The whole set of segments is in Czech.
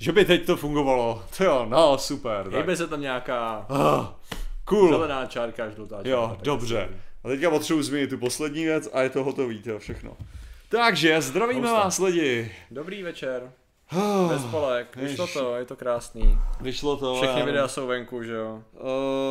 že by teď to fungovalo. To jo, no super. Tak. Hejbe se tam nějaká Ah, cool. zelená čárka, žlutá čárka. Jo, dobře. A teďka potřebuji zmínit tu poslední věc a je to hotový, to všechno. Takže zdravíme Housta. vás lidi. Dobrý večer, Ah, bez spolek, vyšlo ježiš. to, je to krásný. Vyšlo to. Všechny já- videa jsou venku, že jo.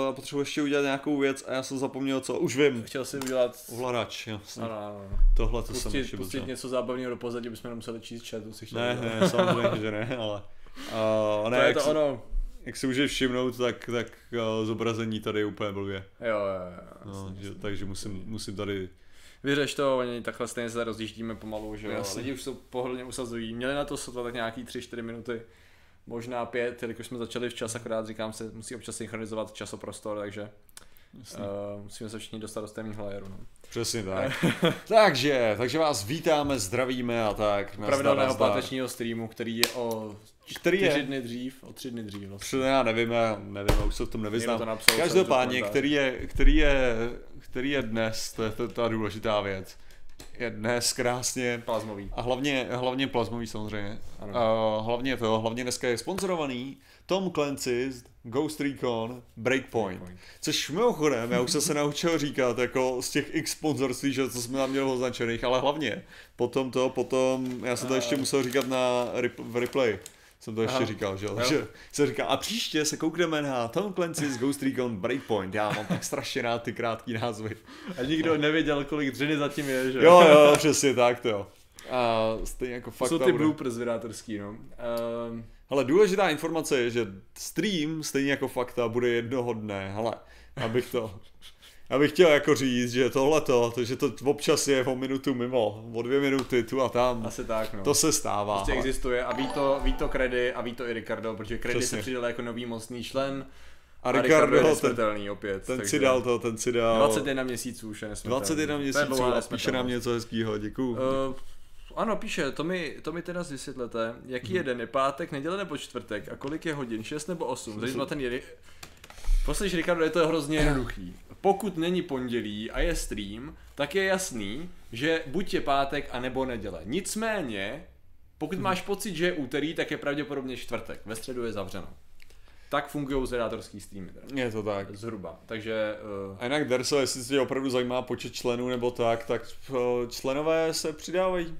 Uh, potřebuji ještě udělat nějakou věc a já jsem zapomněl co. Už vím. Chtěl si udělat... Ovladač, jasně. Ano, ano. Tohle to jsem Pustit, ještě pustit něco zábavného do pozadí, bychom nemuseli číst chat, to si chtěl Ne, udělat. ne, samozřejmě, že ne, ale... Uh, ne, to je jak, to si, ono. jak si můžeš všimnout, tak, tak uh, zobrazení tady je úplně blbě. Jo, jo, jo. No, že, takže musím, musím tady... Vyřeš to, oni takhle stejně se rozjíždíme pomalu, že jo. Lidi už se pohodlně usazují. Měli na to sotva tak nějaký 3-4 minuty, možná 5, jelikož jsme začali včas, akorát říkám se, musí občas synchronizovat časoprostor, takže Jasně. uh, musíme se všichni dostat do stejného layeru. No. Přesně tak. takže, takže vás vítáme, zdravíme a tak. Pravidelného pátečního streamu, který je o Který je? 4 dny dřív, o 3 dny dřív vlastně. Přesně, já nevím, já nevím, já už se v tom nevyznám. to napsal, Každopádně, který je, který, je, který je dnes, to je to, ta důležitá věc, je dnes krásně Plazmový. a hlavně, hlavně plazmový samozřejmě. Ano. A hlavně to, hlavně dneska je sponzorovaný Tom Clancy's Ghost Recon Breakpoint. Breakpoint. Což mimochodem, já už jsem se naučil říkat, jako z těch x sponzorství, že co jsme tam měli označených, ale hlavně potom to, potom, já jsem to ještě musel říkat na v replay, jsem to ještě Aha. říkal, že jo, se říká, a příště se koukneme na Tom Clancy's Ghost Recon Breakpoint, já mám tak strašně rád ty krátký názvy. A nikdo nevěděl, kolik dřiny zatím je, že Jo, jo, přesně tak, to jo. A stejně jako fakt jsou tam ty bloopers vydátorský, no. Um, Hele, důležitá informace je, že stream, stejně jako fakta, bude jednoho dne. Hele, abych to... Já bych chtěl jako říct, že tohleto, to, že to občas je o minutu mimo, o dvě minuty tu a tam, asi tak, no. to se stává. prostě existuje a ví to, ví to Kredy a ví to i Ricardo, protože Kredy Přesně. se přidal jako nový mocný člen A a Ricardo, Ricardo, je ten, opět. ten si dal to, ten si dal 21 měsíců už je nesmrtelný. 21 To je měsíců a píše nám něco hezkýho, děkuju. Uh, ano, píše, to mi, to mi teda vysvětlete, jaký je den, je pátek, neděle nebo čtvrtek a kolik je hodin, 6 nebo 8, zajímá ten. Poslyš, Ricardo, je to hrozně jednoduchý. Pokud není pondělí a je stream, tak je jasný, že buď je pátek, a nebo neděle. Nicméně, pokud máš pocit, že je úterý, tak je pravděpodobně čtvrtek. Ve středu je zavřeno. Tak fungují zvedátorský streamy. Teda. Je to tak. Zhruba. Takže uh, A jinak Derso, jestli tě opravdu zajímá počet členů nebo tak, tak eh, členové se přidávají.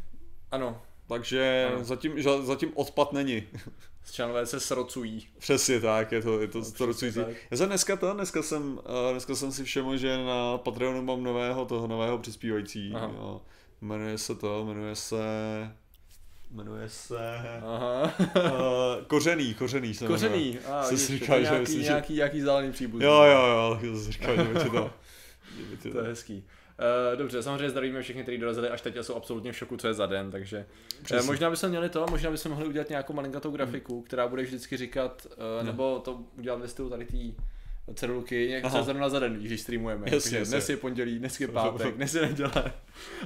ano, Takže Ano. zatím, zatím odpad není. členové se srocují. Přesně tak, je to, je to No, tak. Já jsem dneska to, dneska jsem, eh, dneska jsem si všiml, že na Patreonu mám nového, toho nového přispívající. Aha. Jo. Jmenuje se to, jmenuje se, jmenuje se, Aha. uh, Kořený, Kořený se jmenuje. Kořený. A, Jsem vidíš, si je to říkal, že nějaký, že- nějaký, nějaký zálený příbuzný. Jo, jo, jo, tak jsem si říkal, že by to, že To je hezký. Uh, dobře, samozřejmě zdravíme všechny, kteří dorazili až teď a jsou absolutně v šoku, co je za den, takže uh, možná bychom měli to, možná bychom mohli udělat nějakou malinkatou grafiku, která bude vždycky říkat, uh, No. nebo to udělat ve stylu tady té cedulky, nějak je zrovna za den, když streamujeme. Jasně, takže jasně. dnes je pondělí, dnes je pátek, dnes je neděle.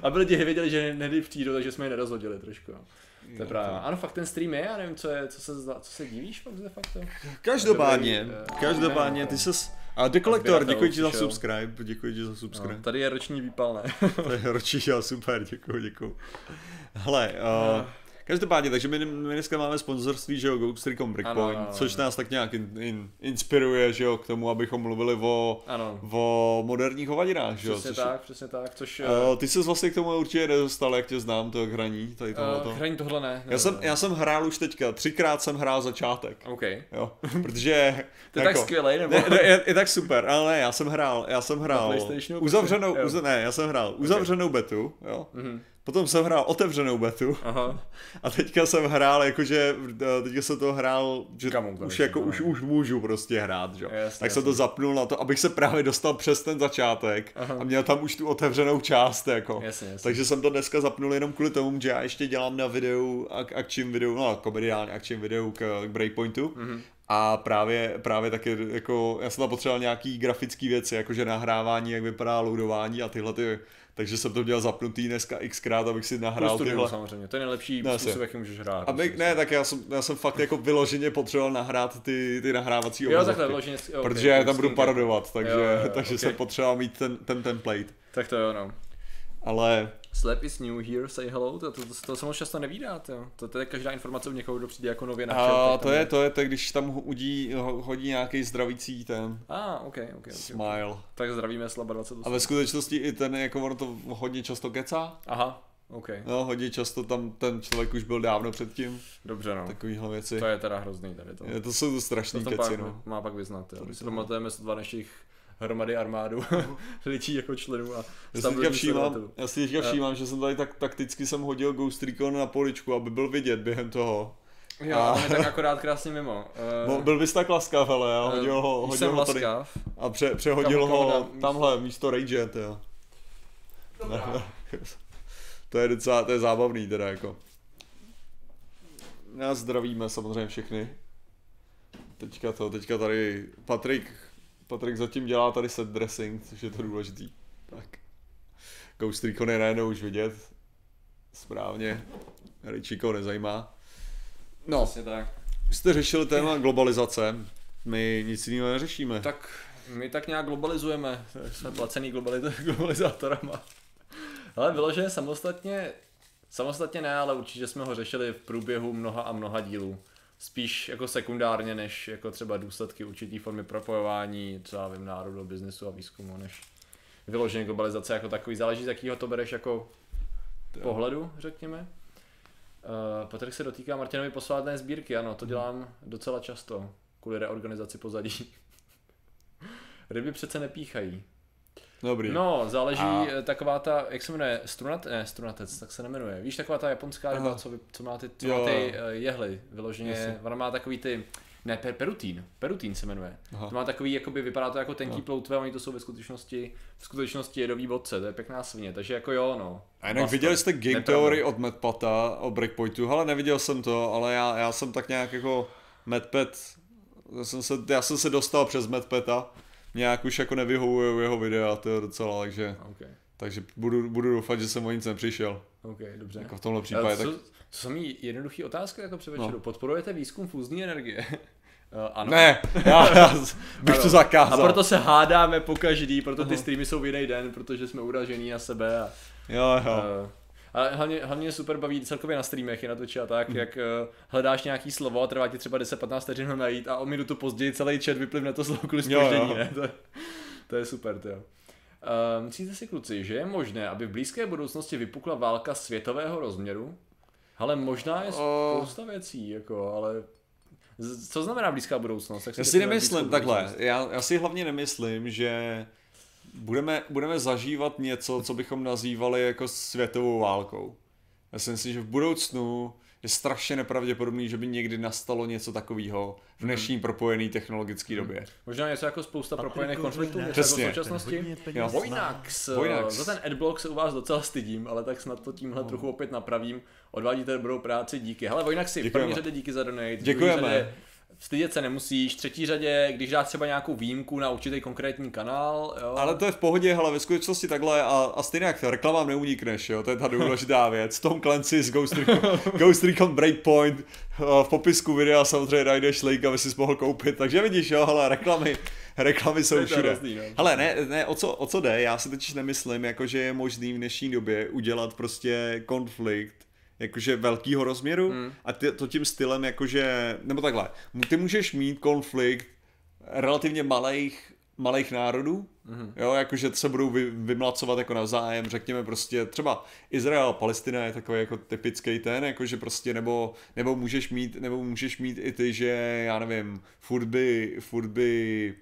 Aby lidi věděli, že nedy přijdou, takže jsme je nerozhodili trošku. No. To je právě. Ano, fakt ten stream je, já nevím, co, je, co, se, co se divíš fakt de facto. Každopádně, eh, každopádně, ty ses... A The Collector, Sběratel děkuji ti za subscribe, děkuji ti za subscribe. No, tady je roční výpal, ne? To je ročí, jo, super, děkuji, děkuji. Hele, uh. každopádně, takže my, my dneska máme sponzorství, že jo, Ghost Recon Breakpoint, Ano, ano, ano. což nás tak nějak in, in, inspiruje, že jo, k tomu, abychom mluvili o, Ano. o moderních hovadinách, že jo. Přesně což, tak, přesně tak, což... Uh, ty ses vlastně k tomu určitě nedostal, jak tě znám, to hraní, tady tohleto. Uh, hraní tohle ne. já, jsem, já jsem hrál už teďka, třikrát jsem hrál začátek, OK. jo, protože... To je tak skvělej, nebo? Ne, ne, je, je, tak super, ale ne, já jsem hrál, já jsem hrál uzavřenou, prostě? ne, já jsem hrál uzavřenou betu, jo, Mhm. Potom jsem hrál otevřenou betu Aha. a teďka jsem hrál, jakože, eh, teďka jsem to hrál, že Kamou už jako, no. už, už můžu prostě hrát, jo. Jasně, tak jsem to zapnul na to, abych se právě dostal přes ten začátek Aha. a měl tam už tu otevřenou část, jako. Jasně, jasně. Takže jsem to dneska zapnul jenom kvůli tomu, že já ještě dělám na videu, ak, akčním videu, no komediálně akčním videu k, k Breakpointu. Mhm. A právě, právě taky jako, já jsem tam potřeboval nějaký grafický věci, jakože nahrávání, jak vypadá loadování a tyhle ty, takže jsem to měl zapnutý dneska xkrát, abych si nahrál Plus studium tyhle. samozřejmě, to je nejlepší No, způsob, jakým můžeš hrát. Abych, ne, tak já jsem, já jsem fakt jako vyloženě potřeboval nahrát ty, ty nahrávací Jo, obrazovky. takhle vyloženě. jo, okay, Protože já tam budu screen cap. parodovat, takže, Jo, jo, jo, takže ok. jsem potřeboval mít ten, ten template. Tak to jo, no. Ale Slap is new here, say hello, to, to, to, to se moc často nevídá, to, to, to je každá informace u někoho, kdo přijde jako nově na a to je, to je to, když tam udí, ho- hodí nějaký zdravící ten A, ah, ok, ok, ok. smile. Tak zdravíme Slaba 28. A ve skutečnosti i ten, jako ono to hodně často kecá. Aha, ok, No, hodně často tam ten člověk už byl dávno předtím. dobře no. Takovýhle věci. To je teda hrozný tady to. Je, to jsou to To strašný to keci, pak no. má pak vyznat, jo. My si to- pamatujeme dva našich hromady armádu, lidí jako členů a Já si teďka všímám, já si teďka Eh. všímám, že jsem tady tak takticky jsem hodil Ghost Recon na poličku, aby byl vidět během toho. Jo, A- a je tak akorát krásně mimo. Bo, Uh, byl bys tak laskav, ale já hodil ho, hodil jsem ho tady laskav. a pře, přehodil Kam- kam ho dám tamhle místo Rage, jo. Dobrá. To je docela, to je zábavný teda jako. Nás zdravíme samozřejmě všechny. Teďka to, teďka tady Patrik, Patrik zatím dělá tady set dressing, což je to důležitý. Tak. Ghost Recon je najednou už vidět. Správně. Richiko nezajímá. No, Přesně tak. jste řešili téma globalizace. My nic jiného neřešíme. Tak my tak nějak globalizujeme, jsme placený globali- globalizátorama. Ale vyloženě samostatně, samostatně ne, ale určitě jsme ho řešili v průběhu mnoha a mnoha dílů. Spíš jako sekundárně, než jako třeba důsledky určitý formy propojování, třeba vím, národu, biznesu a výzkumu, než vyloženě globalizace jako takový. Záleží, z jakého to bereš jako pohledu, řekněme. Uh, Patrik se dotýká Martinovi posvátné sbírky, ano, to dělám docela často, kvůli reorganizaci pozadí. Ryby přece nepíchají. Dobrý. No, záleží A- a... taková ta, jak se jmenuje, strunat, ne, strunatec, tak se nemenuje. Víš, taková ta japonská ryba, co, co má ty, co Jo, má ty eh, jehly, vyloženě, Jasně. ona má takový ty, ne, per, perutín, perutín se jmenuje. Aha. To má takový, jakoby vypadá to jako tenký Jo. ploutve, oni to jsou ve skutečnosti, v skutečnosti jedový bodce, to je pěkná svině, takže jako jo, no. A jinak Basta. viděli jste Game. Theory od Madpata o Breakpointu, ale neviděl jsem to, ale já, já jsem tak nějak jako Madpad, já jsem se, já jsem se dostal přes Madpata, nějak už jako nevyhovuje jeho videa, to je docela, takže, OK, takže budu, budu doufat, že jsem o nic nepřišel, OK, dobře. jako v tomhle případě, tak co, co jsou mi jednoduchý otázka jako před večeru. No. Podporujete výzkum fúzní energie? Uh, ano. ne, já, já bych Ano. to zakázal. A proto se hádáme po každý, proto ty streamy jsou v jiný den, protože jsme uražený na sebe. A, Jo, jo. uh, a hlavně, hlavně super baví celkově na streamech i na Twitchi a tak, Mhm. jak uh, hledáš nějaký slovo a trvá ti třeba 10-15 vteřin ho najít a o minutu později celý chat vyplivne to slovo kvůli Jo, jo. zpoždění, ne? To, to je super, to jo. Uh, myslíte si, kluci, že je možné, aby v blízké budoucnosti vypukla válka světového rozměru? Ale možná je spousta věcí, jako, ale co znamená blízká budoucnost? Jak Já si nemyslím, takhle, já, já si hlavně nemyslím, že budeme, budeme zažívat něco, co bychom nazývali jako světovou válkou. Já si myslím, že v budoucnu je strašně nepravděpodobný, že by někdy nastalo něco takového v dnešní propojené technologické době. Možná něco jako spousta propojených konfliktů, něco Přesně. jako v současnosti. Jo. Vojnax, Vojnax. za ten adblock se u vás docela stydím, ale tak snad to tímhle No. trochu opět napravím. Odvádíte dobrou práci, díky. Hele Vojnaxi, v Děkujeme. první řadě díky za donate. Děkujeme. Stydět se nemusíš, v třetí řadě, když dáš třeba nějakou výjimku na určitý konkrétní kanál, jo. Ale to je v pohodě, ale ve skutečnosti takhle a, a stejně jak reklamám neunikneš, jo, to je ta důležitá věc. Tom Clancy z Ghost Recon, Ghost Recon Breakpoint, eh, v popisku videa samozřejmě najdeš link, aby si mohl koupit, takže vidíš, jo, ale reklamy, reklamy jsou všude. hrozný, no. Ale ne, ne o, co, o co jde, já si totiž nemyslím, jako že je možný v dnešní době udělat prostě konflikt, jakože velkýho rozměru Mm. a ty, to tím stylem jakože, nebo takhle, ty můžeš mít konflikt relativně malých, malých národů, Mhm. jo, jakože se budou vy, vymlacovat jako navzájem, řekněme prostě třeba Izrael Palestina je takový jako typický ten, jakože prostě nebo, nebo můžeš mít, nebo můžeš mít i ty, že já nevím, furt by, furt by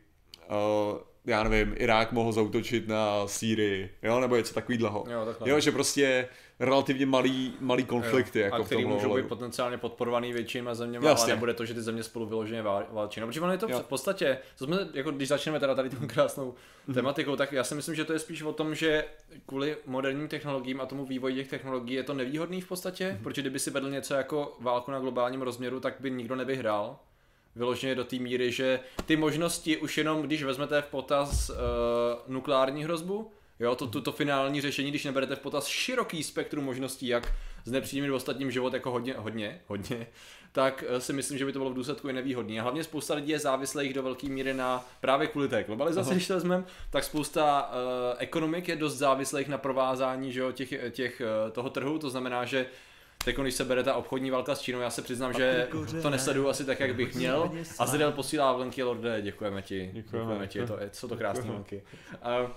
uh, já nevím, Irák mohl zautočit na Sýrii, jo, nebo něco takového. Jo, takhle. Jo, že prostě relativně malý, malý konflikty, Jo. jako a který můžou být potenciálně podporovaný většíma zeměma, Jasně. ale nebude to, že ty země spolu vyloženě vál- válčí. No, protože ono je to Jo. v podstatě, to jsme, jako když začneme teda tady tou krásnou Mhm. tematikou, tak já si myslím, že to je spíš o tom, že kvůli moderním technologiím a tomu vývoji těch technologií je to nevýhodný v podstatě, Mhm. protože kdyby si vedl něco jako válku na globálním rozměru, tak by nikdo nevyhrál. Vyloženě do té míry, že ty možnosti už jenom, když vezmete v potaz uh, nukleární hrozbu, Jo, to, to, to finální řešení, když neberete v potaz široký spektrum možností, jak znepříjemnit ostatním život jako hodně, hodně, hodně, tak eh, si myslím, že by to bylo v důsledku i nevýhodné. A hlavně spousta lidí je závislých do velké míry na právě kvůli té globalizaci, Aha. když to vezmeme, tak spousta uh, ekonomik je dost závislých na provázání že jo, těch, těch, uh, toho trhu, to znamená, že Teď, když se bere ta obchodní válka s Čínou, já se přiznám, že to nesleduju asi tak, jak bych měl. A Zrel posílá vlenky, Lorde, děkujeme ti. Děkujeme, děkujeme ti, to, jsou to krásné vlenky. Uh,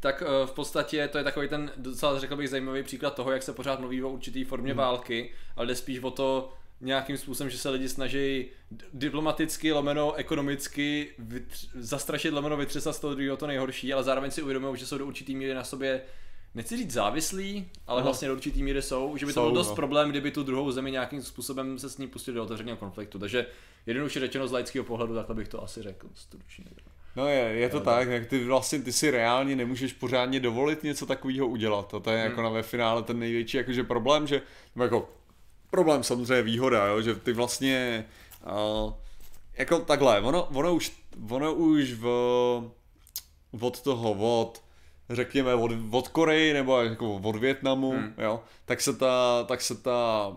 tak v podstatě to je takový ten docela řekl bych zajímavý příklad toho, jak se pořád mluví o určitý formě hmm. války, ale jde spíš o to, nějakým způsobem, že se lidi snaží diplomaticky, lomeno ekonomicky vytř- zastrašit, lomeno vytřesat z toho druhého to nejhorší, ale zároveň si uvědomují, že jsou do určitý míry na sobě nechci říct závislí, ale no. vlastně do určitý míry jsou, že by to byl dost no. problém, kdyby tu druhou zemi nějakým způsobem se s ní pustil do otevřeného konfliktu. Takže jednoduše řečeno z laického pohledu, takhle bych to asi řekl stručně. No je, je to tak, jak ty vlastně ty si reálně nemůžeš pořádně dovolit něco takového udělat. A to je hmm. jako na ve finále ten největší jakože problém, že jako problém samozřejmě výhoda, jo, že ty vlastně uh, jako takhle, ono, ono už, ono už v, od toho, od řekněme od, od Koreji nebo jako od Větnamu, hmm. jo, tak se ta, tak se ta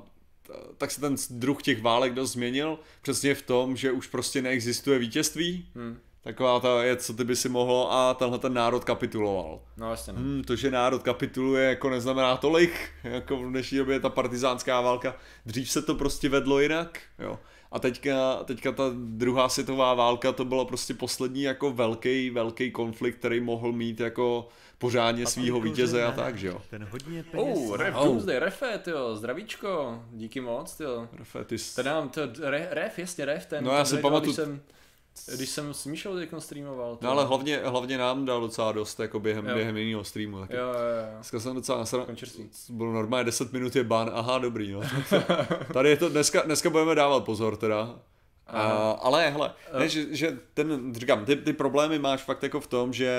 tak se ten druh těch válek dost změnil, přesně v tom, že už prostě neexistuje vítězství, hmm. Taková ta je, co ty by si mohlo a tenhle ten národ kapituloval. No vlastně. Hmm, to, že národ kapituluje, jako neznamená tolik, jako v dnešní době ta partizánská válka. Dřív se to prostě vedlo jinak, jo. A teďka, teďka ta druhá světová válka, to bylo prostě poslední jako velký, velký konflikt, který mohl mít jako pořádně svýho vítěze a tak, že jo. Ten hodně peněz. Oh, ref, oh. Tuesday, Refet, jo, zdravíčko, díky moc, jo. Refet, ty jsi... Ten nám, to, re, ref, jasně, ref, ten. No já si pamatuju, jsem když jsem s Míšou teď streamoval. To... No ale hlavně, hlavně nám dal docela dost jako během, jo. během jiného streamu. Taky. Jo, jo, jo. Dneska jsem docela nasran... Bylo normálně 10 minut je ban, aha, dobrý, no. Tady je to, dneska, dneska budeme dávat pozor teda. A, ale hele, ne, že, že ten, říkám, ty, ty problémy máš fakt jako v tom, že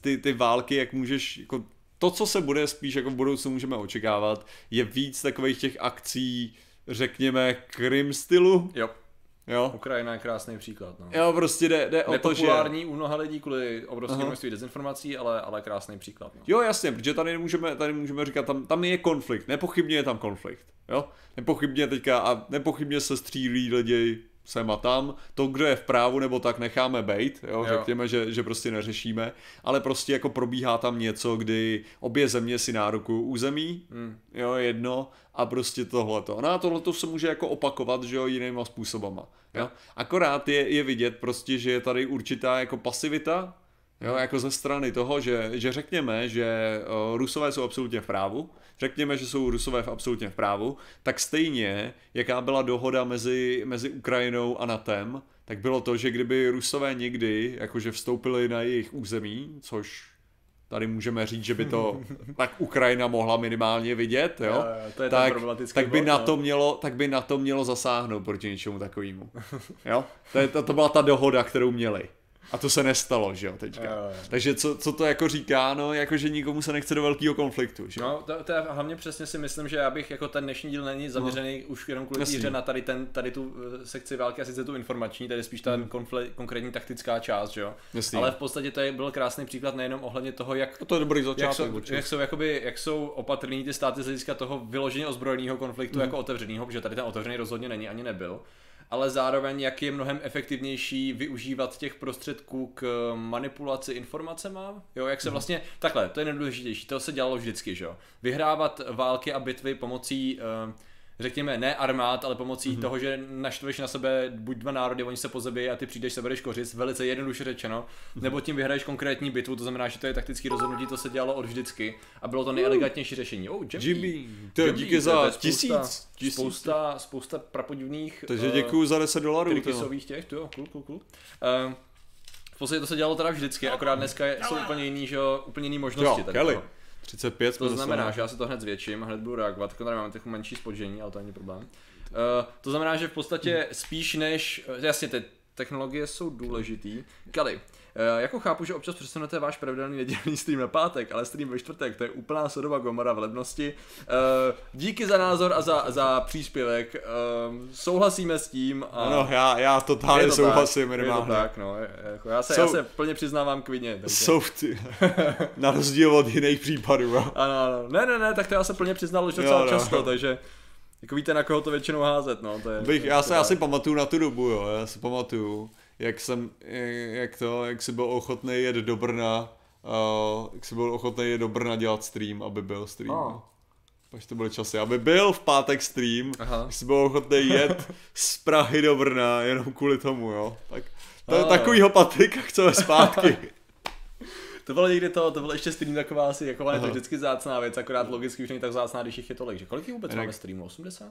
ty, ty války, jak můžeš, jako to, co se bude spíš jako v budoucnu můžeme očekávat, je víc takových těch akcí, řekněme, Krim stylu. Jo Jo. Ukrajina je krásný příklad. No. Jo, prostě jde, jde o to, že... u mnoha lidí kvůli obrovském množství dezinformací, ale, ale krásný příklad. No. Jo, jasně, protože tady můžeme, tady můžeme říkat, tam, tam je konflikt, nepochybně je tam konflikt. Jo? Nepochybně teďka a nepochybně se střílí lidi sem a tam. To, kdo je v právu nebo tak, necháme bejt, jo? jo. řekněme, že, že prostě neřešíme, ale prostě jako probíhá tam něco, kdy obě země si nárokují území, hmm. jo, jedno, a prostě tohleto. No a tohleto se může jako opakovat, že jo, jinýma způsobama. Jo? Akorát je, je vidět prostě, že je tady určitá jako pasivita, Jo, jako ze strany toho, že, že řekněme, že uh, Rusové jsou absolutně v právu, řekněme, že jsou Rusové v absolutně v právu, tak stejně, jaká byla dohoda mezi, mezi Ukrajinou a NATEM, tak bylo to, že kdyby Rusové někdy jakože vstoupili na jejich území, což tady můžeme říct, že by to tak Ukrajina mohla minimálně vidět, jo, jo, jo to je tak, tak, by bod, na no. to mělo, tak by na to mělo zasáhnout proti něčemu takovému. Jo? To, je, to, to byla ta dohoda, kterou měli. A to se nestalo, že jo, teďka. Jo, jo. Takže co, co to jako říká, no, jako že nikomu se nechce do velkého konfliktu, že No, to, to je, hlavně přesně si myslím, že já bych jako ten dnešní díl není zaměřený no. už jenom kvůli týře na tady, ten, tady tu eh, sekci války a sice tu informační, tady spíš ta hmm. konflikt, konkrétní taktická část, že jo. Jasný. Ale v podstatě to je byl krásný příklad nejenom ohledně toho, jak, no to je dobrý začátek, jak, jsou, jak, jsou, jakoby, jak jsou opatrní ty státy z hlediska toho vyloženě ozbrojeného konfliktu hmm. jako otevřeného, protože tady ten otevřený rozhodně není ani nebyl ale zároveň jak je mnohem efektivnější využívat těch prostředků k manipulaci informacema, jo, jak se mhm. vlastně, takhle, to je nejdůležitější, to se dělalo vždycky, že jo, vyhrávat války a bitvy pomocí uh, řekněme, ne armád, ale pomocí mm-hmm. toho, že naštveš na sebe buď dva národy, oni se pozabíjí a ty přijdeš, sebereš kořist, velice jednoduše řečeno, mm-hmm. nebo tím vyhraješ konkrétní bitvu, to znamená, že to je taktický rozhodnutí, to se dělalo od vždycky a bylo to nejelegantnější řešení. Oh, Jimmy. To je díky za to tisíc. Tisíc. Spousta, spousta prapodivných. Takže děkuju uh, za 10 dolarů. Těch, to jo, cool, cool, cool. Uh, v podstatě to se dělalo teda vždycky, akorát dneska jsou úplně jiný, že úplně jiný možnosti. Jo, tady Kelly. 35 To znamená, že já se to hned zvětším, hned budu reagovat, tady máme trochu menší spoždění, ale to není problém. Uh, to znamená, že v podstatě spíš než, jasně, ty, technologie jsou důležitý. Kali, jako chápu, že občas přesunete váš pravidelný nedělní stream na pátek, ale stream ve čtvrtek, to je úplná sodova gomora v lednosti. Eh, díky za názor a za, za příspěvek. Eh, souhlasíme s tím. A Ano, já, já totálně to souhlasím tak, minimálně. tak, no. Jako já, se, Jsou- já se plně přiznávám k vině. takže- Jsou ty, na rozdíl od jiných případů. jo. Ano, ano. Ne, ne, ne, tak to já se plně přiznal už docela no. často, takže jako víte, na koho to většinou házet, no. To je, Bych, to je já se asi pamatuju na tu dobu, jo, já si pamatuju, jak jsem, jak to, jak si byl ochotný jet do Brna, uh, jak si byl ochotný jet do Brna dělat stream, aby byl stream. No. No. Až to byly časy, aby byl v pátek stream, Aha. že si byl ochotný jet z Prahy do Brna jenom kvůli tomu, jo. Tak, to A. takovýho Patrika chceme zpátky. To bylo někdy to, to bylo ještě stream taková asi, jako je to vždycky zácná věc, akorát logicky už není tak zácná, když jich je tolik, že kolik jich vůbec Jinak- máme streamů? 80?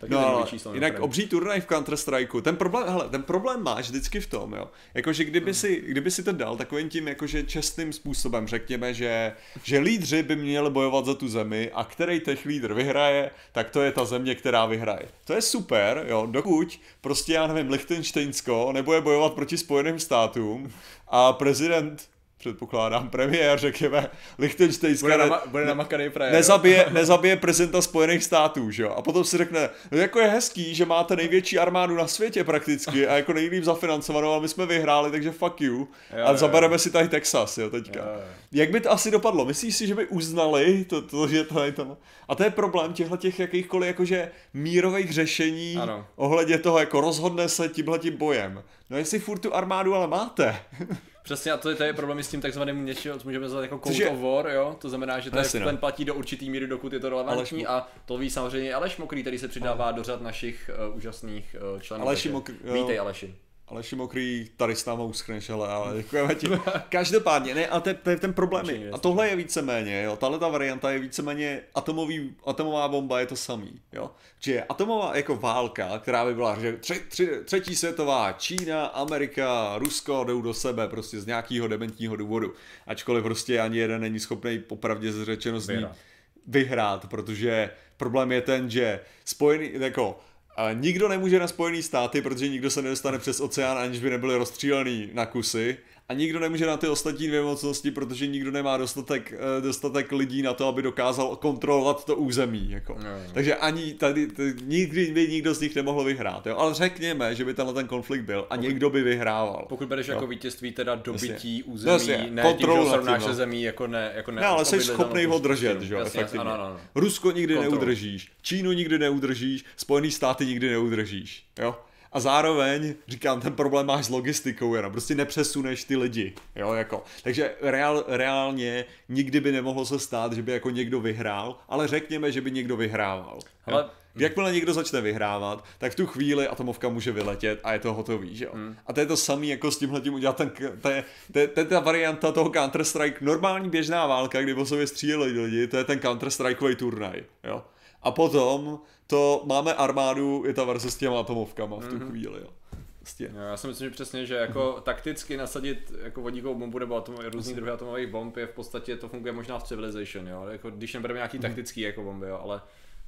Taky No, číslo, jinak mimochodem. obří turnaj v Counter Strikeu, ten problém, hele, ten problém máš vždycky v tom, jo, jakože Hmm. kdyby si, kdyby si to dal takovým tím jakože čestným způsobem, řekněme, že, že lídři by měli bojovat za tu zemi a který těch lídr vyhraje, tak to je ta země, která vyhraje. To je super, jo, dokud prostě, já nevím, Lichtensteinsko nebude bojovat proti Spojeným státům a prezident předpokládám, premiér, řekněme, Lichtensteinska Bude, nama, bude namakaný frajer. nezabije, nezabije prezidenta Spojených států, že jo? A potom si řekne, no jako je hezký, že máte největší armádu na světě prakticky a jako nejlíp zafinancovanou a my jsme vyhráli, takže fuck you. Jo, a jo, zabereme si tady Texas, jo, teďka. Jo, jo. Jak by to asi dopadlo? Myslíš si, že by uznali to, to že to je to... A to je problém těchto těch jakýchkoliv jakože mírových řešení Ano. ohledně toho, jako rozhodne se tímhletím bojem. No jestli furt tu armádu ale máte. Přesně, a to je, to je problém s tím takzvaným něčeho, co můžeme nazvat jako je- of War, jo? To znamená, že to je, no. ten platí do určitý míry, dokud je to relevantní Aleš a to ví samozřejmě Aleš Mokrý, který se přidává do řad našich uh, úžasných uh, členů. Aleši jo. Vítej Aleši. Ale Šimokrý, tady s náma uschneš, ale, ale děkujeme ti. Každopádně, ne, ale to je, ten problém. Je- A tohle je víceméně, jo, tahle ta varianta je víceméně atomový, atomová bomba je to samý, jo. Že atomová jako válka, která by byla, že tři, tři, třetí světová, Čína, Amerika, Rusko jdou do sebe prostě z nějakého dementního důvodu. Ačkoliv prostě ani jeden není schopný popravdě řečeno z ní Vyhrát. vyhrát, protože problém je ten, že spojený, jako a nikdo nemůže na Spojený státy, protože nikdo se nedostane přes oceán, aniž by nebyli rozstřílený na kusy. A nikdo nemůže na ty ostatní dvě mocnosti, protože nikdo nemá dostatek, eh, dostatek lidí na to, aby dokázal kontrolovat to území. Jako. Jo, jo. Takže ani tady, tady nikdy by nikdo z nich nemohl vyhrát. Jo? Ale řekněme, že by tenhle ten konflikt byl a někdo by vyhrával. Pokud bereš Jo. jako vítězství teda dobytí Jasně. území, Jasně, ne tím, že srovnáš tím, se no. zemí jako ne, jako ne Ne, ale jsi schopný ho prostě držet, že jo, efektivně. Ano, ano. Rusko nikdy Kontrolu. neudržíš, Čínu nikdy neudržíš, Spojený státy nikdy neudržíš, jo. A zároveň, říkám, ten problém máš s logistikou jenom, prostě nepřesuneš ty lidi, jo, jako. Takže reál, reálně nikdy by nemohlo se stát, že by jako někdo vyhrál, ale řekněme, že by někdo vyhrával. Ale- jo. Jakmile někdo začne vyhrávat, tak v tu chvíli atomovka může vyletět a je to hotový, že jo. Hmm. A to je to samý jako s tímhletím udělat ten, to je, to, je, to je ta varianta toho Counter-Strike, normální běžná válka, kdy po sobě stříleli lidi, to je ten Counter-Strikeový turnaj, jo. A potom to máme armádu, je ta verze s těma atomovkama v tu Mhm. chvíli, jo. Prostě. Jo, Já si myslím, že přesně, že jako takticky nasadit jako vodíkovou bombu nebo atom, různý druhy atomových bomb je v podstatě, to funguje možná v Civilization, jo, jako když nebereme nějaký taktický jako bomby, jo, ale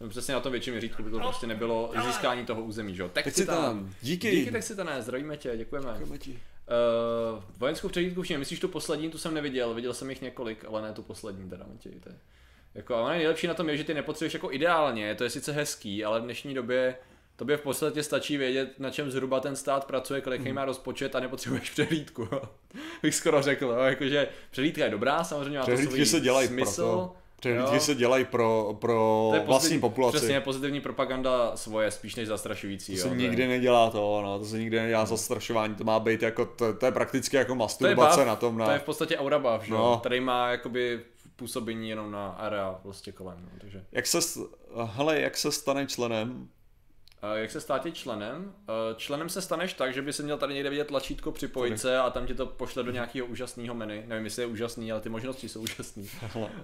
přesně na tom větším měřítku by to prostě nebylo získání toho území, že jo. Texitan, díky. Díky Texitané, zdravíme tě, děkujeme. Děkujeme ti. Uh, vojenskou přehlídku všem, myslíš tu poslední, tu jsem neviděl, viděl jsem jich několik, ale ne tu poslední teda, Matěj, to je. Jako, a ono nejlepší na tom je, že ty nepotřebuješ jako ideálně, to je sice hezký, ale v dnešní době tobě v podstatě stačí vědět, na čem zhruba ten stát pracuje, kolik Hmm. má rozpočet a nepotřebuješ přehlídku. jo. Bych skoro řekl, jo, jakože přehlídka je dobrá, samozřejmě má to svůj se dělají smysl. proto. Přehlídky jo. se dělají pro, pro To je vlastní populaci. Přesně, pozitivní propaganda svoje, spíš než zastrašující. To jo, se je- nikdy nedělá to, no, to se nikdy nedělá zastrašování, to má být jako, to, to je prakticky jako to je, masturbace buff, na tom, na, to je v podstatě aura buff, že? No. který má jakoby působení jenom na area prostě kolem, no, takže. Jak se, hele, jak se stane členem? Jak se stát je členem? Členem se staneš tak, že by se měl tady někde vidět tlačítko připojit se a tam ti to pošle do nějakého úžasného menu. Nevím, jestli je úžasný, ale ty možnosti jsou úžasné.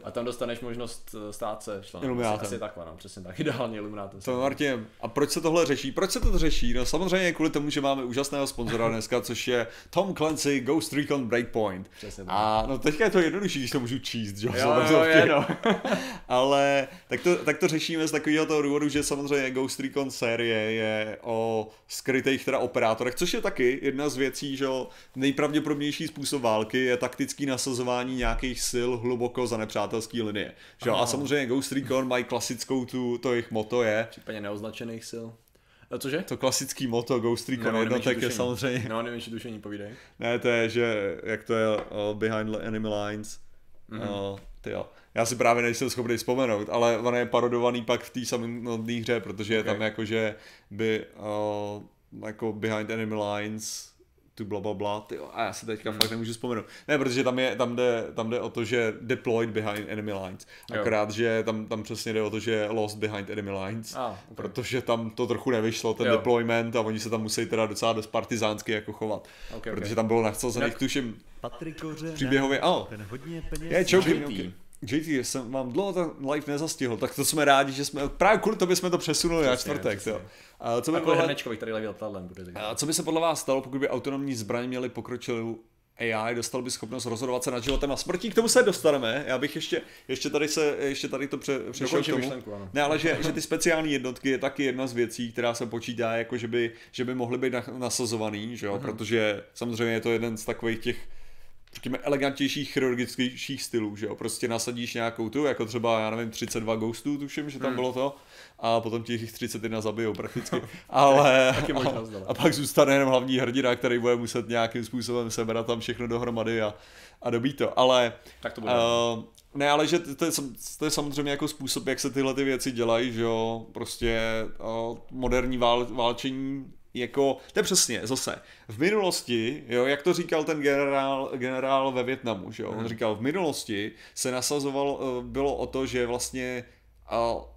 A tam dostaneš možnost eh, stát se členem. Iluminátem. Asi, asi takhle, no, přesně tak. Ideálně iluminátem. to Martin, a proč se tohle řeší? Proč se to řeší? No samozřejmě kvůli tomu, že máme úžasného sponzora dneska, což je Tom Clancy Ghost Recon Breakpoint. Přesně tak. A no teďka je to jednodušší, když to můžu číst, že? Jo, jo, je, no. Ale tak to, tak to řešíme z takového toho důvodu, že samozřejmě Ghost Recon série série je o skrytých teda operátorech, což je taky jedna z věcí, že jo, nejpravděpodobnější způsob války je taktický nasazování nějakých sil hluboko za nepřátelský linie. Že jo? A samozřejmě Ghost Recon mají klasickou tu, to jejich moto je. Případně neoznačených sil. A cože? To klasický moto Ghost Recon No, jednotek nemenší je samozřejmě, No, nevím, či tušení, povídej. ne, to je, že jak to je uh, Behind Enemy Lines, Mhm. mm-hmm. uh, tyjo. Já si právě nejsem schopný vzpomenout, ale on je parodovaný pak v té samotné hře, protože je Okay. tam jakože by uh, jako Behind Enemy Lines tu bla bla bla, tyjo, a já si teďka Hmm. fakt nemůžu vzpomenout. Ne, protože tam, je, tam, jde, tam jde o to, že deployed behind enemy lines. Jo. Akorát, že tam, tam přesně jde o to, že je lost behind enemy lines. A, okay. Protože tam to trochu nevyšlo, ten Jo. deployment a oni se tam musí teda docela dost partizánsky jako chovat. Okay, Protože okay. tam bylo nasazených, Jak- tuším, Patrik Koře, příběhově, ano, ten hodně peněz. je choking, JT. jsem vám dlouho ten live nezastihl, tak to jsme rádi, že jsme, právě kvůli tobě jsme to přesunuli na Přesně, čtvrtek, přesně. jo. A co by, podle, hrnečkovi, který leví letadlem bude. a co by se podle vás stalo, pokud by autonomní zbraň měly pokročilou AI, dostal by schopnost rozhodovat se nad životem a smrtí, k tomu se dostaneme, já bych ještě, ještě tady se, ještě tady to pře, přešel k tomu. myšlenku, ano. Ne, ale že, že ty speciální jednotky je taky jedna z věcí, která se počítá, jako že by, že by mohly být na- nasazovaný, že jo? protože samozřejmě je to jeden z takových těch řekněme, elegantnějších chirurgických stylů, že jo, prostě nasadíš nějakou tu, jako třeba, já nevím, 32 ghostů, tuším, že tam bylo to, a potom těch 31 zabijou prakticky, ale a, ale. a, pak zůstane jenom hlavní hrdina, který bude muset nějakým způsobem sebrat tam všechno dohromady a, a dobít to, ale Tak to bude. Uh, ne, ale že to je, to je samozřejmě jako způsob, jak se tyhle ty věci dělají, že jo, prostě uh, moderní vál, válčení jako, to je přesně, zase, v minulosti, jo, jak to říkal ten generál, generál ve Větnamu, že jo, on říkal, v minulosti se nasazoval, uh, bylo o to, že vlastně,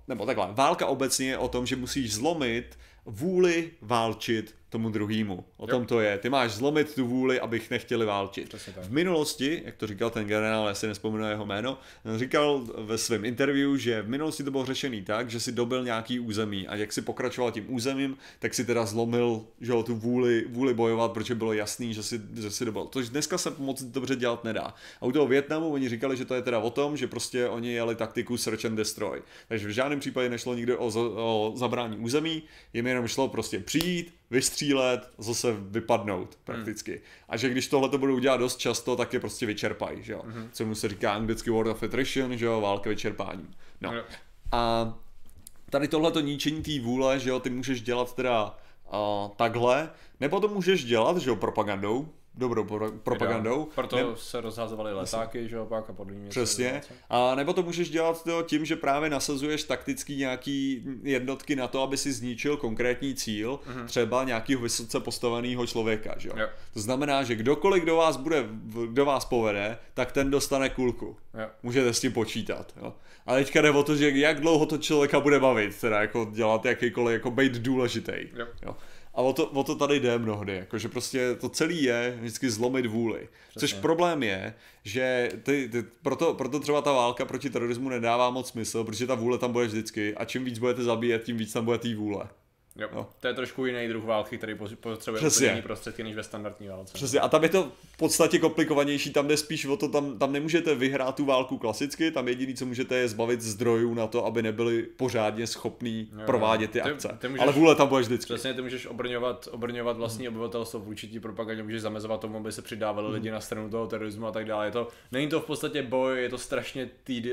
nebo takhle, válka obecně je o tom, že musíš zlomit vůli válčit tomu druhému. O tom to je. Ty máš zlomit tu vůli, abych nechtěli válčit. V minulosti, jak to říkal ten generál, já si nespomenu jeho jméno, říkal ve svém interview, že v minulosti to bylo řešený tak, že si dobil nějaký území a jak si pokračoval tím územím, tak si teda zlomil že jo, tu vůli, vůli bojovat, protože bylo jasný, že si, že si dobil. Což dneska se moc dobře dělat nedá. A u toho Větnamu oni říkali, že to je teda o tom, že prostě oni jeli taktiku search and destroy. Takže v žádném případě nešlo nikdo o, o zabrání území, jim jenom šlo prostě přijít, vystřílet, zase vypadnout prakticky. A že když tohle to budou dělat dost často, tak je prostě vyčerpají, že jo. Co mu se říká anglicky word of attrition, že jo, válka vyčerpáním. No. Jo. A tady tohleto ničení té vůle, že jo, ty můžeš dělat teda uh, takhle, nebo to můžeš dělat, že jo, propagandou, dobrou pro- propagandou. Proto ne- se rozházovaly letáky, že jo, pak a podobně. Přesně. A nebo to můžeš dělat to tím, že právě nasazuješ taktický nějaký jednotky na to, aby si zničil konkrétní cíl, třeba nějakého vysoce postaveného člověka. Že? jo? Jo. To znamená, že kdokoliv, kdo vás bude, kdo vás povede, tak ten dostane kulku. Jo. Můžete s tím počítat. Jo? A teďka jde o to, že jak dlouho to člověka bude bavit, teda jako dělat jakýkoliv, jako být důležitý. Jo. Jo. A o to, o to tady jde mnohdy, jakože prostě to celé je vždycky zlomit vůli. Což Přesně. problém je, že ty, ty, proto, proto třeba ta válka proti terorismu nedává moc smysl, protože ta vůle tam bude vždycky a čím víc budete zabíjet, tím víc tam bude té vůle. Jo. Jo. To je trošku jiný druh války, který po- potřebuje Přesně. úplně jiný prostředky než ve standardní válce. Přesně, a tam je to v podstatě komplikovanější, tam jde spíš o to, tam, tam nemůžete vyhrát tu válku klasicky, tam jediný, co můžete, je zbavit zdrojů na to, aby nebyli pořádně schopní Jo, provádět ty ty- akce. ty můžeš- Ale vůle tam bude vždycky. Přesně, ty můžeš obrňovat, obrňovat vlastní obyvatelstvo vůči té propagandě, můžeš zamezovat tomu, aby se přidávali lidi na stranu toho terorismu a tak dále. Je to, není to v podstatě boj, je to strašně týd, uh,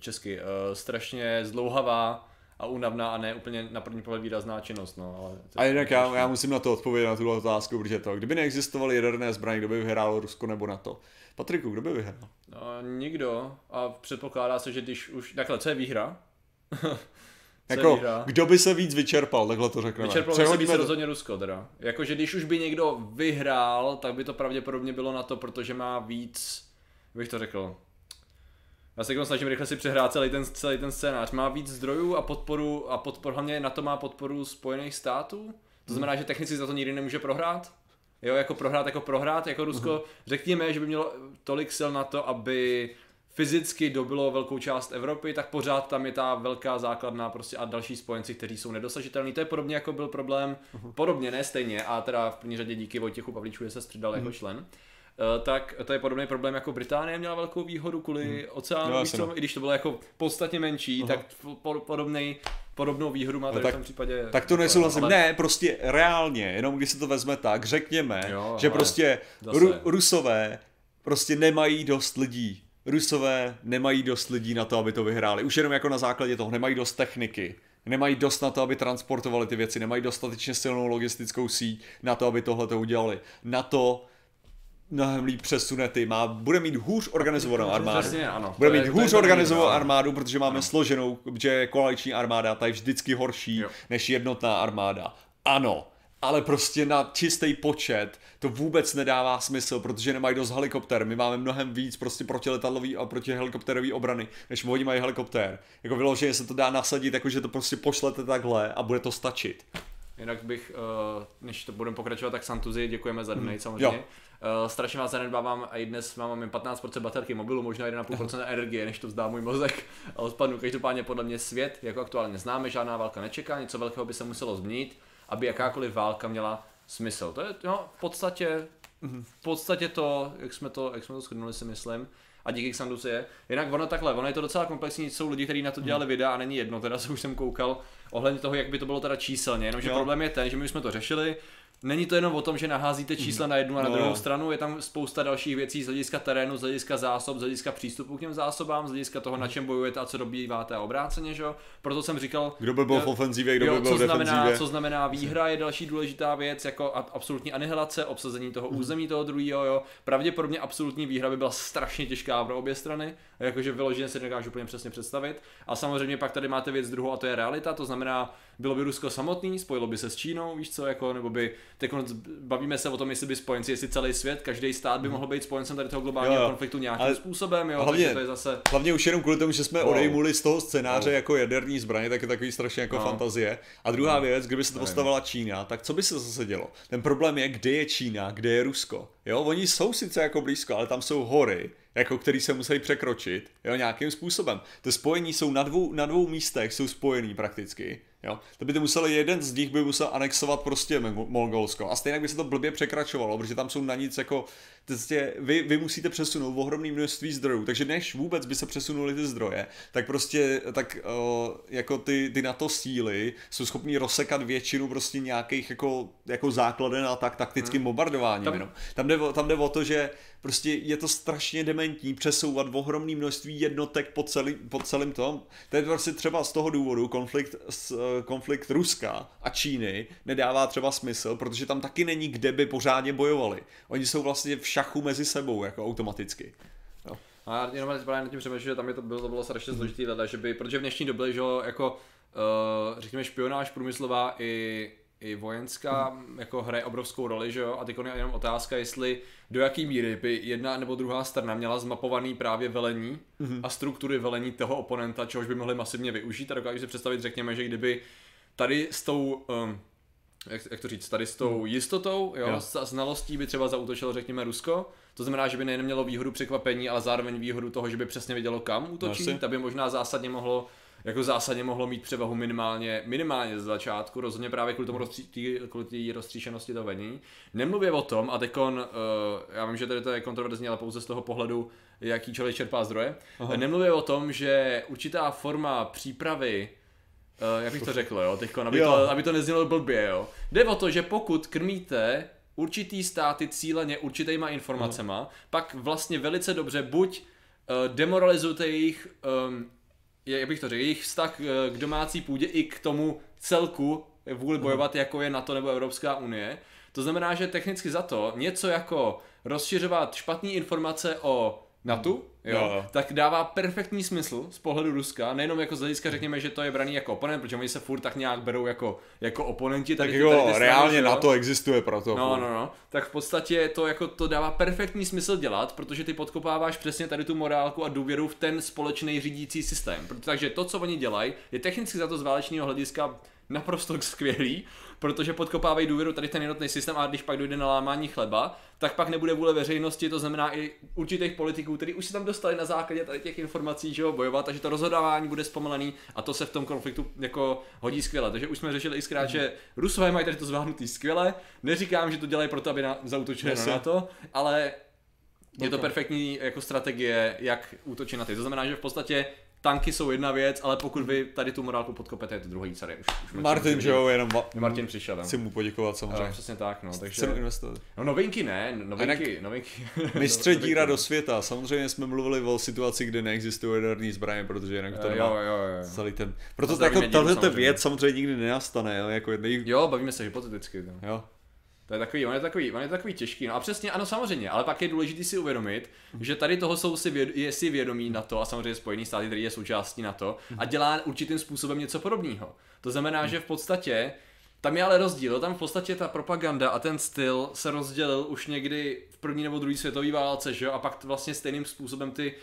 česky, uh, strašně zdlouhavá a únavná a ne úplně na první pohled výrazná činnost. No, ale to A jinak já, já musím na to odpovědět na tuhle otázku, protože to, kdyby neexistovaly jaderné zbraně, kdo by vyhrál Rusko nebo NATO? Patriku, kdo by vyhrál? No, nikdo a předpokládá se, že když už, takhle, co je výhra? co Jako, výhra? kdo by se víc vyčerpal, takhle to řekneme. Vyčerpalo by se více to- rozhodně Rusko teda. Jakože když už by někdo vyhrál, tak by to pravděpodobně bylo na to, protože má víc, bych to řekl, já se teď snažím rychle si přehrát celý ten, celý ten scénář. Má víc zdrojů a podporu, a podpor, hlavně na to má podporu Spojených států. To znamená, že technicky za to nikdy nemůže prohrát. Jo, jako prohrát, jako prohrát, jako Rusko. Řekněme, že by mělo tolik sil na to, aby fyzicky dobilo velkou část Evropy, tak pořád tam je ta velká základna prostě a další spojenci, kteří jsou nedosažitelní. To je podobně jako byl problém, podobně, ne stejně, a teda v první řadě díky Vojtěchu Pavlíčku, že se střídal jako člen. Eh, tak to je podobný problém jako Británie měla velkou výhodu kvůli oceánu, No, víš co? no. i když to bylo jako podstatně menší, tak po- po- podobný podobnou výhru má tady tak- v tom případě. Tak to nesouhlasím. ale- Ne, prostě reálně, jenom když se to vezme tak, řekněme, Jo, že ale prostě zase. Ru- Rusové prostě nemají dost lidí. Rusové nemají dost lidí na to, aby to vyhráli. Už jenom jako na základě toho, nemají dost techniky. Nemají dost na to, aby transportovali ty věci, nemají dostatečně silnou logistickou síť na to, aby tohle to udělali. Na to mnohem líp přesune ty, má, bude mít hůř organizovanou armádu. Přesně, ano. Bude mít je hůř organizovanou no. armádu, protože máme složenou, že koaliční armáda, ta je vždycky horší Jo. než jednotná armáda. Ano, ale prostě na čistý počet to vůbec nedává smysl, protože nemají dost helikopter. My máme mnohem víc prostě protiletadlový a protihelikopterový obrany, než oni mají helikoptér. Jako vyloženě se to dá nasadit, jakože to prostě pošlete takhle a bude to stačit. Jinak bych, eh, než to budeme pokračovat, tak Santuzi, děkujeme za donate samozřejmě. Jo. Eh, strašně vás zanedbávám a i dnes mám mám 15% baterky mobilu, možná 1,5% energie, než to vzdá můj mozek, ale spadnu. Každopádně podle mě svět, jako aktuálně známe, žádná válka nečeká, něco velkého by se muselo změnit, aby jakákoliv válka měla smysl. To je no, v podstatě, v podstatě to, jak jsme to, jak jsme to shrnuli si myslím. A díky Xandusi je. Jinak ono takhle, ono je to docela komplexní, jsou lidi, kteří na to dělali videa a není jedno, teda co už jsem koukal ohledně toho, jak by to bylo teda číselně, jenomže Jo. problém je ten, že my už jsme to řešili, Není to jenom o tom, že naházíte čísla na jednu a na No, druhou jo. stranu, je tam spousta dalších věcí z hlediska terénu, z hlediska zásob, z hlediska přístupu k těm zásobám, z hlediska toho, na čem bojujete a co dobýváte a obráceně, že jo? Proto jsem říkal, Kdo by byl v ofenzívě, kdo by jo, byl co v znamená, defenzívě. co znamená výhra je další důležitá věc, jako absolutní anihilace, obsazení toho území toho druhého, jo. Pravděpodobně absolutní výhra by byla strašně těžká pro obě strany, jakože vyloženě si nedokážu úplně přesně představit. A samozřejmě pak tady máte věc druhou a to je realita, to znamená, bylo by Rusko samotný, spojilo by se s Čínou, víš co, jako, nebo by, teď bavíme se o tom, jestli by spojenci, jestli celý svět, každý stát by mohl být spojencem tady toho globálního Jo, jo. konfliktu nějakým Ale způsobem, jo, hlavně- to je zase... Hlavně už jenom kvůli tomu, že jsme Wow. odejmuli z toho scénáře Wow. jako jaderní zbraně, tak je takový strašně jako No. fantazie. A druhá věc, kdyby se to postavila Čína, tak co by se zase dělo? Ten problém je, kde je Čína, kde je Rusko. Jo, oni jsou sice jako blízko, ale tam jsou hory, jako který se musí překročit, jo, nějakým způsobem. To spojení jsou na dvou, na dvou místech, jsou spojený prakticky. Jo? To by to museli, jeden z nich by musel anexovat prostě Mongol- Mongolsko. A stejně by se to blbě překračovalo, protože tam jsou na nic jako, prostě vy, vy musíte přesunout ohromné množství zdrojů, takže než vůbec by se přesunuli ty zdroje, tak prostě, tak uh, jako ty, ty NATO síly jsou schopní rozsekat většinu prostě nějakých jako, jako základen a tak taktickým bombardováním Tam- jenom. Tam jde, tam jde o to, že prostě je to strašně dementní přesouvat ohromné množství jednotek po, celý, po celém tom. To je prostě třeba z toho důvodu konflikt, eh, konflikt Ruska a Číny nedává třeba smysl, protože tam taky není kde by pořádně bojovali. Oni jsou vlastně v šachu mezi sebou, jako automaticky. Jo. A já jenom právě nad tím přemýšlím, že tam je to bylo, to bylo strašně složitý hledat, že by, protože v dnešní době, že jako uh, řekněme špionáž průmyslová i, i vojenská Mhm. jako hraje obrovskou roli, že jo, a teď je jenom otázka, jestli do jaký míry by jedna nebo druhá strana měla zmapovaný právě velení Mhm. a struktury velení toho oponenta, čehož by mohli masivně využít a dokážu si představit, řekněme, že kdyby tady s tou um, jak, jak to říct, tady s tou jistotou, jo, Jo. s znalostí by třeba zautočilo, řekněme, Rusko. To znamená, že by nejen mělo výhodu překvapení, ale zároveň výhodu toho, že by přesně vědělo, kam útočí. Asi. Tak by možná zásadně mohlo jako zásadně mohlo mít převahu minimálně, minimálně z začátku, rozhodně právě kvůli tomu rozstří, tý, kvůli té roztříšenosti toho vedení. Nemluvě o tom, a tekon, uh, já vím, že tady to je kontroverzní, ale pouze z toho pohledu, jaký člověk čerpá zdroje. Aha. Nemluvě o tom, že určitá forma přípravy Uh, jak bych to řekl, jo, teďko, aby, Jo. to, aby to neznělo blbě, jo. Jde o to, že pokud krmíte určitý státy cíleně určitýma informacema, pak vlastně velice dobře buď uh, demoralizujete jejich, um, jak bych to řekl, jejich vztah uh, k domácí půdě i k tomu celku vůli bojovat, jako je NATO nebo Evropská unie. To znamená, že technicky za to něco jako rozšiřovat špatné informace o NATO, jo, Jo, jo. tak dává perfektní smysl z pohledu Ruska, nejenom jako z hlediska řekněme, že to je braný jako oponent, protože oni se furt tak nějak berou jako, jako oponenti. Tak Tady, tady jako ty strany, reálně na to existuje proto. No, no, no. Tak v podstatě to jako to dává perfektní smysl dělat, protože ty podkopáváš přesně tady tu morálku a důvěru v ten společný řídící systém. Takže to, co oni dělají, je technicky za to z válečného hlediska naprosto skvělý, protože podkopávají důvěru tady ten jednotný systém a když pak dojde na lámání chleba, tak pak nebude vůle veřejnosti, to znamená i určitých politiků, kteří už se tam dostali na základě tady těch informací, že jo, bojovat, takže to rozhodování bude zpomalený a to se v tom konfliktu jako hodí skvěle. Takže už jsme řešili i zkrát, že Rusové mají tady to zvládnutý skvěle. Neříkám, že to dělají proto, aby na, zautočili na. NATO, ale je to perfektní jako strategie, jak útočit na ty. To znamená, že v podstatě tanky jsou jedna věc, ale pokud vy tady tu morálku podkopete, je to druhý tady. Už, už Martin, že jo, jenom ma- Martin přišel. No. chci mu poděkovat samozřejmě. přesně tak, no. Takže, Chceme investovat. no novinky ne, novinky, novinky. Mistře díra no. do světa. Samozřejmě jsme mluvili o situaci, kde neexistují jaderné zbraně, protože jinak to nemá jo, jo, jo. celý ten... Proto jako tahle věc samozřejmě nikdy nenastane, jako jednej... Jo, bavíme se hypoteticky. No. Jo. To je takový, on je takový, on je takový těžký. No a přesně, ano, samozřejmě, ale pak je důležité si uvědomit, že tady toho jsou si, věd, je si vědomí na to a samozřejmě Spojený státy, který je součástí na to a dělá určitým způsobem něco podobného. To znamená, že v podstatě tam je ale rozdíl, tam v podstatě ta propaganda a ten styl se rozdělil už někdy v první nebo druhé světové válce, že jo, a pak vlastně stejným způsobem ty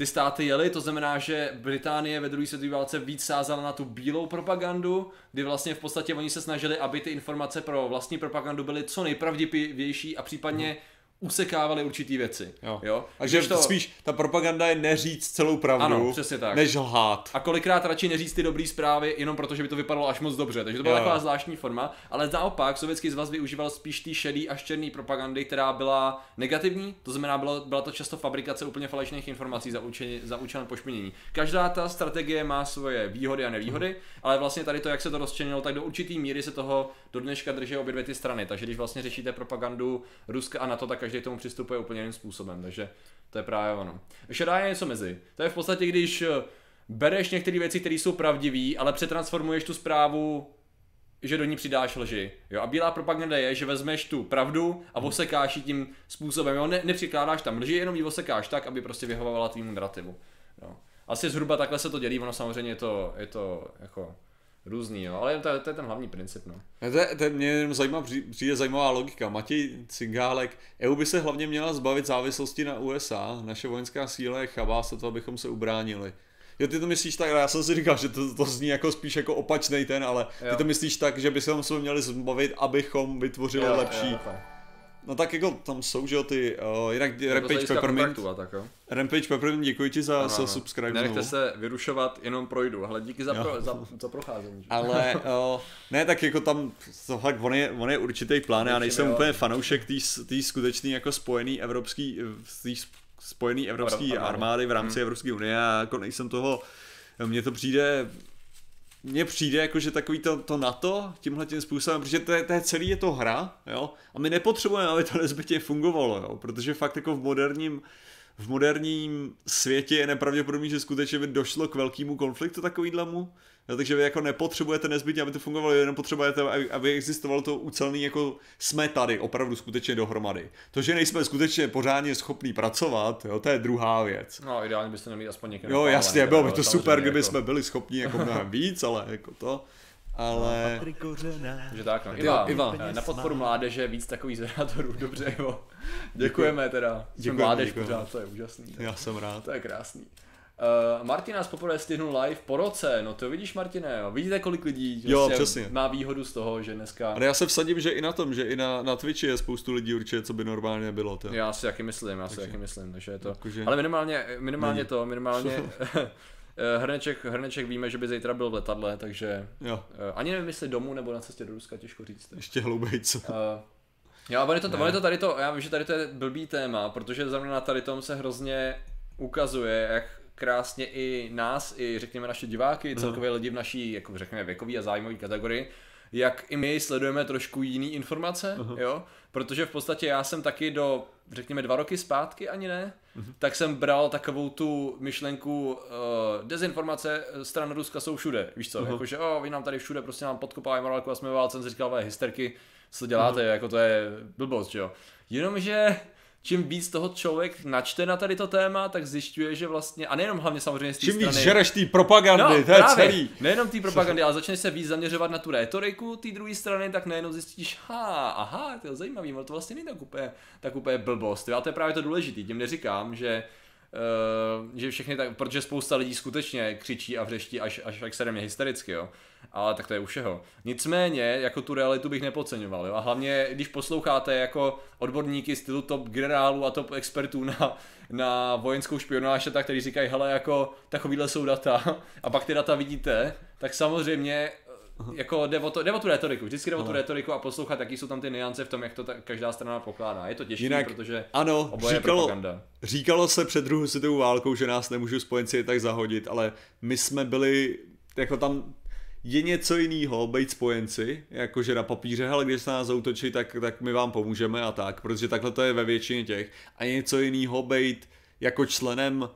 ty státy jeli, to znamená, že Británie ve druhé světové válce víc sázala na tu bílou propagandu, kdy vlastně v podstatě oni se snažili, aby ty informace pro vlastní propagandu byly co nejpravdivější a případně usekávali určitý věci. Jo. jo? Takže to... spíš ta propaganda je neříct celou pravdu, Ano, přesně tak. než lhát. A kolikrát radši neříct ty dobré zprávy, jenom protože by to vypadalo až moc dobře. Takže to byla Jo, taková zvláštní forma. Ale naopak Sovětský svaz využíval spíš ty šedý až černý propagandy, která byla negativní. To znamená, bylo, byla to často fabrikace úplně falešných informací za, účel, za účelem pošpinění. Každá ta strategie má svoje výhody a nevýhody, ale vlastně tady to, jak se to rozčlenilo, tak do určitý míry se toho do dneška drží obě dvě ty strany. Takže když vlastně řešíte propagandu Ruska a NATO, tak každý k tomu přistupuje úplně jiným způsobem. Takže to je právě ono. Šedá je něco mezi. To je v podstatě, když eh, bereš některé věci, které jsou pravdivé, ale přetransformuješ tu zprávu, že do ní přidáš lži. Jo? A bílá propaganda je, že vezmeš tu pravdu a osekáš ji tím způsobem. Jo? Ne, nepřikládáš tam lži, jenom ji osekáš tak, aby prostě vyhovovala tvýmu narrativu. Jo? Asi zhruba takhle se to dělí, ono samozřejmě je to, je to jako různý, jo? ale to, je- to je ten hlavní princip. No. To, je, to je mě jenom zajímá, při- přijde zajímavá logika. Matěj Cingálek, EU by se hlavně měla zbavit závislosti na USA, naše vojenská síla je chabá se to, abychom se ubránili. Jo, ty to myslíš tak, já jsem si říkal, že to, to zní jako spíš jako opačný ten, ale ty Jo. to myslíš tak, že bychom se měli zbavit, abychom vytvořili Jo, lepší. jo. No tak jako tam jsou, že jo, ty, uh, jinak To z Rampage Peppermint, tak, jo? Rampage Peppermint, děkuji ti za, Ano, za subscribe Nenechte znovu. se vyrušovat, jenom projdu. Ale díky za, Jo. pro, za, za procházení. Ale uh, ne, tak jako tam, to fakt, on je, on je určitý plán, já nejsem jo. úplně fanoušek té skutečný jako spojený evropský, tý spojený evropský Armády. armády v rámci Evropské unie a jako nejsem toho, mně to přijde, mně přijde jako, že takový to, to NATO tímhle tím způsobem, protože to je, to je celý je to hra, jo, a my nepotřebujeme, aby to nezbytně fungovalo, jo, protože fakt jako v moderním v moderním světě je nepravděpodobné, že skutečně by došlo k velkému konfliktu takovýhlemu. Jo, takže vy jako nepotřebujete nezbytně, aby to fungovalo, jenom potřebujete, aby, aby existovalo to ucelný, jako jsme tady opravdu skutečně dohromady. To, že nejsme skutečně pořádně schopní pracovat, jo, to je druhá věc. No, ideálně byste neměli aspoň někde Jo, napálený, jasně, bylo by to samozřejmě super, kdyby jako- jsme byli schopni jako mnohem víc, ale jako to. Ale Že tak, no. Iva, Iva. na podporu mládeže víc takových zvedátorů, dobře, jo. Děkujeme teda. Jsme Děkujeme, mládež děkujeme. pořád, to je úžasný. já jsem rád. To je krásný. Uh, Martin nás poprvé stihnul live po roce, no to vidíš Martine, jo. vidíte kolik lidí Jo, přesně. má výhodu z toho, že dneska, Ale já se vsadím, že i na tom, že i na, na Twitchi je spoustu lidí určitě, co by normálně nebylo. To. já si taky myslím, já si taky myslím, takže je to, Jakože- ale minimálně, minimálně Není. to, minimálně eh, Hrneček, Hrneček víme, že by zítra byl v letadle, takže Jo, eh, ani nevím, jestli domů nebo na cestě do Ruska, těžko říct. ještě hloubejc. Uh, jo, ale je to, on je to tady to, já vím, že tady to je blbý téma, protože za mě na tady tom se hrozně ukazuje, jak krásně i nás, i řekněme naše diváky, celkově lidi v naší, jako řekněme, věkové a zájmové kategorii, jak i my sledujeme trošku jiný informace, jo, protože v podstatě já jsem taky do, řekněme, dva roky zpátky, ani ne, tak jsem bral takovou tu myšlenku uh, dezinformace stran Ruska jsou všude, víš co, jakože oh, vy nám tady všude prostě nám podkopávají morálku a jsme válce, jsem si říkal, "Vole, hysterky, co děláte, jako to je blbost, jo. Jenomže čím víc toho člověk načte na tady to téma, tak zjišťuje, že vlastně, a nejenom hlavně samozřejmě z té Čím víc strany... žereš té propagandy, No, to je právě. celý. Nejenom té propagandy, ale začneš se víc zaměřovat na tu rétoriku té druhé strany, tak najednou zjistíš, ha, aha, to je zajímavý, ale to vlastně není tak úplně, tak úplně blbost. Jo? A to je právě to důležité. Tím neříkám, že Uh, že všechny tak, protože spousta lidí skutečně křičí a vřeští až, až extrémně hystericky, jo. Ale tak to je u všeho. Nicméně, jako tu realitu bych nepodceňoval, jo. A hlavně, když posloucháte jako odborníky stylu top generálů a top expertů na, na vojenskou špionáž, a tak, který říkají, hele, jako takovýhle jsou data, a pak ty data vidíte, tak samozřejmě jako jde o, to, jde o tu retoriku, vždycky jde o tu retoriku a poslouchat, jaký jsou tam ty niance v tom, jak to ta, každá strana pokládá. Je to těžké, Jinak, protože ano, oboje je říkalo, propaganda. říkalo se před druhou světovou válkou, že nás nemůžu spojenci tak zahodit, ale my jsme byli, jako tam je něco jiného být spojenci, jakože na papíře, ale když se nás zautočí, tak, tak my vám pomůžeme a tak, protože takhle to je ve většině těch. A je něco jiného být jako členem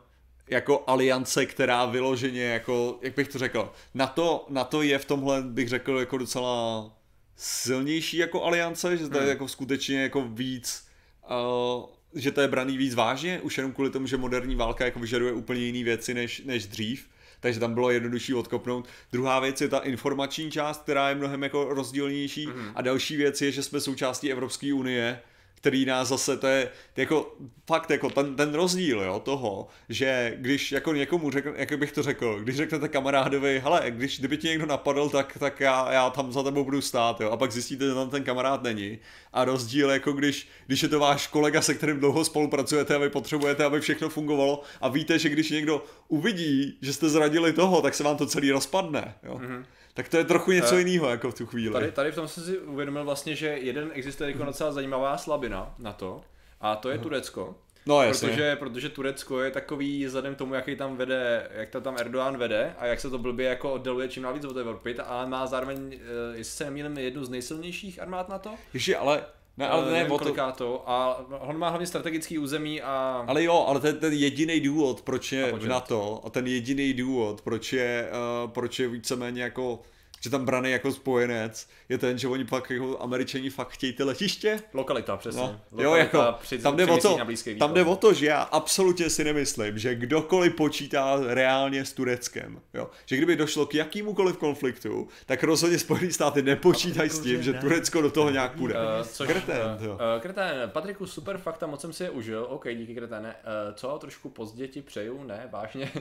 jako aliance, která vyloženě jako, jak bych to řekl, na to, na to je v tomhle, bych řekl, jako docela silnější jako aliance, že to je Hmm. jako skutečně jako víc, uh, že to je braný víc vážně, už jenom kvůli tomu, že moderní válka jako vyžaduje úplně jiné věci než, než dřív, takže tam bylo jednodušší odkopnout. Druhá věc je ta informační část, která je mnohem jako rozdílnější Mhm. a další věc je, že jsme součástí Evropské unie, který nás zase, to je jako fakt jako ten, ten rozdíl jo, toho, že když jako někomu řekl, jak bych to řekl, když řeknete kamarádovi, hele, když kdyby ti někdo napadl, tak, tak já, já tam za tebou budu stát, jo, a pak zjistíte, že tam ten kamarád není. A rozdíl jako když, když je to váš kolega, se kterým dlouho spolupracujete a vy potřebujete, aby všechno fungovalo a víte, že když někdo uvidí, že jste zradili toho, tak se vám to celý rozpadne, jo. Mm-hmm. Tak to je trochu něco Eh, jiného jako v tu chvíli. Tady, tady v tom jsem si uvědomil vlastně, že jeden existuje jako docela zajímavá slabina na to, a to je Turecko. No jasně. Protože, protože Turecko je takový, vzhledem k tomu, jaký tam vede, jak to tam Erdogan vede a jak se to blbě jako oddaluje čím dál víc od Evropy, ale má zároveň, eh, jestli se nemýlím, jednu z nejsilnějších armád na to. Ježi, ale, ne, ale ne, o to, to. A on má hlavně strategický území a... Ale jo, ale ten, ten jediný důvod, proč je v. NATO, a ten jediný důvod, proč je, uh, proč je víceméně jako, že tam braný jako spojenec, je ten, že oni pak jako američani fakt chtějí ty letiště. Lokalita, přesně. No, Lokalita jo, jako, při, tam jde, o to, tam jde o to, že já absolutně si nemyslím, že kdokoliv počítá reálně s Tureckem. Jo? Že kdyby došlo k jakýmukoliv konfliktu, tak rozhodně Spojené státy nepočítají s tím, že Turecko do toho nějak půjde. Uh, což, Kretén, uh, jo. uh, Kretén, Patriku, super fakta, moc jsem si je užil. OK, díky Kreténe. Uh, co, trošku pozdě ti přeju? Ne, vážně.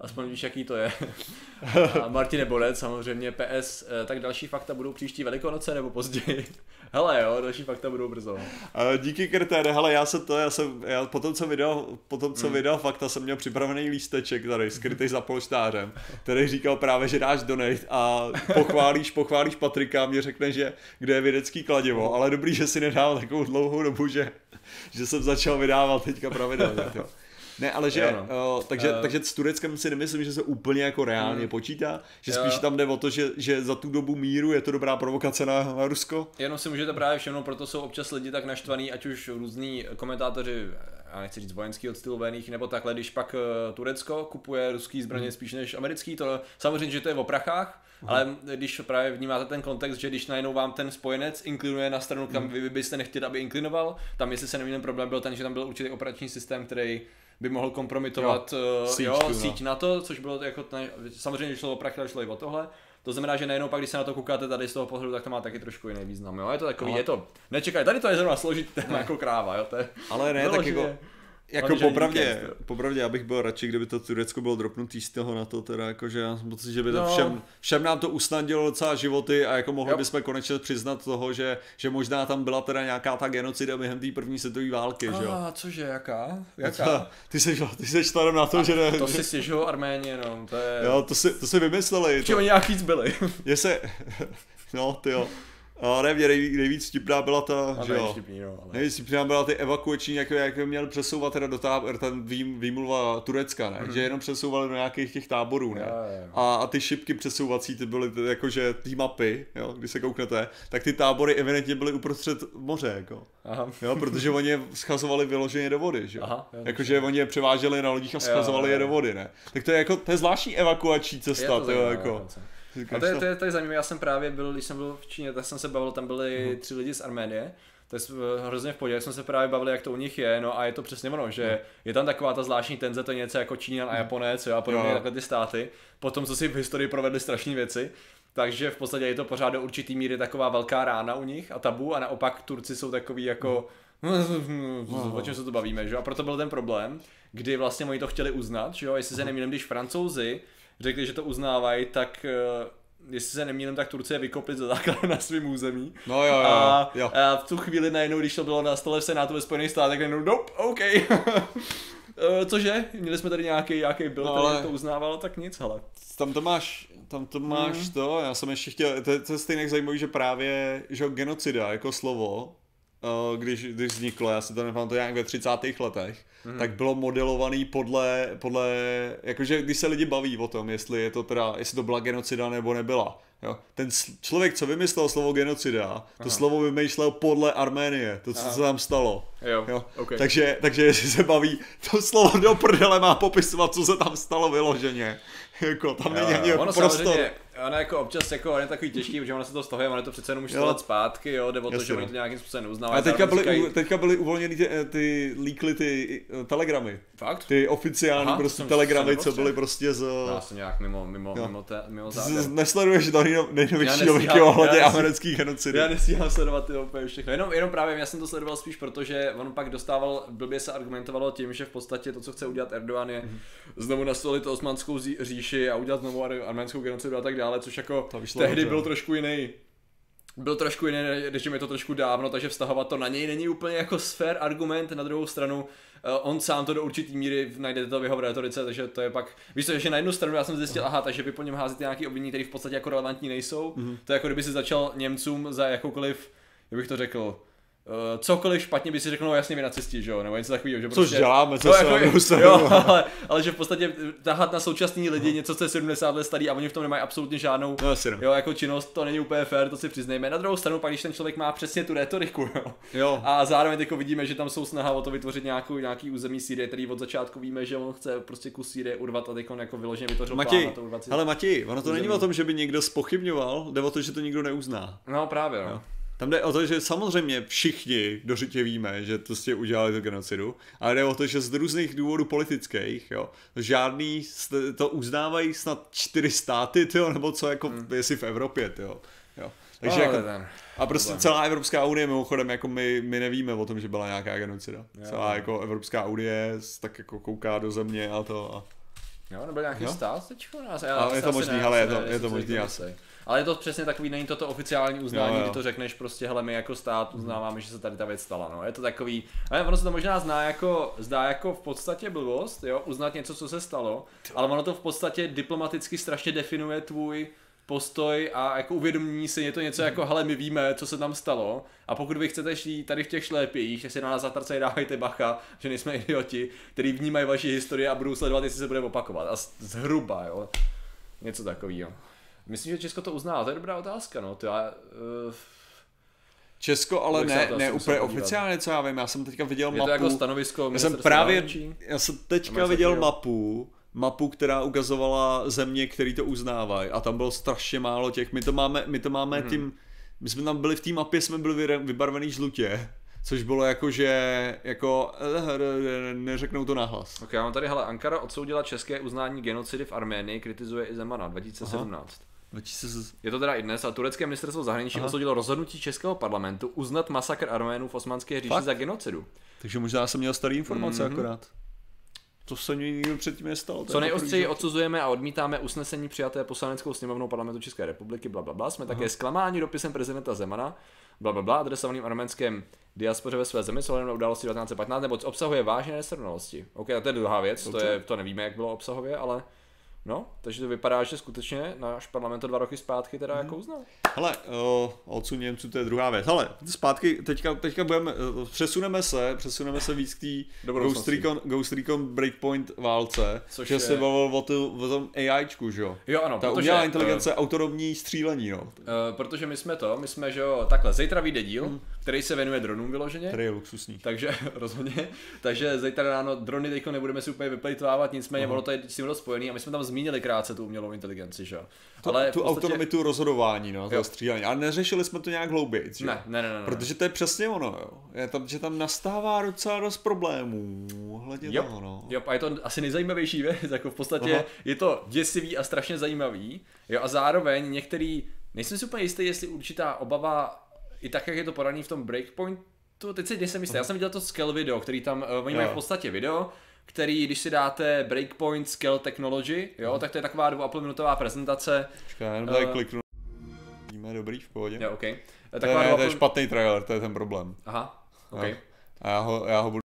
Aspoň víš, jaký to je. A Martine Borec, samozřejmě PS. Uh, tak další fakta budou příští velikonoce nebo později? Hele jo, další fakta budou brzo. Díky Kreténe, hele, já jsem to, já jsem, já potom co vydal, potom co Hmm. vydal fakta, jsem měl připravený lísteček tady, skrytý za polštářem, který říkal právě, že dáš donate a pochválíš, pochválíš Patrika a mě řekne, že kde je vědecký kladivo, ale dobrý, že si nedával takovou dlouhou dobu, že, že jsem začal vydávat teďka pravidelně. Ne, ale že, Jo, no. uh, takže, Eh. takže s Tureckem si nemyslím, že se úplně jako reálně počítá, že Jo. spíš tam jde o to, že, že za tu dobu míru je to dobrá provokace na, Rusko. Jenom si můžete právě všimnout, proto jsou občas lidi tak naštvaný, ať už různí komentátoři, já nechci říct vojenský od stylu vených, nebo takhle, když pak eh, Turecko kupuje ruský zbraně Hmm. spíš než americký, to samozřejmě, že to je o prachách, ale když právě vnímáte ten kontext, že když najednou vám ten spojenec inklinuje na stranu, kam Hmm. vy byste nechtěli, aby inklinoval, tam jestli se nemýlím, problém byl ten, že tam byl určitý operační systém, který by mohl kompromitovat jo, síť jo, tu, no. síť na to, což bylo jako, samozřejmě šlo o prachy, ale šlo i o tohle. To znamená, že najednou pak, když se na to koukáte tady z toho pohledu, tak to má taky trošku jiný význam. Jo? Je to takový, Ale- je to, nečekaj, tady to je zrovna složité jako kráva, jo? To je, Ale ne, tak jako, jako že popravdě, popravdě, já bych byl radši, kdyby to Turecko bylo dropnutý z toho na to, teda jakože já jsem pocit, že by to No. všem, všem nám to usnadnilo docela životy a jako mohli Jo. bychom konečně přiznat toho, že, že možná tam byla teda nějaká ta genocida během té první světové války, že jo. A cože, jaká? Jaká? ty jsi, ty jsi tady na to, že ne, To si stěžují Arméni, no, to je... jo, to si, to si vymysleli, Či to, oni nějak víc byli. je se, no ty jo. A ne, mě nejvíc, nejvíc vtipná byla ta, A že jo. vtipný, no, ale... Nejvíc vtipná byla ty evakuační, jak, jak měl přesouvat teda do tábor, ten vým, výmluva Turecka, ne? Že jenom přesouvali do nějakých těch táborů, ne? Jo, jo, jo. A, a ty šipky přesouvací, ty byly t- jakože ty mapy, jo, když se kouknete, tak ty tábory evidentně byly uprostřed moře, jako. Aha. Jo, protože oni je schazovali vyloženě do vody, že jo. Jo, Jakože oni je převáželi na lodích a schazovali jo, je jo. do vody, ne? Tak to je jako, to je zvláštní evakuační Je cesta, to to zajímavé, jako. A to je, to? je, to je zajímavé, já jsem právě byl, když jsem byl v Číně, tak jsem se bavil, tam byli tři lidi z Arménie, to je hrozně v pohodě, jak jsme se právě bavili, jak to u nich je, no a je to přesně ono, že je tam taková ta zvláštní tenze, to je něco jako Číňan a Japonec, jo, a podobně Jo. takhle ty státy, potom co si v historii provedli strašné věci, takže v podstatě je to pořád do určitý míry taková velká rána u nich a tabu a naopak Turci jsou takový jako o čem se to bavíme, že? jo? A proto byl ten problém, kdy vlastně oni to chtěli uznat, že jo? Jestli se nemýlím, když francouzi řekli, že to uznávají, tak eh, jestli se nemýlím, tak Turci je vykopli za základ na svém území. No jo, jo, A, jo. a v tu chvíli najednou, když to bylo na stole v Senátu ve Spojených státech, najednou nope, OK. Uh, cože? Měli jsme tady nějaký, nějaký byl, No, který ale- to uznával, tak nic, hele. Tam to máš, tam to máš Mhm. to, já jsem ještě chtěl, to, to je stejně zajímavé, že právě, že genocida jako slovo, eh, když, když vzniklo, já si to nepamatuju nějak ve 30. letech, Mhm. tak bylo modelovaný podle, podle, jakože když se lidi baví o tom, jestli je to teda, jestli to byla genocida nebo nebyla. Jo. Ten člověk, co vymyslel slovo genocida, to Aha. slovo vymýšlel podle Arménie, to, co Aha. se tam stalo. Jo, Jo. okay. Takže, takže jestli se baví, to slovo do prdele má popisovat, co se tam stalo vyloženě. Jako, tam není ani ono prostor. samozřejmě, ono jako občas jako, on je takový těžký, protože ono se to stahuje, ono to přece jenom už let zpátky, jo, jde o to, Jasně, že oni no. to nějakým způsobem neuznávají. A teďka byly, říkají- teďka byly uvolněny ty, eh, ty líkly ty eh, telegramy. Fakt? Ty oficiální Aha, prostě telegramy, co jsem byly prostě z... No, Já jsem nějak mimo, mimo, Jo. mimo, té, mimo z záběr. nesleduješ to nejno- Já nejnovějšího nestíhám- wiki ohledně amerických genocidy. Já nestíhám sledovat ty úplně všechno. Jenom, jenom právě já jsem to sledoval spíš, protože on pak dostával, blbě se argumentovalo tím, že v podstatě to, co chce udělat Erdogan, je Mhm. znovu nastolit osmanskou říši a udělat znovu ar- arménskou genocidu a tak dále, což jako To tehdy dobře, byl no. trošku jiný. Byl trošku jiný, když je to trošku dávno, takže vztahovat to na něj není úplně jako sfér argument. Na druhou stranu, eh, on sám to do určitý míry najdete to v jeho rétorice, takže to je pak. Víš co, že na jednu stranu já jsem zjistil, aha, takže vy po něm házíte nějaký obvinění, které v podstatě jako relevantní nejsou. Mhm. To je jako kdyby si začal Němcům za jakoukoliv, jak bych to řekl, Uh, cokoliv špatně by si řekl, no jasně vy nacisti, že jo, nebo něco takového, že Což prostě... děláme, co no, se jako, na druhou stranu. jo, ale, ale, že v podstatě tahat na současný lidi něco, co je 70 let starý a oni v tom nemají absolutně žádnou No asi no. Jo, jako činnost to není úplně fér, to si přiznejme. Na druhou stranu, pak když ten člověk má přesně tu retoriku, jo. Jo. A zároveň jako vidíme, že tam jsou snaha o to vytvořit nějakou, nějaký území Sýrie, který od začátku víme, že on chce prostě kus Sýrie urvat a teď on jako vyloženě vytvořil plán Matěj, na to urvat hele Matěj, ono to není území. o tom, že by někdo spochybňoval, jde o to, že to nikdo neuzná. No právě, no. Jo. Tam jde o to, že samozřejmě všichni dožitě víme, že to jste udělali tu genocidu, ale jde o to, že z různých důvodů politických, jo, žádný to uznávají snad čtyři státy, tyjo, nebo co jako, hmm. jestli v Evropě, tyjo. Jo. Takže No, jako, ale ten- a prostě problém. celá Evropská unie, mimochodem, jako my, my nevíme o tom, že byla nějaká genocida. Jo. Celá jako Evropská unie tak jako kouká do země a to a... Jo, nebyl nějaký Jo? stát? Já, Ale je to možný, hele, je to- je to možný, asi. Ale je to přesně takový, není to to oficiální uznání, Jo, jo. kdy to řekneš prostě, hele, my jako stát uznáváme, že se tady ta věc stala, no. Je to takový, ale ono se to možná zná jako, zdá jako v podstatě blbost, jo, uznat něco, co se stalo, ale ono to v podstatě diplomaticky strašně definuje tvůj postoj a jako uvědomění si, je to něco jako, hele, my víme, co se tam stalo a pokud vy chcete šít tady v těch šlépích, tak si na nás zatrcej dávejte bacha, že nejsme idioti, který vnímají vaši historii a budou sledovat, jestli se bude opakovat. A zhruba, jo. Něco takového. Myslím, že Česko to uzná, to je dobrá otázka, no. To já, uh, Česko ale ne, ne úplně oficiálně, co já vím, já jsem teďka viděl je mapu. to jako stanovisko Já jsem právě, já jsem teďka viděl mapu, mapu, která ukazovala země, které to uznávají a tam bylo strašně málo těch, my to máme, my to máme Mhm. tím, my jsme tam byli v té mapě, jsme byli vybarvený žlutě, což bylo jako, že, jako, eh, neřeknou to nahlas. Ok, já mám tady, hele, Ankara odsoudila české uznání genocidy v Arménii, kritizuje i Zemana 2017. 2000 Je to teda i dnes, a turecké ministerstvo zahraničí Aha. odsoudilo rozhodnutí českého parlamentu uznat masakr Arménů v osmanské říši Fakt? za genocidu. Takže možná jsem měl starý informace Mhm. akorát. To se nikdy předtím nestalo. Co nejostřeji odsuzujeme a odmítáme usnesení přijaté poslaneckou sněmovnou parlamentu České republiky, bla, bla, bla. Jsme také zklamáni dopisem prezidenta Zemana, bla, bla, bla, adresovaným arménském diaspoře ve své zemi s ohledem na události 1915, nebo obsahuje vážné nesrovnalosti. OK, a to je druhá věc, to, je, to nevíme, jak bylo obsahově, ale no, takže to vypadá, že skutečně náš parlament to dva roky zpátky teda jako uznal. Hele, o, odsun Němců, to je druhá věc. Hele, zpátky, teďka, teďka budeme, eh, přesuneme se, přesuneme se víc k té Ghost. Recon, Ghost Recon Breakpoint válce, Což že je- se bavil o, tu, o tom AIčku, že jo? Jo, ano, Ta protože, umělá eh, inteligence, autonomní střílení, no. Uh, protože my jsme to, my jsme, že jo, takhle, zítra vyjde díl, který se věnuje dronům vyloženě. Který je luxusní. Takže rozhodně, takže zítra ráno drony teďko nebudeme si úplně vyplejtvávat, nicméně Aha. ono to je s tím dost spojený a my jsme tam zmínili krátce tu umělou inteligenci, že jo. Tu, Ale v tu podstatě- autonomitu rozhodování, no, toho střílení. Ale neřešili jsme to nějak hlouběji? Ne, ne, ne, ne. Protože to je přesně ono, jo. Je tam, že tam nastává docela dost problémů, hledně Jo, toho, no. jo, a je to asi nejzajímavější věc, jako v podstatě Aha. je to děsivý a strašně zajímavý, jo, a zároveň některý, nejsem si úplně jistý, jestli určitá obava, i tak, jak je to podaný v tom breakpointu, teď si nejsem jistý, já jsem viděl to scale video, který tam, uh, oni mají Jo. v podstatě video, který, když si dáte breakpoint scale technology, jo, tak to je taková dvou a půl minutová prezentace, Počkej, já jenom tady Eh. kliknu. Víme, dobrý, v pohodě. jo, OK. To je, to je špatný trailer, to je ten problém. Aha, OK. Jo. A já ho, já ho budu...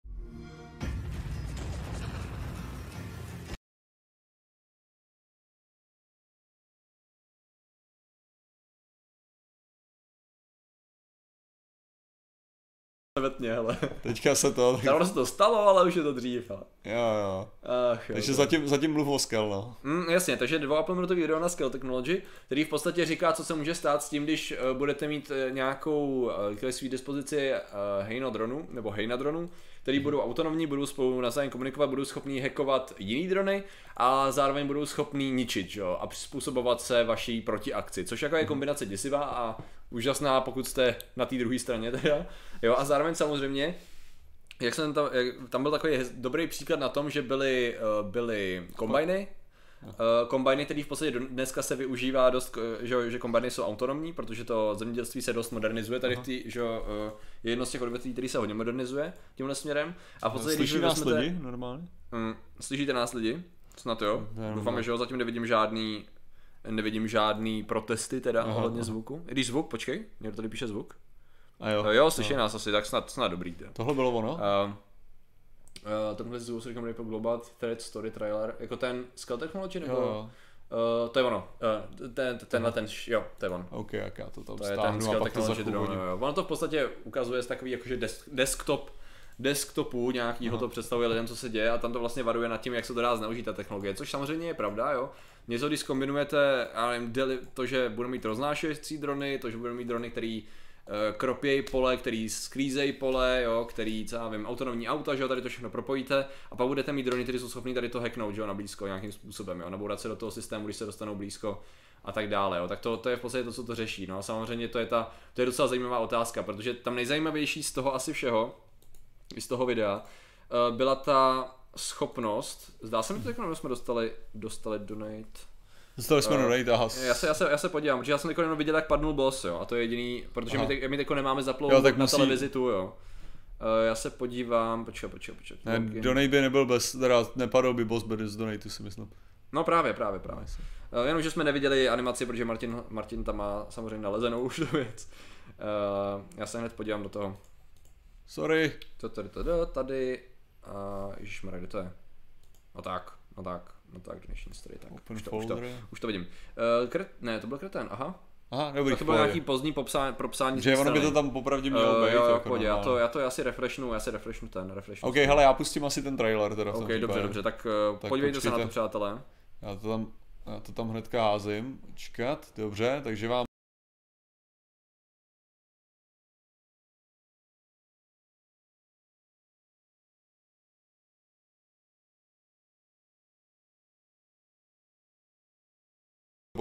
Vetně, hele. Teďka se to... Dávno se to stalo, ale už je to dřív. Ale. Jo, jo. Ach, jo, Takže to- zatím, zatím mluv o skel, no. Mm, jasně, takže 2,5 minutový video na Scale Technology, který v podstatě říká, co se může stát s tím, když uh, budete mít uh, nějakou uh, k své dispozici hejno dronu, nebo hejna dronu, který budou autonomní, budou spolu navzájem komunikovat, budou schopní hackovat jiný drony a zároveň budou schopní ničit, jo, a přizpůsobovat se vaší protiakci, což jako je kombinace děsivá a úžasná, pokud jste na té druhé straně teda, jo, a zároveň samozřejmě jak jsem tam, jak, tam byl takový dobrý příklad na tom, že byly, uh, byly kombajny, uh, kombajny, který v podstatě dneska se využívá dost, eh, že, že kombajny jsou autonomní, protože to zemědělství se dost modernizuje, tady v tý, že uh, je jedno z těch odvětví, který se hodně modernizuje tímhle směrem. A v podstatě, Slyší vy nás vezmete- lidi normálně? Mm, slyšíte nás lidi? Snad jo. Doufáme, že jo, zatím nevidím žádný nevidím žádný protesty teda Aha, ohledně aha. zvuku. I když zvuk, počkej, někdo tady píše zvuk. A jo. Jo, jo slyší nás asi, tak snad, snad dobrý. To. Tohle bylo ono? Uh, uh, tenhle zvuk se říkám Repo Global Thread Story Trailer, jako ten Scale Technology nebo? Jo, jo. Uh, to je ono, uh, ten, tenhle ten, jo, to je on. OK, jak já to tam To je ten a pak to jo. Ono to v podstatě ukazuje z takový jakože desk, desktop, desktopu nějakýho to představuje lidem, co se děje a tam to vlastně varuje nad tím, jak se to dá zneužít ta technologie, což samozřejmě je pravda, jo. Něco, když kombinujete, já nevím, deli- to, že budeme mít roznášející drony, to, že budeme mít drony, který eh, kropějí pole, který sklízejí pole, jo, který, co já vím, autonomní auta, že jo, tady to všechno propojíte a pak budete mít drony, které jsou schopný tady to hacknout, že jo, na blízko nějakým způsobem, jo, nabourat se do toho systému, když se dostanou blízko a tak dále, jo. tak to, to je v podstatě to, co to řeší, no a samozřejmě to je ta, to je docela zajímavá otázka, protože tam nejzajímavější z toho asi všeho, z toho videa, eh, byla ta schopnost, zdá se mi to, jak jsme dostali, dostali donate, Dostali jsme Eh, do Rate, aha. já se, já, se, já se podívám, protože já jsem jenom viděl, jak padnul boss, jo, a to je jediný, protože my, Aha. my teď nemáme zaplou Jo, tak na musí- televizi tu, jo. Uh, já se podívám, počkej, počkej, počkej. Ne. Donate by nebyl bez, teda nepadl by boss bez Donateu si myslím. No právě, právě, právě. Uh, jenom, že jsme neviděli animaci, protože Martin, Martin tam má samozřejmě nalezenou už tu věc. Uh, já se hned podívám do toho. Sorry. To tady, tady, tady, uh, ježišmarja, kde to je? No tak, no tak, no tak, dnešní story, tak. Open už, to, už, to, už to vidím. Uh, kret, ne, to byl kretén, aha. Aha, dobrý, Tak to bylo nějaký pozdní popsání, propsání Že ono by to tam popravdě mělo Uh, být. jo, jo, jako pojď, já to, já to asi refreshnu, já si refreshnu ten, refreshnu. OK, hele, já pustím asi ten trailer teda. OK, dobře, případě. dobře, tak, uh, Tak podívejte se na počkejte. to, přátelé. Já to tam, já to tam hnedka házím. Čekat, dobře, takže vám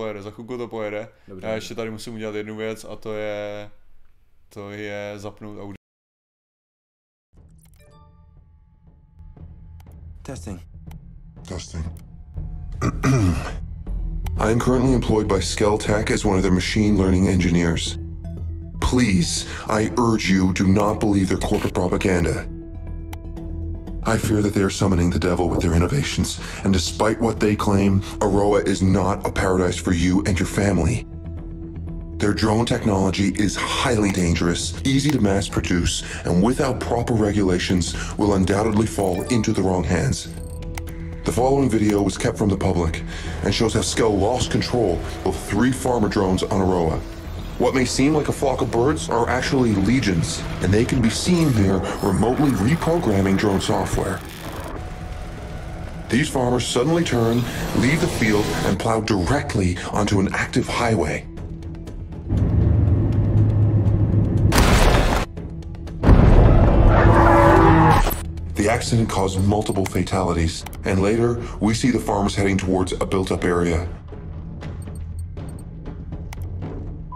pojede, za chvilku to pojede. Dobře, Já ještě tady musím udělat jednu věc a to je, to je zapnout audio. Testing. Testing. I am currently employed by Skeltech as one of their machine learning engineers. Please, I urge you, do not believe their corporate propaganda. I fear that they are summoning the devil with their innovations, and despite what they claim, Aroa is not a paradise for you and your family. Their drone technology is highly dangerous, easy to mass produce, and without proper regulations will undoubtedly fall into the wrong hands. The following video was kept from the public and shows how Skell lost control of three farmer drones on Aroa. What may seem like a flock of birds are actually legions, and they can be seen here remotely reprogramming drone software. These farmers suddenly turn, leave the field, and plow directly onto an active highway. The accident caused multiple fatalities, and later we see the farmers heading towards a built up area.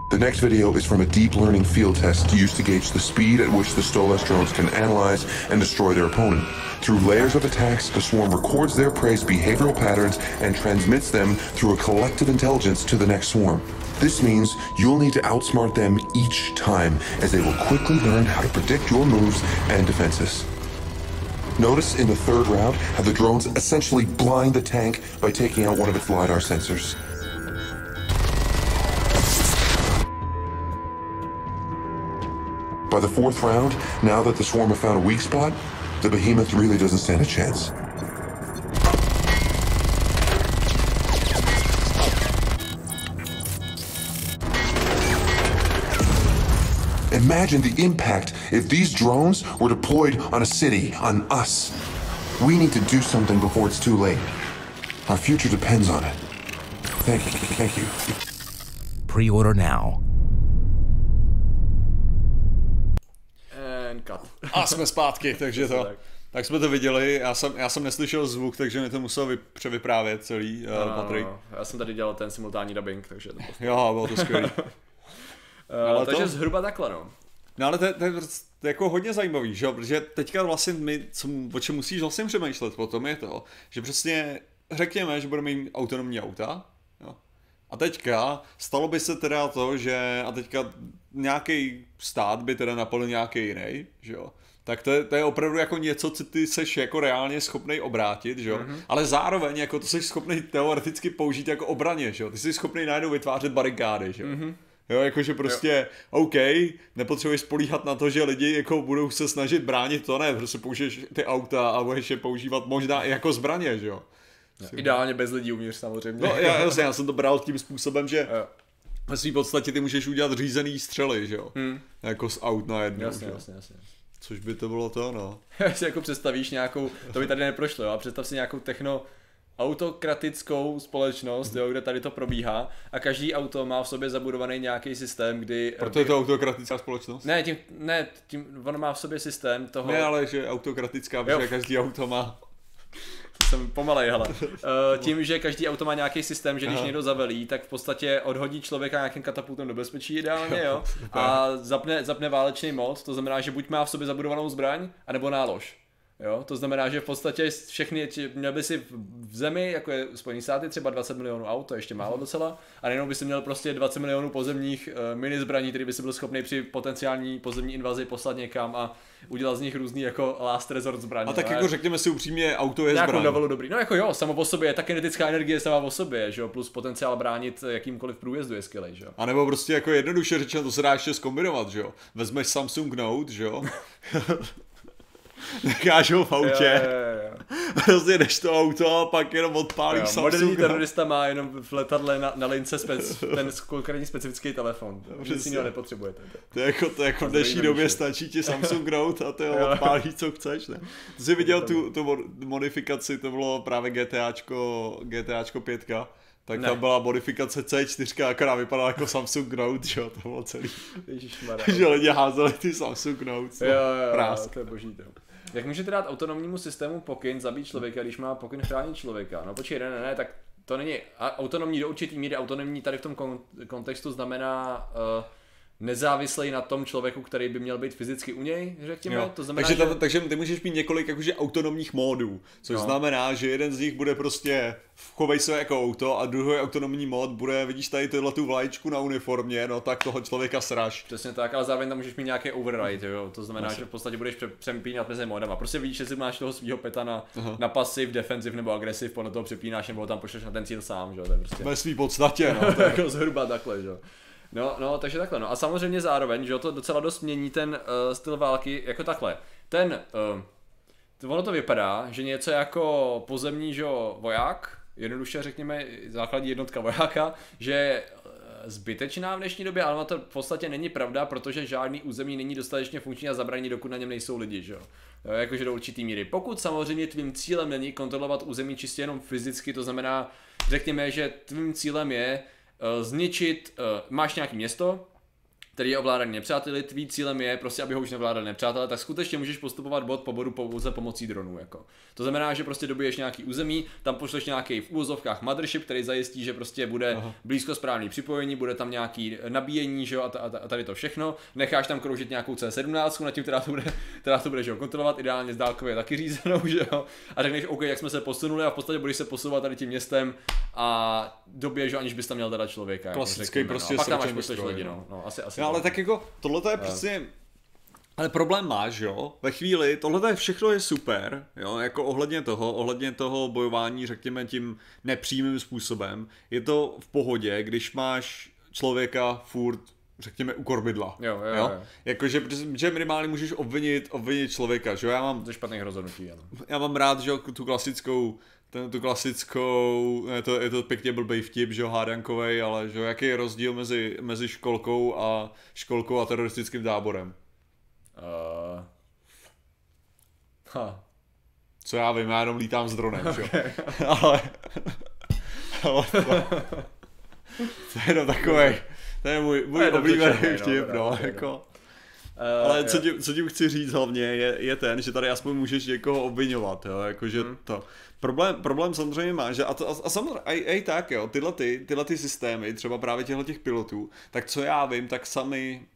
The next video is from a deep learning field test used to gauge the speed at which the Stolas drones can analyze and destroy their opponent. Through layers of attacks, the swarm records their prey's behavioral patterns and transmits them through a collective intelligence to the next swarm. This means you'll need to outsmart them each time, as they will quickly learn how to predict your moves and defenses. Notice in the third round how the drones essentially blind the tank by taking out one of its LiDAR sensors. By the fourth round, now that the swarm have found a weak spot, the behemoth really doesn't stand a chance. Imagine the impact if these drones were deployed on a city, on us. We need to do something before it's too late. Our future depends on it. Thank you. Thank you. Pre-order now. A jsme zpátky, takže to. Tak. Tak jsme to viděli, já jsem, já jsem neslyšel zvuk, takže mi to musel vy, převyprávět celý uh, No, Patrik. Já jsem tady dělal ten simultánní dubbing, takže to bylo. Jo, bylo to skvělý. Uh, Ale takže to- zhruba takhle, no. No ale to, je- to, je prostě- to je jako hodně zajímavý, že protože teďka vlastně my, co, o čem musíš vlastně přemýšlet potom je to, že přesně řekněme, že budeme mít autonomní auta, jo? a teďka stalo by se teda to, že a teďka nějaký stát by teda napadl nějaký jiný, že jo? Tak to je, to je opravdu jako něco, co ty seš jako reálně schopný obrátit, že jo? Mm-hmm. Ale zároveň jako to seš schopný teoreticky použít jako obraně, že jo? Ty jsi schopný najednou vytvářet barikády, že jo? Mm-hmm. Jo, jakože prostě, jo. OK, nepotřebuješ spolíhat na to, že lidi jako budou se snažit bránit to, ne, prostě použiješ ty auta a budeš je používat možná i jako zbraně, že jo. Ideálně bez lidí uvnitř samozřejmě. No, já, jasně, já jsem to bral tím způsobem, že Jo. ve své podstatě ty můžeš udělat řízený střely, že jo. Hmm. Jako z aut na jednu, Jasně, jasně, jasně. Což by to bylo to, no. si jako představíš nějakou, to by tady neprošlo, jo, a představ si nějakou techno autokratickou společnost, jo, kde tady to probíhá a každý auto má v sobě zabudovaný nějaký systém, kdy... Proto je to autokratická společnost. Ne, tím, ne, tím, ono má v sobě systém toho... Ne, ale že autokratická, Jo. protože každý auto má. Jsem pomalej, hele. Uh, tím, že každý auto má nějaký systém, že když Aha. někdo zavelí, tak v podstatě odhodí člověka nějakým katapultem do bezpečí ideálně, jo. A zapne, zapne válečný mod, to znamená, že buď má v sobě zabudovanou zbraň, anebo nálož. Jo, to znamená, že v podstatě všechny, měl by si v zemi, jako je Spojený státy, třeba 20 milionů aut, to je ještě málo docela, a nejenom by si měl prostě 20 milionů pozemních uh, mini zbraní, který by si byl schopný při potenciální pozemní invazi poslat někam a udělat z nich různý jako last resort zbraně. A tak jako řekněme si upřímně, auto je Nějakou zbraň. novelu dobrý. No jako jo, samo o sobě, ta kinetická energie sama o sobě, že jo, plus potenciál bránit jakýmkoliv průjezdu je skvělý, že jo. A nebo prostě jako jednoduše řečeno, to se dá ještě zkombinovat, že jo. Vezmeš Samsung Note, že jo. Necháš ho v autě, Jo, jo, jo, rozjedeš to auto a pak jenom odpálíš jo. Samsung Moderní Note. terorista má jenom v letadle na, na lince spec, ten konkrétní specifický telefon. Nic Přesně. jiného nepotřebujete. To je jako, to je jako v dnešní době stačí ti Samsung Note a ty ho Jo. odpálíš, co chceš, ne? Ty jsi viděl tu, tu mod- modifikaci, to bylo právě GTAčko, GTAčko 5, tak Ne. tam byla modifikace C4, akorát vypadala jako Samsung Note, že jo, to bylo celý. Ježišmarja. že lidi házeli ty Samsung Notes. Jo, jo, jo, Prásk. to je boží to. Jak můžete dát autonomnímu systému pokyn zabít člověka, když má pokyn chránit člověka? No počkej, ne, ne, ne, tak to není autonomní do určitý míry, autonomní tady v tom kon- kontextu znamená uh, nezávislý na tom člověku, který by měl být fyzicky u něj, řekněme. Jo. To znamená, takže, že... tam, takže ty můžeš mít několik jakože autonomních módů, což No. znamená, že jeden z nich bude prostě chovej se jako auto a druhý autonomní mód bude, vidíš tady tyhle tu vlajčku na uniformě, no tak toho člověka sraž. Přesně tak, ale zároveň tam můžeš mít nějaký override, jo? to znamená, že v podstatě budeš pře- přepínat mezi modama. Prostě víš, že si máš toho svého peta na, na pasiv, defensiv nebo agresiv, podle toho přepínáš nebo tam pošleš na ten cíl sám, že jo? to je prostě... Ve svý podstatě, no. to je jako zhruba takhle, že jo. No, no, takže takhle, no a samozřejmě zároveň, že to docela dost mění ten uh, styl války jako takhle. Ten, uh, to, ono to vypadá, že něco jako pozemní, že voják, jednoduše řekněme, základní jednotka vojáka, že je eh, zbytečná v dnešní době, ale to v podstatě není pravda, protože žádný území není dostatečně funkční a zabraní, dokud na něm nejsou lidi, že jo. Jakože do určitý míry. Pokud samozřejmě tvým cílem není kontrolovat území čistě jenom fyzicky, to znamená, řekněme, že tvým cílem je zničit, uh, máš nějaký město, který je ovládaný nepřáteli, tvý cílem je prostě, aby ho už nevládali nepřátelé, tak skutečně můžeš postupovat bod po bodu pouze pomocí dronů. Jako. To znamená, že prostě dobiješ nějaký území, tam pošleš nějaký v úvozovkách mothership, který zajistí, že prostě bude Aha. blízko správný připojení, bude tam nějaký nabíjení, že jo, a, ta- a, ta- a tady to všechno. Necháš tam kroužit nějakou C17, nad tím, která to bude, která to bude že jo, kontrolovat, ideálně z dálkově taky řízenou, že jo. A řekneš, OK, jak jsme se posunuli a v podstatě budeš se posouvat tady tím městem a dobiješ aniž bys tam měl teda člověka. jako Klasický řekněme, prostě no. A pak tam pošleš stroj, lidi, no. no. no asi, asi No, ale tak jako, tohle je přesně... Ale problém máš, jo, ve chvíli, tohle je všechno je super, jo, jako ohledně toho, ohledně toho bojování, řekněme tím nepřímým způsobem, je to v pohodě, když máš člověka furt, řekněme, u korbidla. Jo, jo, jo. Jakože, že minimálně můžeš obvinit, obvinit člověka, že jo, já mám To špatných rozhodnutí, ano. já mám rád, že jo, tu klasickou, ten, tu klasickou, je to, je to pěkně blbej vtip, že jo, hádankovej, ale že jo, jaký je rozdíl mezi, mezi školkou a školkou a teroristickým táborem? Uh, ha. Co já vím, já jenom lítám s dronem, že jo. ale, ale to, to je jenom takový, to je můj, můj oblíbený no, vtip, no, teda. jako. Uh, Ale co tím, co tím chci říct hlavně je, je ten, že tady aspoň můžeš někoho obvinovat, jo, jakože Hmm. to. Problém, problém samozřejmě má, že a, to, a, a samozřejmě, a, a, tak jo, tyhle, ty, tyhle ty systémy, třeba právě těchto těch pilotů, tak co já vím, tak sami,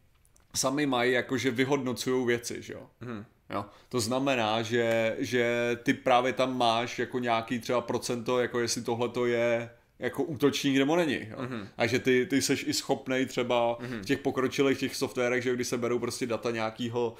sami mají jakože vyhodnocují věci, že jo. Hmm. Jo, to znamená, že, že ty právě tam máš jako nějaký třeba procento, jako jestli tohle to je jako útočník nebo není. Jo? Mm-hmm. A že ty, ty seš i schopnej třeba mm-hmm. v těch pokročilých těch softwarech, že když se berou prostě data nějakýho,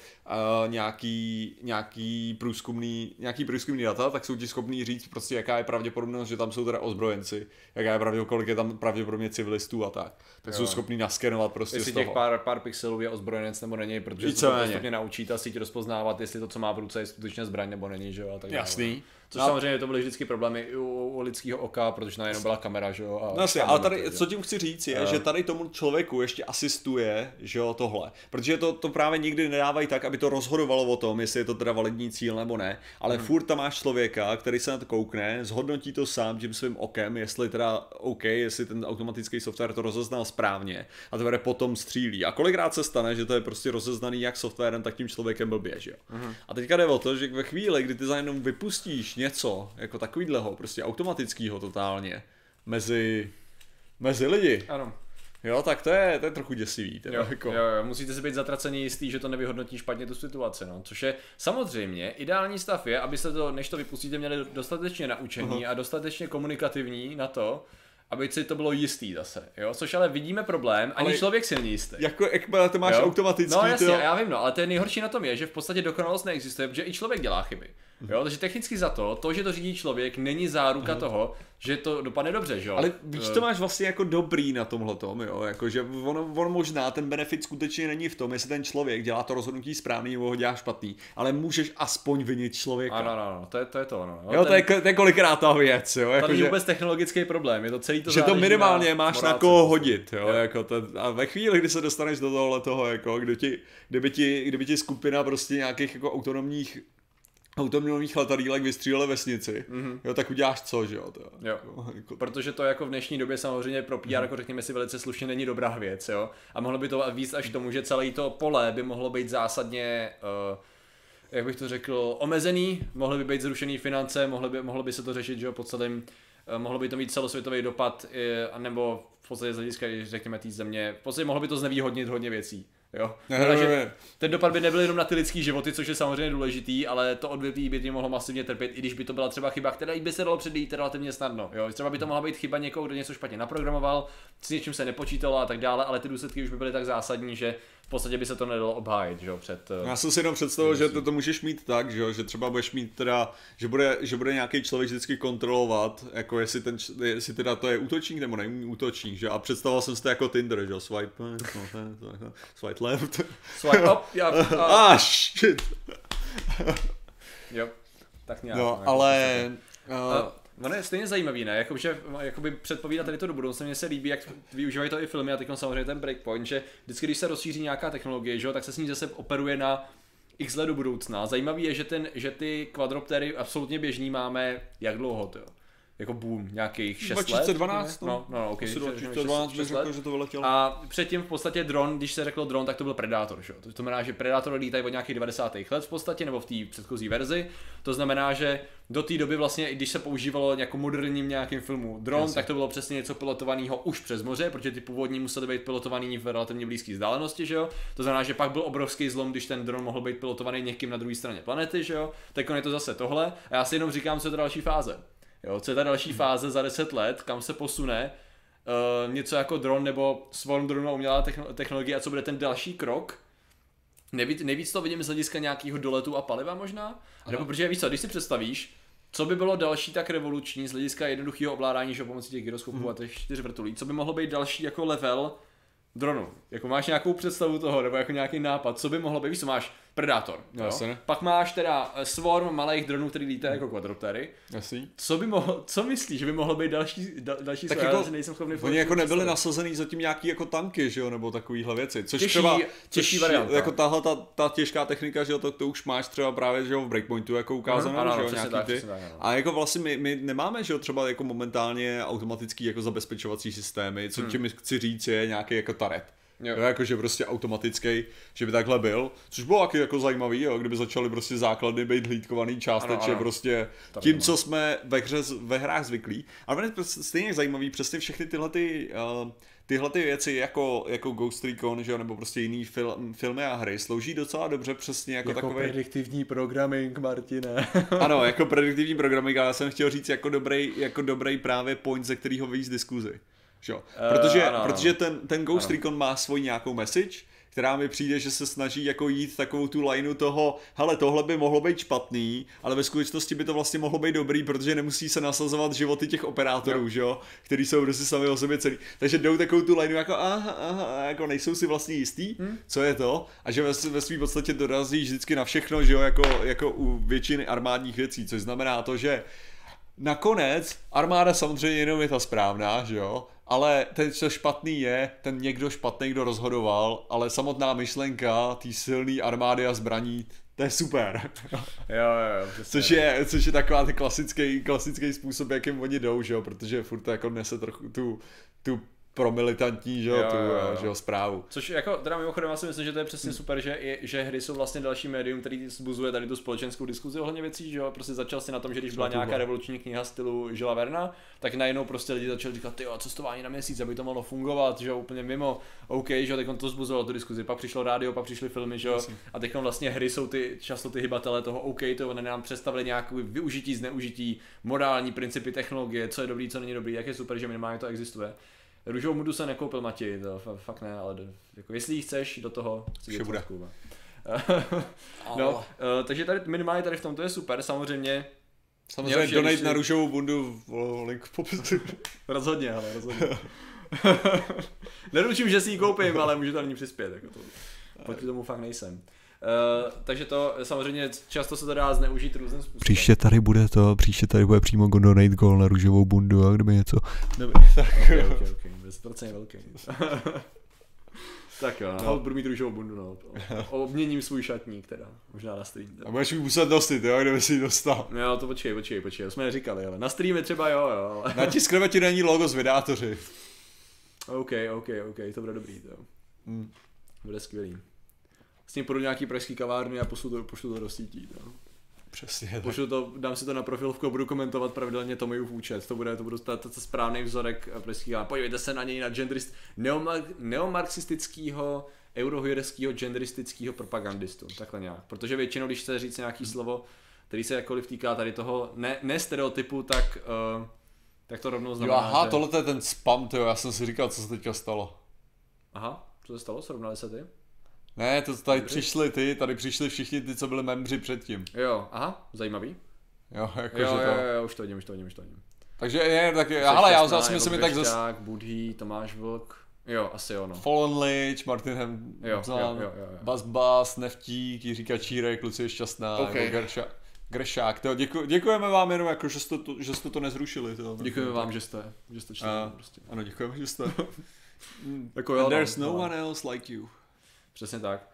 uh, nějaký, nějaký průzkumný, nějaký průzkumný data, tak jsou ti schopní říct prostě, jaká je pravděpodobnost, že tam jsou teda ozbrojenci, jaká je pravděpodobnost, kolik je tam pravděpodobně civilistů a tak. Tak jo. jsou schopní naskenovat prostě Jestli z toho. těch pár, pár pixelů je ozbrojenec nebo není, protože se to postupně naučí ta síť rozpoznávat, jestli to, co má v ruce, je skutečně zbraň nebo není, že jo, a tak dále. Což No a- samozřejmě to byly vždycky problémy i u, u lidského oka, protože na jenom byla kamera, že jo. A No jasně, a ale tady, že co tím chci říct, je, Jo. že tady tomu člověku ještě asistuje, že jo, tohle. Protože to, to právě nikdy nedávají tak, aby to rozhodovalo o tom, jestli je to teda validní cíl nebo ne, ale hmm. furt tam máš člověka, který se na to koukne, zhodnotí to sám tím svým okem, jestli teda OK, jestli ten automatický software to rozeznal správně a teprve potom střílí. A kolikrát se stane, že to je prostě rozeznaný jak softwarem, tak tím člověkem blbě, že jo. Hmm. A teďka jde o to, že ve chvíli, kdy ty za jenom vypustíš něco, jako takovýhleho, prostě automatického totálně, mezi, mezi lidi, Ano. Jo, tak to je, to je trochu děsivý. Teda, Jo, jako. jo, jo, musíte si být zatracený jistý, že to nevyhodnotí špatně tu situaci, no. Což je samozřejmě ideální stav je, abyste to, než to vypustíte, měli dostatečně naučení a dostatečně komunikativní na to, aby si to bylo jistý zase, jo. Což ale vidíme problém, ani Ale- člověk si není jistý. Jako, jakmile to máš Jo? automatický, No jasně, to, já vím, no, ale to je nejhorší na tom je, že v podstatě dokonalost neexistuje, protože i člověk dělá chyby. Jo, takže technicky za to, to, že to řídí člověk, není záruka toho, že to dopadne dobře, že jo. ale víš, Eh, to máš vlastně jako dobrý na tomhle tom, jo, jako, že on, on, možná ten benefit skutečně není v tom, jestli ten člověk dělá to rozhodnutí správný nebo ho dělá špatný, ale můžeš aspoň vinit člověka. Ano, ano, ano, to je to, je to no. Jo, to je, to je kolikrát ta věc, jo, To jako, není že, vůbec technologický problém, je to celý to že to minimálně na máš na morálce koho prostě. hodit, jo, jako to, a ve chvíli, kdy se dostaneš do tohle toho, jako, kdy ti, kdyby ti, kdyby ti skupina prostě nějakých jako autonomních autonomních letadílek vystříleli vesnici, mm-hmm. jo, tak uděláš co, že jo, to, Jo. jako, Protože to jako v dnešní době samozřejmě pro PR, jako řekněme si velice slušně, není dobrá věc, jo. A mohlo by to víc až tomu, že celé to pole by mohlo být zásadně, uh, jak bych to řekl, omezený, mohly by být zrušený finance, mohlo by, mohlo by se to řešit, že jo, po celém, mohlo by to mít celosvětový dopad, uh, nebo v podstatě z hlediska, když řekněme, té země, v podstatě mohlo by to znevýhodnit hodně věcí. Jo. Takže ten dopad by nebyl jenom na ty lidský životy, což je samozřejmě důležitý, ale to odvětví by tím mohlo masivně trpět, i když by to byla třeba chyba, která by se dalo předejít relativně snadno. Jo? Třeba by to mohla být chyba někoho, kdo něco špatně naprogramoval, s něčím se nepočítalo a tak dále, ale ty důsledky už by byly tak zásadní, že podstatě by se to nedalo obhájit, že jo, před... eh, Já jsem si jenom představil, že to, to můžeš mít tak, že, jo, že třeba budeš mít teda, že bude, že bude nějaký člověk vždycky kontrolovat, jako jestli, ten, jestli teda to je útočník nebo není útočník, že? A představoval jsem si to jako Tinder, že jo, swipe, no, no, swipe left. Swipe up, já, a, Ah, shit. jo, tak nějak. No, ale... Uh, ono je stejně zajímavý, ne? Jakože, jakoby předpovídat tady to do budoucna, mně se líbí, jak využívají to i filmy a teď samozřejmě ten breakpoint, že vždycky, když se rozšíří nějaká technologie, že jo, tak se s ní zase operuje na x let do budoucna. Zajímavý je, že, ten, že ty kvadroptery absolutně běžný máme jak dlouho, to jako boom, nějakých 6 let? 2012, No, no, no, ok. asi šest- 2012 šest- bych let. řekl, že to vyletělo. A předtím v podstatě dron, když se řeklo dron, tak to byl Predator, že? jo? To znamená, že Predator lítají od nějakých 90. let v podstatě, nebo v té předchozí verzi. To znamená, že do té doby vlastně, i když se používalo jako moderním nějakým filmu dron, Jasně. tak to bylo přesně něco pilotovaného už přes moře, protože ty původní musely být pilotovaný v relativně blízké vzdálenosti, že jo? To znamená, že pak byl obrovský zlom, když ten dron mohl být pilotovaný někým na druhé straně planety, že jo? Tak je to zase tohle. A já si jenom říkám, co je to další fáze. Jo, co je ta další fáze za 10 let, kam se posune, uh, něco jako dron nebo swarm drone a umělá techno- technologie a co bude ten další krok. Nejvíc, nejvíc to vidím z hlediska nějakého doletu a paliva možná, Aha. nebo protože víš co, když si představíš, co by bylo další tak revoluční z hlediska jednoduchého ovládání, že pomocí těch gyroskopů Mhm. a těch čtyř vrtulí, co by mohlo být další jako level dronu. Jako máš nějakou představu toho, nebo jako nějaký nápad, co by mohlo být, víš co, máš Predátor. Jo? Jasně. Pak máš teda eh, swarm malých dronů, který lítají jako kvadroptery. Jasný. Co by mohlo, co myslíš, že by mohlo být další, da, další Tak swarm? jako, nejsem schopný oni jako nebyli nasazený zatím nějaký jako tanky, že jo, nebo takovýhle věci. Což Těžší- třeba, těžší což varianta. jako tahle ta, ta, těžká technika, že jo, to, to už máš třeba právě, že jo, v Breakpointu jako ukázanou, Ano, ano, že jo, nějaký tak, ty. tak. A jako vlastně my, my nemáme, že jo, třeba jako momentálně automatický jako zabezpečovací systémy, co tím chci říct je nějaký jako taret. Jo. Jo. jako že prostě automatický, že by takhle byl, což bylo taky jako zajímavý, jo, kdyby začaly prostě základny být hlídkovaný částečně Ano, ano. prostě To tím, by co jsme ve, hře, ve hrách zvyklí. Ale je prostě stejně zajímavý přesně všechny tyhle ty, uh, tyhle ty věci jako, jako Ghost Recon, že jo, nebo prostě jiný fil, filmy a hry slouží docela dobře přesně jako, Jako takový. prediktivní programming, Martine. Ano, jako prediktivní programming, ale já jsem chtěl říct jako dobrý, jako dobrý právě point, ze kterého vyjít z diskuzi. Že? jo? Protože, ano, ano. protože ten, ten Ghost Ano. Recon má svoji nějakou message, která mi přijde, že se snaží jako jít takovou tu lineu toho, hele, tohle by mohlo být špatný, ale ve skutečnosti by to vlastně mohlo být dobrý, protože nemusí se nasazovat životy těch operátorů, že jo, který jsou prostě sami o sobě celý. Takže jdou takovou tu lineu jako aha, aha, jako nejsou si vlastně jistý, Hm? co je to, a že ve, ve svým podstatě dorazí vždycky na všechno, že jo, jako, jako u většiny armádních věcí, což znamená to, že Nakonec armáda samozřejmě jenom je ta správná, že jo? Ale ten, co špatný je, ten někdo špatný, kdo rozhodoval, ale samotná myšlenka té silné armády a zbraní, to je super. jo, jo, jo. Což je, což je taková ten klasický, klasický způsob, jakým oni jdou, že jo? Protože furt to jako nese trochu tu, tu promilitantní, že jo, tu, jo, jo. že jo, zprávu. Což jako, teda mimochodem, já si myslím, že to je přesně super, že, je, že hry jsou vlastně další médium, který zbuzuje tady tu společenskou diskuzi ohledně věcí, že jo, prostě začal si na tom, že když byla nějaká revoluční kniha stylu Žila Verna, tak najednou prostě lidi začali říkat, ty jo, cestování na měsíc, aby to mohlo fungovat, že jo, úplně mimo, OK, že jo, teď to zbuzovalo tu diskuzi, pak přišlo rádio, pak přišly filmy, že jo, a teď vlastně hry jsou ty, často ty hybatele toho, OK, to oni nám představili nějaké využití, zneužití, morální principy technologie, co je dobrý, co není dobrý, jak je super, že minimálně to existuje. Růžovou mudu se nekoupil Mati, to fa- fakt ne, ale jako jestli ji chceš do toho, si Vše bude. No, eh, takže tady minimálně tady v tomto je super, samozřejmě Samozřejmě Nejlepší, donate když na růžovou bundu, v- link v popisu. rozhodně, ale rozhodně. Neručím, že si ji koupím, ale můžu tam ní přispět, jako to. Proti tomu fakt nejsem. Uh, takže to samozřejmě často se to dá zneužít různým způsobem. Příště tady bude to, příště tady bude přímo donate goal na růžovou bundu a kdyby něco. Dobrý, tak Okay, okay, okay. 10% je velký. tak jo, no. budu mít růžovou bundu, no. Obměním svůj šatník teda, možná na stream. A budeš mi muset nosit, jo, kdyby si ji dostal. Jo, to počkej, počkej, počkej, to jsme neříkali, ale na streamy třeba jo, jo, ale... Natiskneme ti není logo z vydátoři. OK, OK, OK, to bude dobrý, to. Hmm. Bude skvělý. S tím půjdu nějaký pražský kavárny a pošlu to, pošlu to do sítí. No. Přesně tak. Pošlu to, dám si to na profilovku a budu komentovat pravidelně Tomejův účet. To bude, to bude to správný vzorek eh, pražský kavárny. Podívejte se na něj, na genderist, neomar, neomarxistického, eurohierského, genderistického propagandistu. Takhle nějak. Protože většinou, když chce říct nějaký slovo, který se jakkoliv týká tady toho, ne, ne stereotypu, tak, uh, tak to rovnou Jo, znamená, aha, že... tohle to je ten spam, tyjo, já jsem si říkal, co se teďka stalo. Aha, co se stalo? Srovnali se ty? Ne, to tady přišli ty, tady přišli všichni ty, co byli membři předtím. Jo, aha, zajímavý. Jo, jakože jo, to. jo, jo, už to vidím, už to vidím, už to vidím. Takže je, tak je, ale já zase myslím, Ivo že tak zase Budhý, Tomáš Vlk. Jo, asi jo, no. Fallen Lich, Martin Hem, Jo, jo, jo, jo, jo. Bas Bas, Neftík, Jiříka Čírek, Lucie Šťastná, Ok. okay. Grša, Gršák. Tyjo, děku, děkujeme vám jenom, jako, že, jste to, že jste to nezrušili. Tyjo. Děkujeme vám, že jste, že jste A, prostě. ano, děkujeme, že jste. Jako jo, no, there's no no. one else like you. Přesně tak.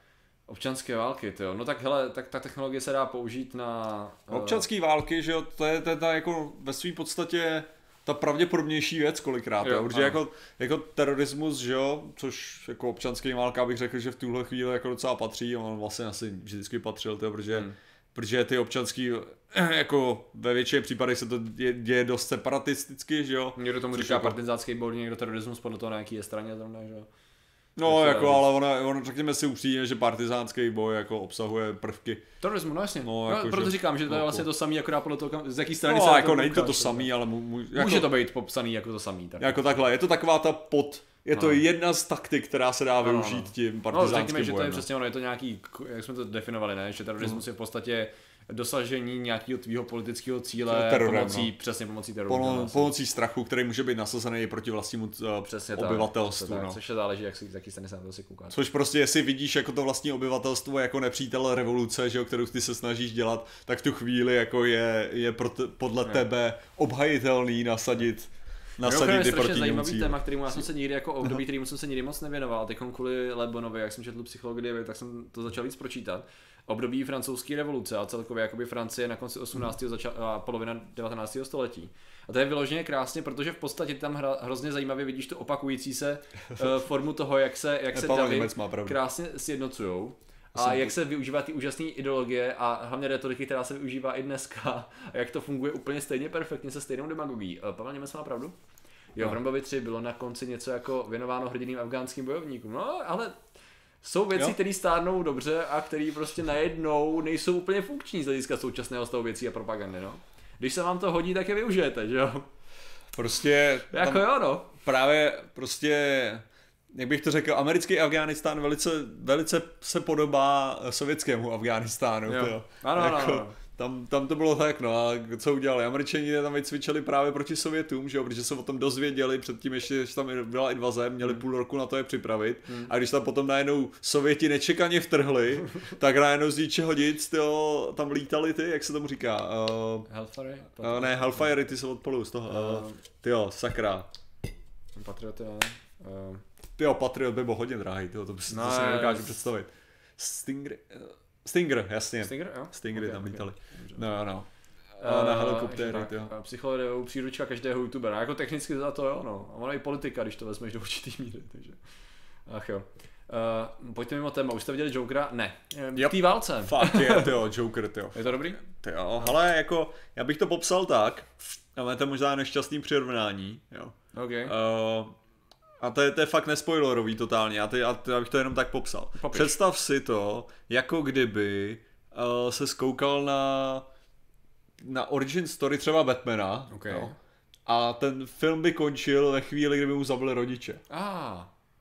Občanské války, jo. No tak hele, tak ta technologie se dá použít na... eh, Občanské války, že jo, to je, ta jako ve své podstatě ta pravděpodobnější věc kolikrát, Jo, jo, protože jako, jako terorismus, že jo, což jako občanský válka bych řekl, že v tuhle chvíli jako docela patří, on vlastně asi vždycky patřil, to, protože, Hmm. protože ty občanský, jako ve většině případech se to děje, děje dost separatisticky, že jo. Někdo tomu Což říká jako- partizánský boj, někdo terorismus podle toho, na jaký je straně zrovna, že jo. No, to jako, je- ale ono, ono, řekněme si upřímně, že partizánský boj jako obsahuje prvky. Terorismu, no jasně. No, No, jako, proto že- říkám, že to je no, vlastně jako- to samé, akorát podle toho, kam, z jaký strany No, se jako není to to samý, ale mu, mu, jako, Může to být popsaný jako to samý. Tak. Jako takhle, je to taková ta pod, je to No. jedna z taktik, která se dá no. využít tím No, partizánským řekněme, že to je bojem. no. přesně ono, je to nějaký, jak jsme to definovali, ne? že terorismus je v podstatě dosažení nějakého tvýho politického cíle Terorem, pomocí, no. přesně pomocí teroru. Pomo- no, pomocí strachu, který může být nasazený i proti vlastnímu uh, Přesně tak, obyvatelstvu. tak, no. Což je záleží, jak si, jaký strany se na to si koukáš. Což prostě, jestli vidíš jako to vlastní obyvatelstvo jako nepřítel revoluce, že jo, kterou ty se snažíš dělat, tak tu chvíli jako je, je pro te, podle tebe obhajitelný nasadit, nasadit je ty proti zajímavý cíl. téma, kterýmu já jsem se nikdy jako období, kterýmu jsem se nikdy moc nevěnoval. Teď kvůli Lebonovi, jak jsem četl psychologii, tak jsem to začal víc pročítat. Období francouzské revoluce a celkově jakoby Francie na konci 18. Začal, a polovina 19. století. A to je vyloženě krásně, protože v podstatě tam hra, hrozně zajímavě vidíš tu opakující se uh, formu toho, jak se, jak se davy krásně sjednocujou. A jak se využívá ty úžasné ideologie a hlavně retoriky, která se využívá i dneska a jak to funguje úplně stejně perfektně se stejnou demagogií. Eh, Pavel Němec má pravdu? Jo, v Rambovi 3 bylo na konci něco jako věnováno hrdiným afgánským bojovníkům. No, ale jsou věci, které stárnou dobře a které prostě najednou nejsou úplně funkční z hlediska současného stavu věcí a propagandy, no. Když se vám to hodí, tak je využijete, že jo? Prostě Jako jo, no. právě prostě, jak bych to řekl, americký Afghánistán velice, velice se podobá sovětskému Afghánistánu. Jo. Jo. Ano, ano, ano. Tam, tam to bylo tak, no a co udělali? Američani tam vycvičili právě proti Sovětům, že jo, protože se o tom dozvěděli předtím ještě, že tam byla invaze, měli Hmm. půl roku na to je připravit a když tam potom najednou Sověti nečekaně vtrhli, tak najednou z ničeho nic, tyjo, tam lítali ty, jak se tomu říká, uh, Hellfire? uh, ne, Hellfire, ty se odpolují z toho, uh, tyjo, sakra. Patrioty, jo. Uh, Tyjo, Patriot by byl hodně drahý, tyjo, to, by si, No, to si nedokážu představit. Stinger, eh, Stinger, jasně. Stinger, jo? Stingery Ok, tam lítali. No, jo, no. A na helikoptéry, jo. Psychologie příručka každého youtubera. Jako technicky za to jo, no. A ono i politika, když to vezmeš do určitý míry, takže. Ach jo. Uh, pojďte mimo téma, už jste viděli Jokera? Ne. V Yep. té válce. Fakt je, tyjo, Joker, tyjo. Je to dobrý? Tyjo, hele, jako, já bych to popsal tak, ale to je možná nešťastný přirovnání, jo. OK. Uh, a to je, to je fakt nespoilerový totálně, a, ty, a ty, já bych to jenom tak popsal. Popiš. Představ si to, jako kdyby uh, se skoukal na, na origin story třeba Batmana, OK. jo, a ten film by končil ve chvíli, kdyby mu zabili rodiče. Ah,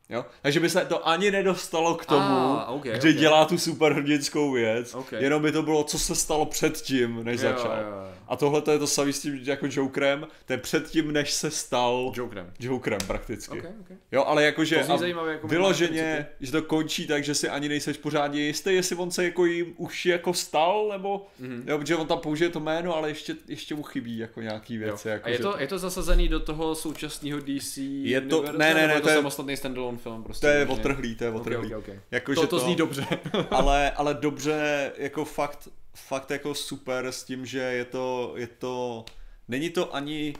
Jo? Takže by se to ani nedostalo k tomu, Ah, ok, kde ok. dělá tu superhrdinskou věc, Ok. jenom by to bylo, co se stalo předtím, než Jo, začal. jo, jo. A tohle to je to samý s tím jako Jokerem, to je předtím, než se stal Jokerem. Jokerem prakticky. OK, OK. Jo, ale jakože To jako vyloženě, že to končí tak, že si ani nejseš pořádně jistý, jestli on se jako jim už jako stal, nebo, Mhm. mm-hmm. jo, protože on tam použije to jméno, ale ještě, ještě mu chybí jako nějaký věci. Jako, A je že- to, je to zasazený do toho současného DC Je to- ne, ne, ne, to to je- samostatný standalone film prostě. to je otrhlý, to je otrhlý. ok, ok. Jako, To, že to zní dobře. ale, ale dobře, jako fakt, fakt jako super s tím, že je to, je to, není to ani,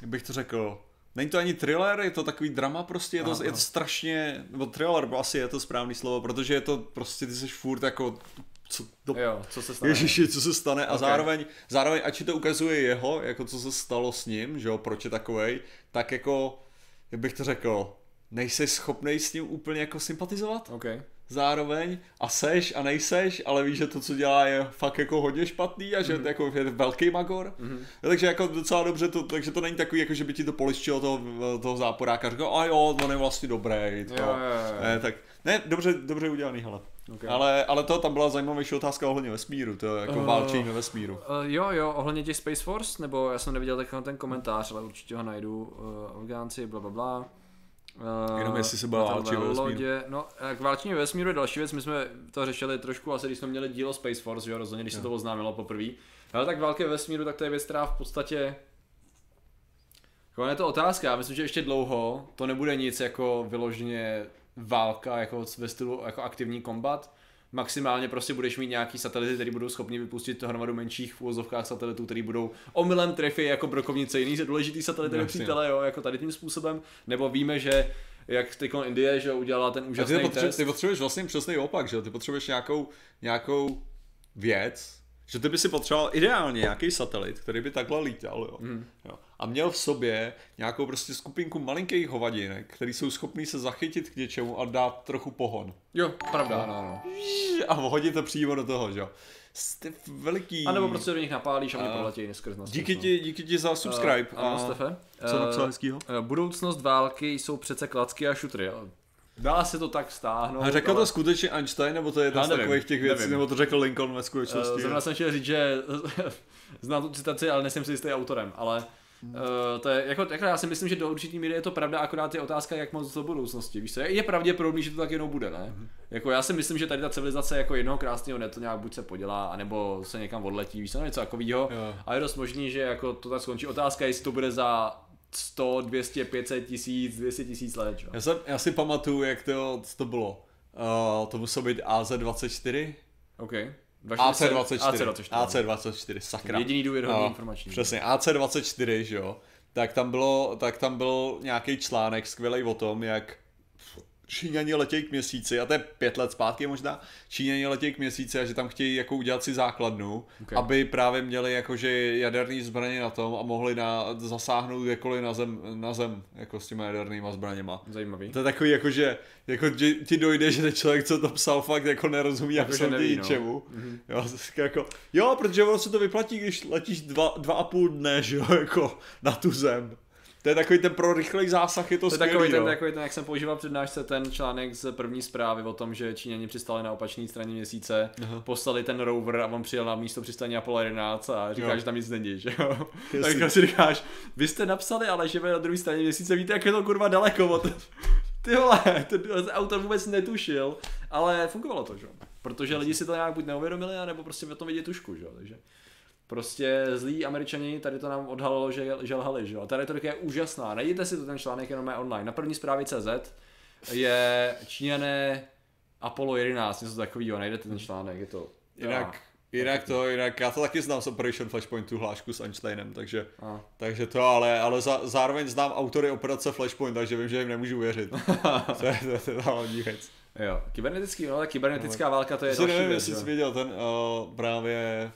jak bych to řekl, není to ani thriller, je to takový drama prostě, je to, Aha, je to strašně, nebo thriller, bo asi je to správný slovo, protože je to prostě, ty jsi furt jako, co to jo, co se stane? Ježiši, co se stane a Ok. zároveň, zároveň, ať ti to ukazuje jeho, jako co se stalo s ním, že jo, proč je takovej, tak jako, jak bych to řekl, nejsi schopnej s ním úplně jako sympatizovat OK. Zároveň a seš a nejseš, ale víš, že to, co dělá, je fakt jako hodně špatný a že Mhm. mm. jako je velký magor. Mm. Takže jako docela dobře, to, takže to není takový, jako že by ti to poliščilo toho, toho záporáka a říkal, a jo, on je vlastně dobrý. To. Jo, jo, jo. Ne, tak, ne, dobře, dobře udělaný, hele. Ok. Ale, ale to tam byla zajímavější otázka ohledně vesmíru, to je jako Eh. uh, válčení ve vesmíru. Uh, jo, jo, ohledně těch Space Force, nebo já jsem neviděl takový ten komentář, ale určitě ho najdu. Uh, Afgánci, bla, bla, bla. Uh, Jenom jestli se bude válčit ve vesmíru. lodě. No, k válčení ve vesmíru je další věc, my jsme to řešili trošku asi, když jsme měli dílo Space Force, že jo, rozhodně, když se to oznámilo poprvé. Ale tak války ve vesmíru, tak to je věc, která v podstatě jako je to otázka, já myslím, že ještě dlouho to nebude nic jako vyloženě válka jako ve stylu jako aktivní kombat. Maximálně prostě budeš mít nějaký satelity, které budou schopni vypustit to hromadu menších v úvozovkách satelitů, které budou omylem trefy jako brokovnice jiný důležitý satelity nepřítele, jo, jako tady tím způsobem. Nebo víme, že jak teď Indie, že udělala ten A ty, úžasný potřebuješ, test. ty potřebuješ vlastně přesný opak, že? Ty potřebuješ nějakou, nějakou věc, že ty by si potřeboval ideálně nějaký satelit, který by takhle lítal, jo. Mm. jo. A měl v sobě nějakou prostě skupinku malinkých hovadinek, který jsou schopní se zachytit k něčemu a dát trochu pohon. Jo, pravda, ano, ano. A hodit to přímo do toho, že jo. Jste veliký... A nebo prostě do nich napálíš a oni proletějí skrz na Díky ti, díky ti za subscribe. Uh, ano, a Stefe. Co Eh, napsal hezkýho? eh, Budoucnost války jsou přece klacky a šutry. jo. Dá se to tak stáhnout. A řekl ale- to skutečně Einstein, nebo to je jedna z takových těch věcí, nevím. nebo to řekl Lincoln ve Eh, skutečnosti? Zrovna jsem chtěl říct, že znám tu citaci, ale nejsem si jistý autorem, ale Uh, to je, jako, jako, já si myslím, že do určitý míry je to pravda, akorát je otázka, jak moc do budoucnosti. Víš co? Je pravděpodobný, že to tak jenom bude, ne? Jako já si myslím, že tady ta civilizace jako jednoho krásného dne to nějak buď se podělá, anebo se někam odletí, víš co, něco takového. Jo. A je dost možný, že jako to tak skončí. Otázka je, jestli to bude za 100, 200, 500 tisíc, 200 tisíc let, jo? Já, jsem, já si pamatuju, jak to, co to bylo. Uh, to muselo být AZ24? OK. AC24. AC24. AC24, sakra. Jediný důvěryhodný No, informační. Přesně, AC24, že jo. Tak tam, bylo, tak tam byl nějaký článek skvělý o tom, jak Číňani letějí k měsíci, a to je pět let zpátky možná, Číňani letějí k měsíci a že tam chtějí jako udělat si základnu, Ok. okay. aby právě měli jakože jaderný zbraně na tom a mohli na, zasáhnout kdekoliv na zem, na zem jako s těma jadernýma zbraněma. Zajímavý. To je takový jako, že jako, že ti dojde, že ten člověk, co to psal, fakt jako nerozumí Jako, absolutně neví, no. ničemu. Mm-hmm. Jo, jako, jo, protože ono se to vyplatí, když letíš dva, dva a půl dne, že jo, jako na tu zem. To je takový ten pro rychlej zásah, je to, To skvělý, takový ten, jo. takový ten, jak jsem používal přednášce, ten článek z první zprávy o tom, že Číňani přistali na opačné straně měsíce, Aha. poslali ten rover a on přijel na místo přistání Apollo 11 a říká, Jo. že tam nic není, že jo. Tak si říkáš, vy jste napsali, ale že na druhé straně měsíce, víte, jak je to kurva daleko od... Ty vole, ten autor vůbec netušil, ale fungovalo to, že jo. Protože lidi si to nějak buď neuvědomili, anebo prostě v tom vidí tušku, že jo. Takže prostě zlí američani tady to nám odhalilo, že, že lhali, že jo. Ta retorika je úžasná. Najděte si to ten článek jenom je online. Na první zprávě CZ je Číňané Apollo 11, něco takového, najdete ten článek, je to... Jinak, jinak to, jinak já to taky znám z Operation Flashpoint, tu hlášku s Einsteinem, takže, A. takže to, ale, ale za, zároveň znám autory operace Flashpoint, takže vím, že jim nemůžu věřit. to, je, to, to je ta hlavní věc. Jo, kybernetický, no, tak kybernetická válka to je další nevím, věc, jestli jsi viděl ten uh, právě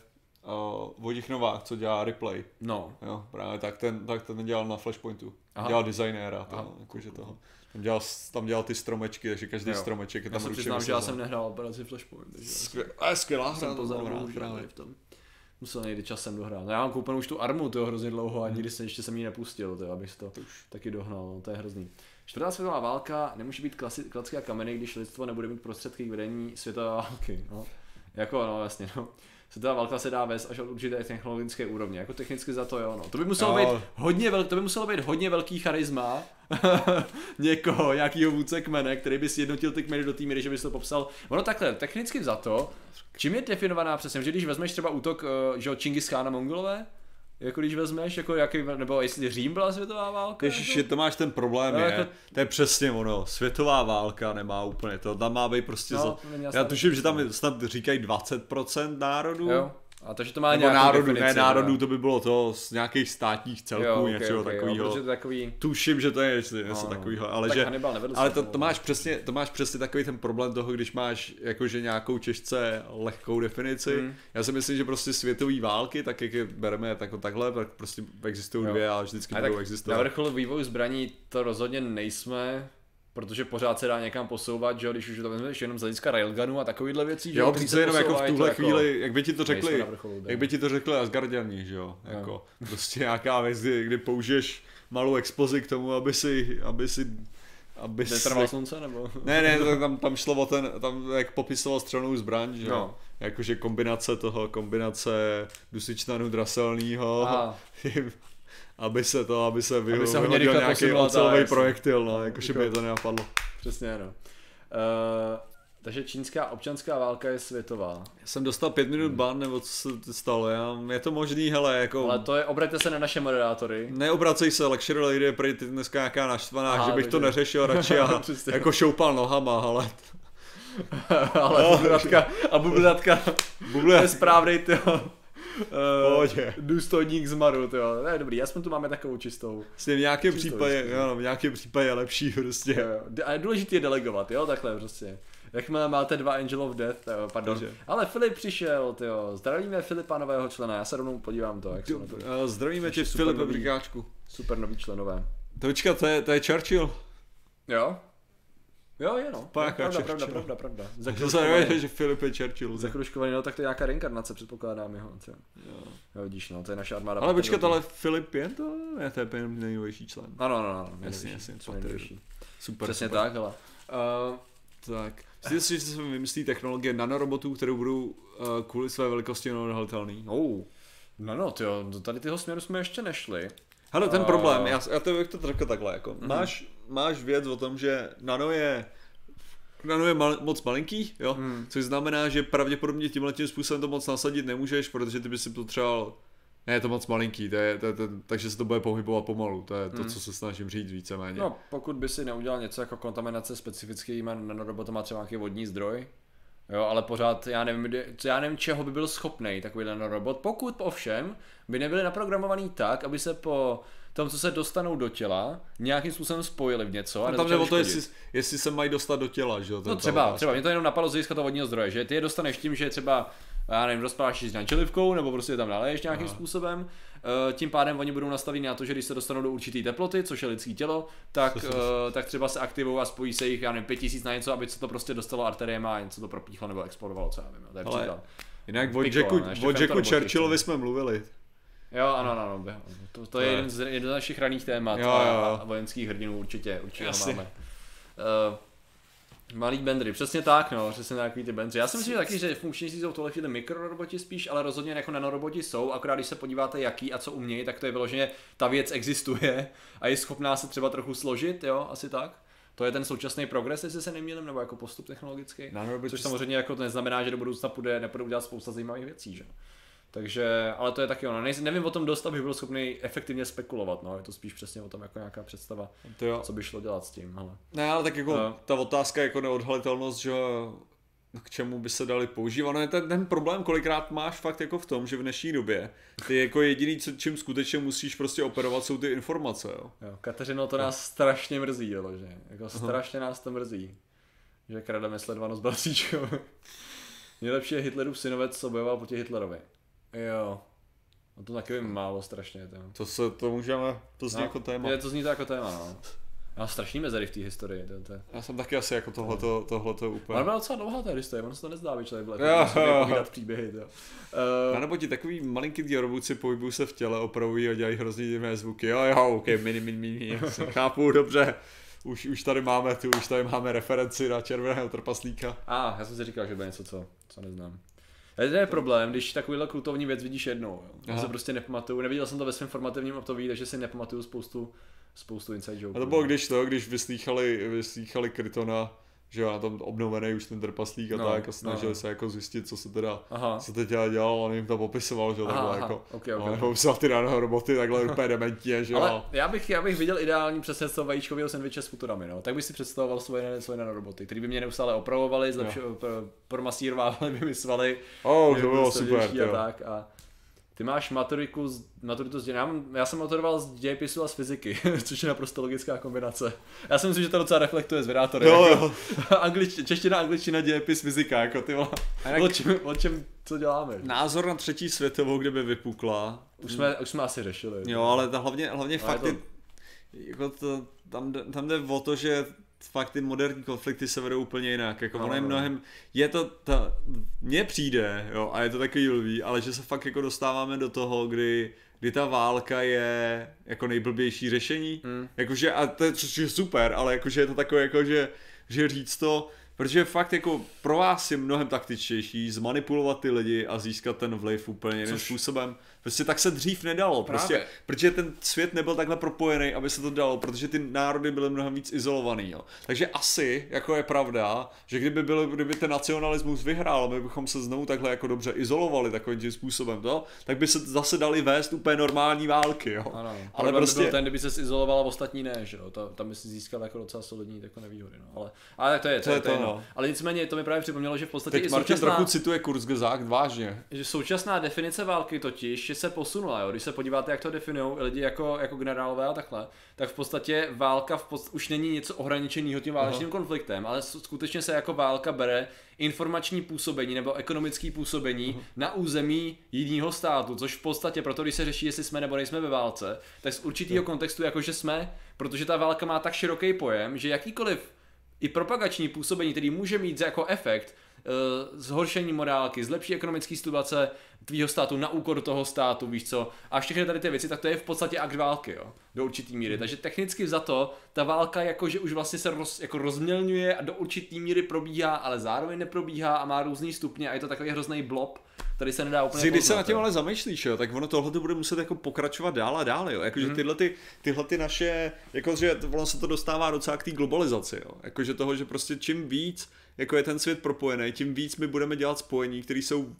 uh, Vojtěch Novák, co dělá replay. No, Jo, právě tak ten, tak ten dělal na Flashpointu. Aha. Dělal designéra, to, Aha. jakože toho. Tam dělal, tam dělal ty stromečky, takže každý Jo. stromeček je já tam se ručně přiznám, že já jsem nehrál operaci Flashpoint, takže já jsem- Skvěl, ale skvělá hra, jsem to tady v tom. Musel někdy časem dohrát. No já mám koupenou už tu armu, to hrozně dlouho a nikdy se ještě jsem ji nepustil, to, abych si to taky dohnal, no, to je hrozný. Čtvrtá světová válka nemůže být klasi- klacky a kameny, když lidstvo nebude mít prostředky k vedení světové války. No. Jako, no jasně, no. Světová válka se dá vést až od určité technologické úrovně. Jako technicky za to jo, no. To by muselo Jo. být hodně vel, to by muselo být hodně velký charisma někoho, nějakýho vůdce kmene, který by sjednotil ty kmeny do té míry, že by to popsal. Ono takhle, technicky za to, čím je definovaná přesně, že když vezmeš třeba útok, eh, že jo, Čingis Khan na Mongolové, jako když vezmeš, jako jaký, nebo jestli Řím byla světová válka? Ježiš, jako? to máš ten problém, No, je, jako- to je přesně ono, světová válka nemá úplně to, tam má být prostě, No, za, já tuším, že tam snad říkají 20% národů, Jo, a takže to má nebo nějakou národů, definici, ne národů, teda. to by bylo to z nějakých státních celků, jo, okay, něčeho okay, takového. Jo, takový, Tuším, že to je něco, něco No, no. takového, ale Tak že, ale to, to, máš přesně, to máš přesně takový ten problém toho, když máš jakože nějakou těžce lehkou definici. Mm. Já si myslím, že prostě světové války, tak jak je bereme jako takhle, tak prostě existují dvě a vždycky a budou tak existovat. na vrcholu vývoju zbraní to rozhodně nejsme, protože pořád se dá někam posouvat, že když už to vezmeš jenom z hlediska railgunu a takovýhle věcí, že Jo, přece jenom jako v tuhle to chvíli, jak by ti to řekli, vrcholu, jak by ti to řekli Asgardiani, že jo, jako prostě nějaká věc, kdy, použiješ malou expozi k tomu, aby si, aby si, aby si, Netrval slunce, nebo? ne, ne, to tam, tam šlo o ten, tam jak popisoval střelnou zbraň, že jo, No. jakože kombinace toho, kombinace dusičnanu draselného, aby se to, aby se Aby se vyhodil nějaký ocelový projektil, no, jakože by to nenapadlo. přesně, no. Uh, takže čínská občanská válka je světová. Já jsem dostal pět minut ban, nebo co se stalo, já, je to možný, hele, jako... Ale to je, obraťte se na naše moderátory. Neobracej se, Luxury Lady je prý ty dneska nějaká naštvaná, Aha, že bych to takže- neřešil radši a Přesně. jako šoupal nohama, ale ale bublinatka, a bublinatka, to je správnej, tyjo. Pohodě. Uh, důstojník z Maru, tyjo. Ne, dobrý, aspoň tu máme takovou čistou. vlastně v nějakém Čistou případě, diskuzi. ano, v nějakém případě je lepší prostě. Jo, jo. A důležitý je delegovat, jo, takhle prostě. Jakmile máte dva Angel of Death, jo, pardon. Takže. Ale Filip přišel, tyjo. Zdravíme Filipa, nového člena, já se rovnou podívám to, jak se na to. Eh, Zdravíme tě, Filipe. Brigáčku. Super nový členové. To počkat, to je, to je Churchill. Jo? Jo, je no. Pak pravda, jak pravda, pravda, pravda. Zakruškovaný, neví, že Filip je Churchill. zakruškovaný, no tak to je nějaká reinkarnace, předpokládám jeho. Jo. jo, vidíš, no, to je naše armáda. Ale počkat, ale Filip je to? Ne, to je jen nejnovější člen. Ano, ano, ano. Jasně, jasně. Super, Přesně super. tak, ale. Uh, Tak. Myslíte si, že se vymyslí technologie nanorobotů, které budou uh, kvůli své velikosti neodhalitelný? Oh. no no, tyjo, do tady tyho směru jsme ještě nešli. Hele, ten A- problém, já, já to bych to řekl takhle, jako. Mhm. Máš, máš věc o tom, že nano je Nano je mal, moc malinký, jo? Mhm. Což znamená, že pravděpodobně tímhle tím způsobem to moc nasadit nemůžeš, protože ty by si potřeboval ne, je to moc malinký, to je, to to, takže se to bude pohybovat pomalu, to je to, co se snažím říct víceméně. No, pokud by si neudělal něco jako kontaminace specifickýma nanorobotama, třeba nějaký vodní zdroj, jo, ale pořád já nevím, co já nevím, čeho by byl schopný takový nanorobot, pokud ovšem by nebyli naprogramovaný tak, aby se po tom, co se dostanou do těla, nějakým způsobem spojili v něco. a A tam jde nezačali o to, jestli, jestli se mají dostat do těla, že jo? No třeba, otázka. třeba, mě to jenom napadlo z hlediska toho vodního zdroje, že ty je dostaneš tím, že třeba, já nevím, rozpáláš si na čelivkou, nebo prostě je tam naleješ nějakým způsobem, Eh, tím pádem oni budou nastaveni na to, že když se dostanou do určité teploty, což je lidský tělo, tak, eh, tak třeba se aktivují a spojí se jich, já nevím, 5000 na něco, aby se to prostě dostalo arteriema a něco to propíchlo nebo explodovalo, co já vím, to je Ale-. Jinak o Jacku, o Churchillovi jsme mluvili. Jo, ano, ano, ano, běh- to, to je To je- jeden z, jeden z našich raných témat Jo, a, jo, a vojenských hrdinů určitě, určitě ho Jasně. máme. Uh, malý bendry, přesně tak, no, přesně takový ty bendry. Já si myslím že taky, že funkční jsou tohle chvíli mikroroboti spíš, ale rozhodně jako nanoroboti jsou, akorát když se podíváte jaký a co umějí, tak to je vyloženě, ta věc existuje a je schopná se třeba trochu složit, jo, asi tak. To je ten současný progres, jestli se nemýlím, nebo jako postup technologický. Nanoroboti Což samozřejmě jako to neznamená, že do budoucna půjde, nepůjde dělat spousta zajímavých věcí, že? Takže, ale to je taky ono. Nevím o tom dost, abych byl schopný efektivně spekulovat, no. Je to spíš přesně o tom jako nějaká představa, To jo. co by šlo dělat s tím, ale. Ne, ale tak jako No. ta otázka jako neodhalitelnost, že jo, k čemu by se dali používat. No je ten, ten problém kolikrát máš fakt jako v tom, že v dnešní době ty jako jediný, co, čím skutečně musíš prostě operovat, jsou ty informace, jo. Jo, Kateřino, to nás strašně mrzí, že Jako strašně nás to mrzí. Že krademe sledovanost bratříčko. Nejlepší je Hitlerův synovec, co bojoval proti Hitlerovi. Jo. No to taky vím málo strašně. To. To se, to můžeme, to zní jako téma. Je, to zní to jako téma, no. Já strašný mezery v té historii. To, to. Já jsem taky asi jako tohleto, tohleto úplně. Ona byla docela dlouhá ta historie, ono se to nezdá, by člověk jo. povídat příběhy. To. A Uh, nebo ti takový malinký robotci pohybují se v těle, opravují a dělají hrozně divné zvuky. Jo, jo, ok, mini, mini, mini, chápu, dobře. Už, už tady máme tu, už tady máme referenci na červeného trpaslíka. a, já jsem si říkal, že bude něco, co, co neznám. Ale to je problém, když takovýhle kultovní věc vidíš jednou. Jo. Já se prostě nepamatuju, neviděl jsem to ve svém formativním období, takže si nepamatuju spoustu, spoustu inside joke. A to bylo když to, když vyslýchali, vyslýchali Krytona, že jo, tom obnovený už ten trpaslík a No, tak a snažili no. se jako zjistit, co se teda, Aha. co teď dělal, on jim to popisoval, že jo, takhle aha, jako, ok, ok, on ok. popisoval ty nanoroboty takhle úplně dementně, že jo. Ale já bych, já bych viděl ideální přesně toho vajíčkového sandviče s futurami, no. Tak bych si představoval svoje, svoje nanoroboty, který by mě neustále opravovali, zlepšo, pro, promasírovávali by mi svaly. Oh, to bylo super, a jo. tak a ty máš maturiku z, maturitu z dějin. Já, mám- já jsem maturoval z dějepisu a z fyziky, což je naprosto logická kombinace. Já si myslím, že to docela reflektuje z vydátory. Jo, jako, jo. Anglič, čeština, angličtina, dějepis, fyzika, jako ty vole. jak- O čem, o čem, co děláme? Názor na třetí světovou, kdyby vypukla, Už jsme, už jsme asi řešili. Jo, ale ta hlavně, hlavně Ale fakt to- je, jako to, tam, tam jde o to, že fakt ty moderní konflikty se vedou úplně jinak, jako No, ono je no. mnohem, je to, ta, mně přijde, jo, a je to takový blbý, ale že se fakt jako dostáváme do toho, kdy, kdy ta válka je jako nejblbější řešení, Hmm. jakože, a to je, což je super, ale jakože je to takové jako, že, že říct to, Protože fakt jako pro vás je mnohem taktičtější zmanipulovat ty lidi a získat ten vliv úplně jiným Což- způsobem. Prostě tak se dřív nedalo. Prostě, Právě. protože ten svět nebyl takhle propojený, aby se to dalo, protože ty národy byly mnohem víc izolovaný. Jo. Takže asi, jako je pravda, že kdyby, byl, kdyby ten nacionalismus vyhrál, my bychom se znovu takhle jako dobře izolovali takovým tím způsobem, to, tak by se zase dali vést úplně normální války. Jo. Ano, Ale prostě by byl ten, kdyby se izoloval a ostatní ne, že jo, Ta- tam by si získal jako docela solidní jako nevýhody, no. ale, ale tak to je, to, To je, je to, je no. no. Ale nicméně to mi právě připomnělo, že v podstatě Teď i Martin současná, trochu cituje Kurzgesagt, vážně. že současná definice války totiž že se posunula, jo. když se podíváte, jak to definují lidi jako, jako generálové a takhle, tak v podstatě válka v podst- už není něco ohraničeného tím válečným konfliktem, ale skutečně se jako válka bere informační působení nebo ekonomické působení na území jiného státu, což v podstatě proto, když se řeší, jestli jsme nebo nejsme ve válce, tak z určitého kontextu jakože jsme, protože ta válka má tak široký pojem, že jakýkoliv i propagační působení, který může mít jako efekt uh, zhoršení morálky, zlepší ekonomické situace tvýho státu na úkor toho státu, víš co, a všechny tady ty věci, tak to je v podstatě akt války, jo, do určitý míry. Takže technicky za to, ta válka jakože už vlastně se roz, jako rozmělňuje a do určitý míry probíhá, ale zároveň neprobíhá a má různý stupně a je to takový hrozný blob, který se nedá úplně Když se na tím ale zamýšlíš, jo, tak ono tohle to bude muset jako pokračovat dál a dál, jo. Jakože tyhle, ty, tyhle ty naše, jakože ono se to dostává docela k té globalizaci, jo. Jakože toho, že prostě čím víc jako je ten svět propojený, tím víc my budeme dělat spojení, které jsou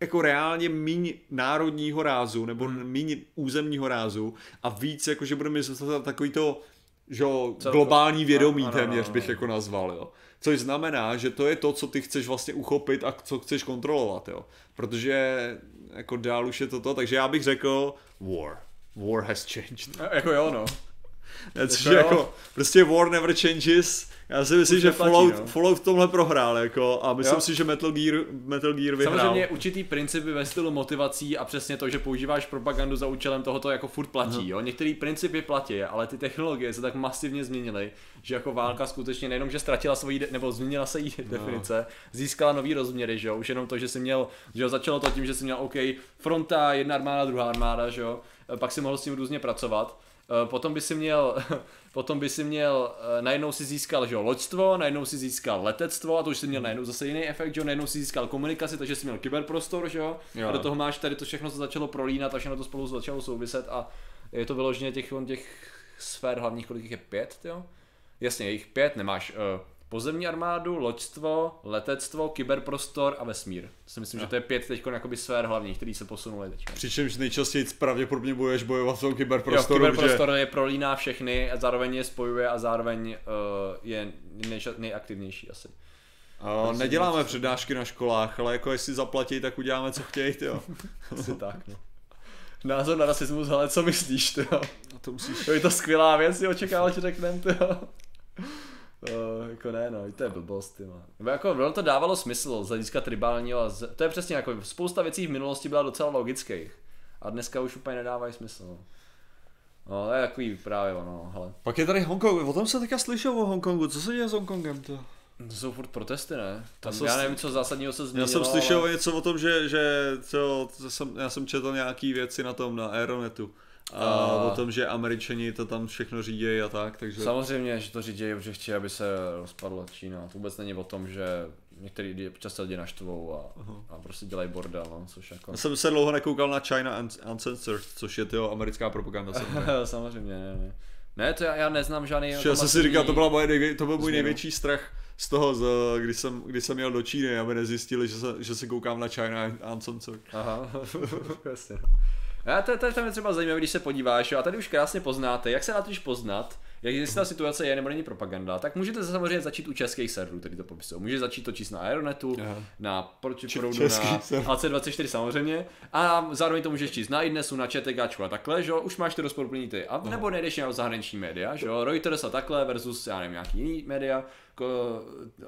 jako reálně míň národního rázu, nebo míň územního rázu a víc jakože budeme myslet takový to, že jo, globální vědomí Ano, ano, téměř bych jako nazval, jo. Což znamená, že to je to, co ty chceš vlastně uchopit a co chceš kontrolovat, jo. Protože jako dál už je to to, takže já bych řekl war. War has changed. A- Jako jo, no. Což Jako je jako, prostě war never changes. Já si myslím, Už že neplatí, Fallout, no. Fallout v tomhle prohrál, jako, a myslím Jo. si, že Metal Gear, Metal Gear vyhrál. Samozřejmě určitý principy ve stylu motivací a přesně to, že používáš propagandu za účelem tohoto jako furt platí. Jo? Některý principy platí, ale ty technologie se tak masivně změnily, že jako válka skutečně nejenom, že ztratila svoji, de- nebo změnila se její definice, získala nový rozměry, že jo? Už jenom to, že si měl, že jo, začalo to tím, že si měl OK, fronta, jedna armáda, druhá armáda, že jo? Pak si mohl s tím různě pracovat. E, Potom by si měl, potom by si měl, e, najednou si získal, že jo, loďstvo, najednou si získal letectvo a to už si měl najednou zase jiný efekt, že jo, najednou si získal komunikaci, takže si měl kyberprostor, že jo, Jo. a do toho máš tady to všechno se začalo prolínat a všechno to spolu začalo souviset a je to vyloženě těch, on těch sfér hlavních, kolik je pět, jo? Jasně, jich pět, nemáš uh, pozemní armádu, loďstvo, letectvo, kyberprostor a vesmír. To si myslím, že to je pět teď sfér hlavních, který se posunuly teď. Přičemž nejčastěji pravděpodobně budeš bojovat v tom Jo, kyberprostoru, kyberprostor je prolíná všechny a zároveň je spojuje a zároveň uh, je nejča- nejaktivnější asi. že uh, neděláme přednášky na školách, ale jako jestli zaplatí, tak uděláme, co chtějí, jo. Asi tak, no. Názor na rasismus, ale co myslíš, ty jo? A to musíš... To je to skvělá věc, jo, očekával, že řeknem, ty jo. No, jako ne, no, to je blbost, ty má. Nebo jako, ono to dávalo smysl z hlediska tribálního a z... to je přesně jako, spousta věcí v minulosti byla docela logických. A dneska už úplně nedávají smysl, no. No, to je takový právě ono, hele. Pak je tady Hongkong, o tom se teďka slyšel o Hongkongu, co se děje s Hongkongem to? To jsou furt protesty, ne? Tam, já s- nevím, co zásadního se změnilo, Já jsem slyšel ale... něco o tom, že, že to jsem, já jsem četl nějaký věci na tom, na Aeronetu. A A- o tom, že američani to tam všechno řídí a tak, takže... Samozřejmě, že to řídí, protože chtějí, aby se rozpadla Čína. To vůbec není o tom, že některý lidi často lidi naštvou a, a prostě dělají bordel, no, což jako... Já jsem se dlouho nekoukal na China Un- Uncensored, což je tyjo, americká propaganda. samozřejmě. Samozřejmě, ne, ne. Ne, to já, já neznám žádný... Já jsem si říkal, to, byla moje nejvě, to byl můj největší strach z toho, z, když, jsem, když jsem jel do Číny, aby nezjistili, že se, že se koukám na China Uncensored. Aha, jasně. A to, to, to je třeba zajímavé, když se podíváš, jo, a tady už krásně poznáte, jak se dá totiž poznat, jak jestli ta situace je nebo není propaganda, tak můžete samozřejmě začít u českých serverů, který to popisují. Můžete začít to číst na Aeronetu, Aha. na Proči Či- proudu, na server. AC24 samozřejmě, a zároveň to můžeš číst na iDnesu, na ČTGčku a takhle, že jo, už máš ty rozporuplný ty. A nebo nejdeš na zahraniční média, že jo, Reuters a takhle versus, já nevím, nějaký jiný média,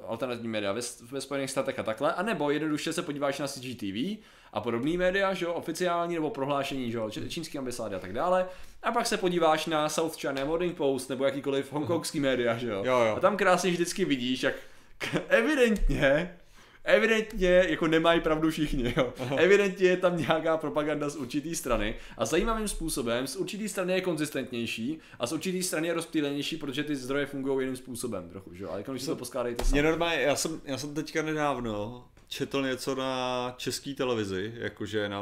alternativní média ve, ve Spojených státech a takhle, a nebo jednoduše se podíváš na CGTV a podobný média, že jo, oficiální nebo prohlášení, že jo, čínský ambasády a tak dále. A pak se podíváš na South China Morning Post nebo jakýkoliv hongkongský média, že jo. Jo, jo. A tam krásně vždycky vidíš, jak evidentně Evidentně jako nemají pravdu všichni, jo. Evidentně je tam nějaká propaganda z určitý strany a zajímavým způsobem z určitý strany je konzistentnější a z určitý strany je rozptýlenější, protože ty zdroje fungují jiným způsobem trochu, že jo. Ale jako když si to poskládejte sami. Mě normálně, já jsem, já jsem teďka nedávno četl něco na české televizi, jakože na,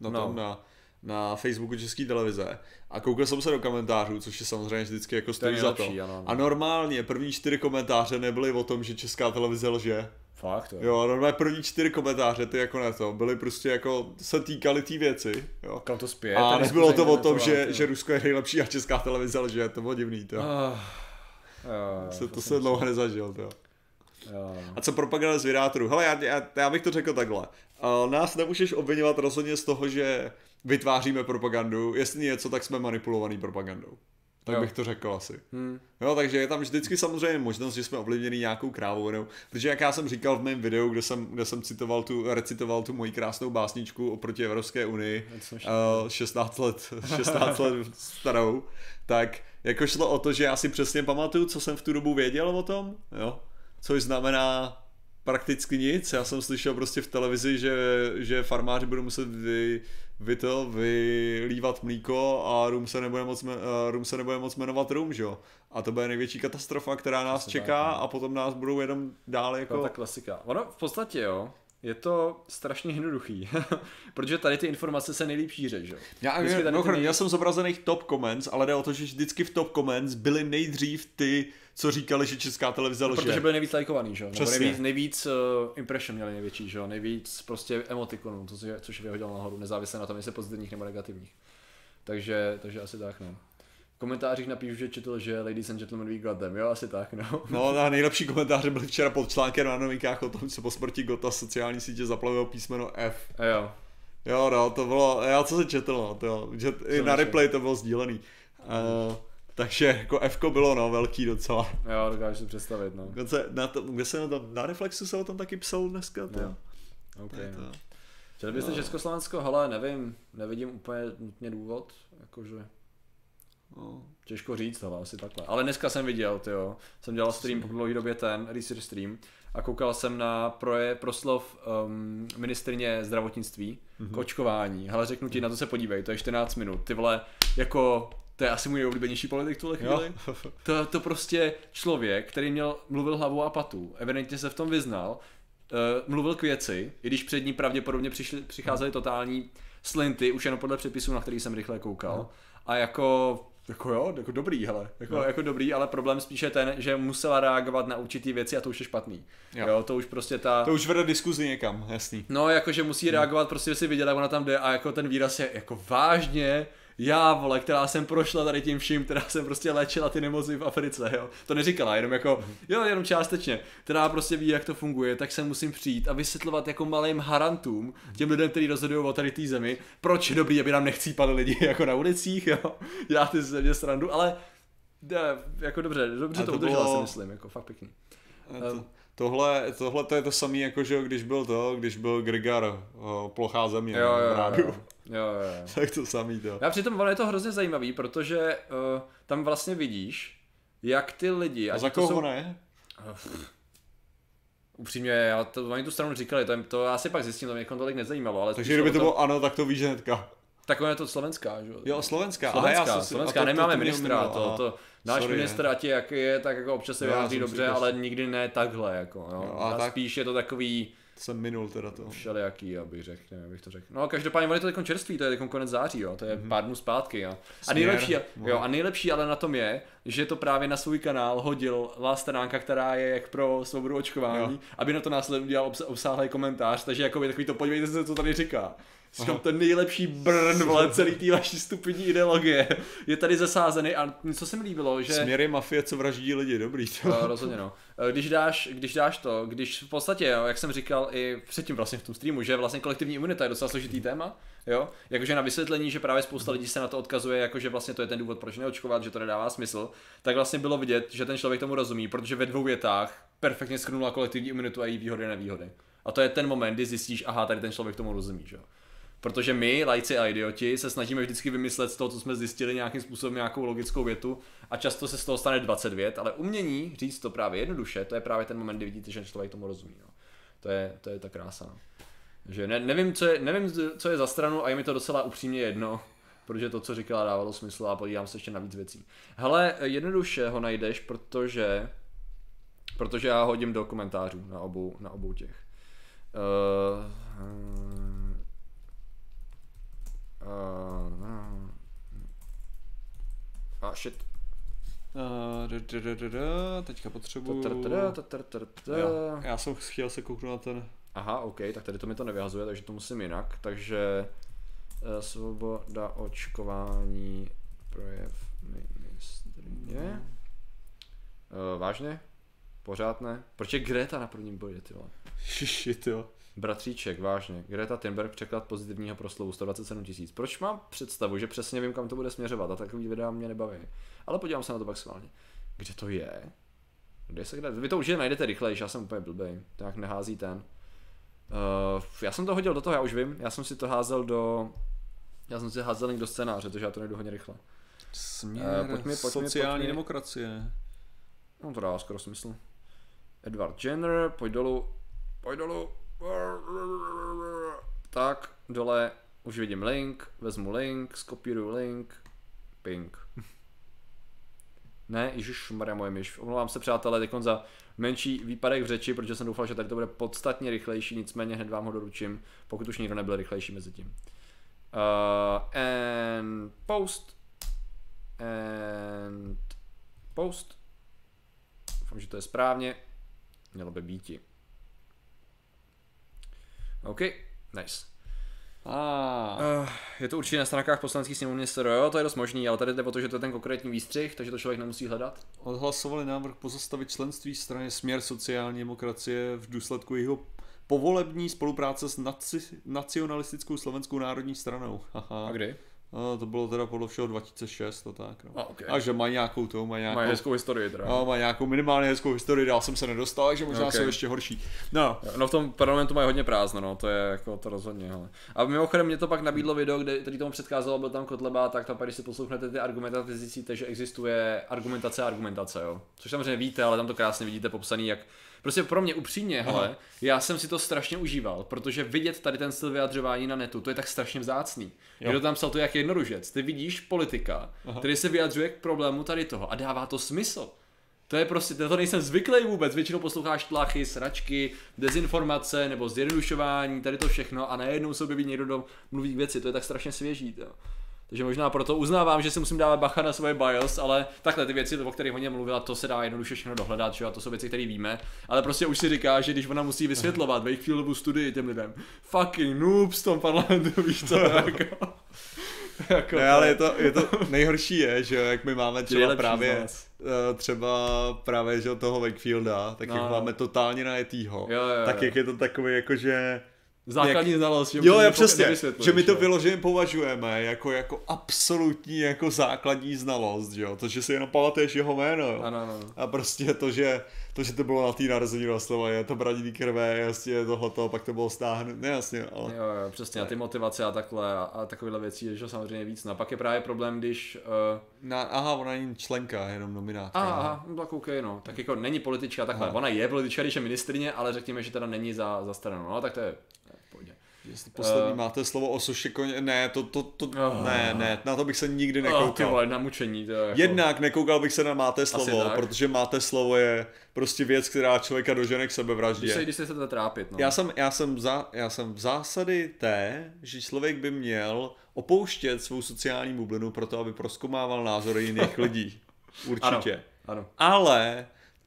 na No. tom, na, na Facebooku české televize a koukal jsem se do komentářů, což je samozřejmě vždycky jako stojí za to. ano, ano. A normálně první čtyři komentáře nebyly o tom, že česká televize lže. Fakt, jo. Jo, normálně první čtyři komentáře, ty jako na to, byly prostě jako, se týkaly té věci, jo. Kam to zpět? A nebylo to o tom, implementovat, že, že Rusko je nejlepší a česká televize lže, to bylo divný, to. Ah, jo, Se, to jsem se dlouho nezažil, to. Jo. A co propaganda z vydátorů? Hele, já, já, já bych to řekl takhle. Uh, nás nemůžeš obvinovat rozhodně z toho, že vytváříme propagandu. Jestli něco, tak jsme manipulovaný propagandou. Tak Jo. bych to řekl asi. Hmm. Jo, takže je tam vždycky samozřejmě možnost, že jsme ovlivněni nějakou krávou, protože jak já jsem říkal v mém videu, kde jsem, kde jsem citoval tu, recitoval tu moji krásnou básničku oproti Evropské unii, uh, 16 let, 16 let starou, tak jako šlo o to, že já si přesně pamatuju, co jsem v tu dobu věděl o tom, jo, což znamená prakticky nic. Já jsem slyšel prostě v televizi, že, že farmáři budou muset vy, vy to, vylívat mlíko a rum se nebude moc, eh, rum se nebude moc jmenovat rum, že jo? A to bude největší katastrofa, která nás čeká a potom nás budou jenom dál Jako jako... ta klasika. Ono v podstatě jo, je to strašně jednoduchý, protože tady ty informace se nejlíp šíře, že jo. Já, Vždycky já, tady no, ty nej- já jsem zobrazených top comments, ale jde o to, že vždycky v top comments byly nejdřív ty, co říkali, že česká televize lže. Protože byly nejvíc lajkovaný, že jo? Nejvíc, nejvíc uh, impression měli největší, že jo? Nejvíc prostě emotikonů, je- což vyhodil nahoru, nezávisle na tom, jestli pozitivních nebo negativních. Takže, takže asi tak, no. Komentářích napíšu, že četl, že Ladies and Gentlemen we got them, jo, asi tak, no. No a nejlepší komentáře byly včera pod článkem na novinkách o tom, co po smrti Gota sociální sítě zaplavilo písmeno F. A jo. Jo, no, to bylo, já co se četl, no, to, jo, že i na replay to bylo sdílený. Uh, takže jako F bylo, no, velký docela. Jo, dokážu si představit, no. Dokonce na to, kde se na, tom, na Reflexu se o tom taky psal dneska, to. No. OK, To je no. to. Chtěli byste Československo? Hele, nevím, nevidím úplně nutně důvod, jakože No. těžko říct, ale asi takhle. Ale dneska jsem viděl, jo. Jsem dělal stream po dlouhé době ten, research stream, a koukal jsem na proje, proslov um, ministrně zdravotnictví Mhm. k očkování. Hele, řeknu ti, na to se podívej, to je 14 minut. Ty vole, jako, to je asi můj oblíbenější politik tuhle chvíli. To, to prostě člověk, který měl, mluvil hlavou a patu, evidentně se v tom vyznal, uh, mluvil k věci, i když před ní pravděpodobně přišli, přicházely totální slinty, už jenom podle předpisů, na který jsem rychle koukal. No. A jako, jako jo, jako dobrý, hele, jako, No. jako dobrý, ale problém spíše ten, že musela reagovat na určitý věci a to už je špatný. Jo. Jo, to už prostě ta... To už vede diskuzi někam, jasný. No, jakože musí reagovat, prostě si viděla, jak ona tam jde a jako ten výraz je jako vážně, já vole, která jsem prošla tady tím vším, která jsem prostě léčila ty nemoci v Africe, jo. To neříkala, jenom jako, jo, jenom částečně, která prostě ví, jak to funguje, tak se musím přijít a vysvětlovat jako malým harantům, těm lidem, kteří rozhodují o tady té zemi, proč je dobrý, aby nám nechcípali lidi jako na ulicích, jo. Já ty ze mě srandu, ale ne, jako dobře, dobře A to, to udržela bylo- si myslím, jako fakt pěkný. To, tohle, tohle to je to samé, jako že když byl to, když byl Grigar, plochá země Jo, jo, v jo, jo, jo, jo, jo. Tak to samý to. Já přitom ono je to hrozně zajímavý, protože uh, tam vlastně vidíš, jak ty lidi... A za to koho jsou- ne? Upřímně, já to, oni tu stranu říkali, to, to já si pak zjistím, to mě jako tolik nezajímalo, ale Takže kdyby to bylo ano, tak to víš hnedka. Tak ono je to slovenská, že Jo, slovenská. Slovenská, Aha, já slovenská, a to- to- nemáme to mě ministra, minul, to, to, náš Sorry, ministr, ať je, jak je, tak jako občas se Jo, já vyjádří dobře, říkal, ale nikdy ne takhle, jako, jo. Jo, a a tak- spíš je to takový Jsem minul teda to. všelijaký, abych řekl, nevím, jak bych to řekl. No, každopádně on je to teď čerstvý, to je teď konec září, jo, to je mm-hmm. pár dnů zpátky, jo. A nejlepší, jo, a nejlepší ale na tom je, že to právě na svůj kanál hodil stránka, která je jak pro svobodu očkování, Jo. aby na to následně udělal obsa- obsáhlý komentář, takže jako takový to, podívejte se, co tady říká. Říkám, ten nejlepší brn, vole, celý té vaší stupidní ideologie je tady zasázený a co se mi líbilo, že... Směry mafie, co vraždí lidi, dobrý. To. No, rozhodně no. Eh, Když dáš, když dáš to, když v podstatě, jo, jak jsem říkal i předtím vlastně v tom streamu, že vlastně kolektivní imunita je docela složitý téma, jo, jakože na vysvětlení, že právě spousta lidí se na to odkazuje, jakože vlastně to je ten důvod, proč neočkovat, že to nedává smysl, tak vlastně bylo vidět, že ten člověk tomu rozumí, protože ve dvou větách perfektně schrnula kolektivní imunitu a její výhody a nevýhody. A to je ten moment, kdy zjistíš, aha, tady ten člověk tomu rozumí, že jo. Protože my, lajci a idioti, se snažíme vždycky vymyslet z toho, co jsme zjistili nějakým způsobem nějakou logickou větu a často se z toho stane 20 vět, ale umění říct to právě jednoduše, to je právě ten moment, kdy vidíte, že člověk tomu rozumí. No. To, je, to je ta krása. No. Že ne, nevím, co je, nevím, co je za stranu a je mi to docela upřímně jedno, protože to, co říkala, dávalo smysl a podívám se ještě na víc věcí. Hele, jednoduše ho najdeš, protože protože já hodím do komentářů na obou, na obou těch. Uh, uh, a shit. Uh, da, da, da, da, teďka potřebuju... Jo, já jsem chtěl se kouknout na ten... Aha, OK, tak tady to mi to nevyhazuje, takže to musím jinak. Takže eh, svoboda očkování projev ministrině. Uh, vážně? Pořád ne? Proč je Greta na prvním bodě, ty vole? Shit, jo. Bratříček, vážně. Greta Thunberg překlad pozitivního proslovu 127 tisíc. Proč mám představu, že přesně vím, kam to bude směřovat a takový videa mě nebaví. Ale podívám se na to pak schválně. Kde to je? Kde se kde? Vy to určitě najdete rychleji, já jsem úplně blbej. To jak nehází ten. Uh, já jsem to hodil do toho, já už vím. Já jsem si to házel do... Já jsem si házel do scénáře, protože já to najdu hodně rychle. Směr Eh, pojďme, pojďme, sociální pojďme. demokracie. No to dává skoro smysl. Edward Jenner, pojď dolů, pojď dolů. Tak, dole už vidím link, vezmu link, skopíruju link, ping. Ne, Ježíš Maria moje myš. Omlouvám se přátelé, teď za menší výpadek v řeči, protože jsem doufal, že tady to bude podstatně rychlejší, nicméně hned vám ho doručím, pokud už nikdo nebyl rychlejší mezi tím. Uh, and post. And post. Doufám, že to je správně. Mělo by býti. OK, nice. A Uh, je to určitě na stránkách poslanských sněmovny SR, jo, to je dost možný, ale tady jde o to, že to je ten konkrétní výstřih, takže to člověk nemusí hledat. odhlasovali návrh pozastavit členství straně Směr sociální demokracie v důsledku jeho povolební spolupráce s naci, nacionalistickou slovenskou národní stranou. Haha. A kdy? A to bylo teda podle všeho 2006 a tak. No. A, ok. A že mají nějakou to, mají nějakou, Mají hezkou historii teda. a mají nějakou minimálně hezkou historii, dál jsem se nedostal, takže možná Ok. jsou ještě horší. No, No v tom parlamentu mají hodně prázdno, no, to je jako to rozhodně, hele. A mimochodem mě to pak nabídlo video, kde, který tomu předcházelo, byl tam Kotleba, tak tam když si poslouchnete ty argumentace, zjistíte, že existuje argumentace a argumentace, jo. Což samozřejmě víte, ale tam to krásně vidíte popsaný, jak Prostě pro mě upřímně, hele, já jsem si to strašně užíval, protože vidět tady ten styl vyjadřování na netu, to je tak strašně vzácný. Někdo tam psal to jak jednoružec. Ty vidíš politika, který se vyjadřuje k problému tady toho a dává to smysl. To je prostě, to nejsem zvyklý vůbec, většinou posloucháš tlachy, sračky, dezinformace nebo zjednodušování, tady to všechno a najednou se objeví někdo, kdo mluví věci, to je tak strašně svěží. To. Takže možná proto uznávám, že si musím dávat bacha na svoje bias, ale takhle ty věci, o kterých hodně mluvila, to se dá jednoduše všechno dohledat, že jo, a to jsou věci, které víme, ale prostě už si říká, že když ona musí vysvětlovat Wakefieldovou studii těm lidem, fucking noobs v tom parlamentu, víš co, jako, jako ne, ale je to, je to nejhorší je, že jak my máme třeba právě eh, třeba právě že toho Wakefielda, tak No, jak máme totálně najetýho, Jo, jo, tak jo. jak je to takový jako, že základní znalost, že Jo, nepo- přesně, že my to jo. vyloženě považujeme jako, jako absolutní jako základní znalost, že jo, to, že si jenom pamatuješ jeho jméno, jo. Ano, ano. A prostě to, že to, že to bylo na té narozeniny slova, je to braní krve, jasně tohleto, pak to bylo stáhnout, ne jasně, ale... Jo, jo, přesně, a ty motivace a takhle a, a takovéhle věcí je že samozřejmě víc. No a pak je právě problém, když... Uh, Na, aha, ona není členka, jenom nominánka. aha, aha, no tak OK, no. Tak jako není politička takhle. Ona je politička, když je ministrině, ale řekněme, že teda není za, za stranou. No, tak to je, to je v pohodě. Jestli poslední Eh. máte slovo o suši koně, ne, to, to, to, Oh. ne, ne, na to bych se nikdy ty nekoukal. vole, na mučení, to je jako... Jednak nekoukal bych se na máte slovo, protože máte slovo je prostě věc, která člověka dožene k sebevraždě. Když se, když se chcete trápit, no. Já jsem, já, jsem za, já jsem v zásady té, že člověk by měl opouštět svou sociální bublinu proto, aby proskomával názory jiných lidí. Určitě. Ano. Ale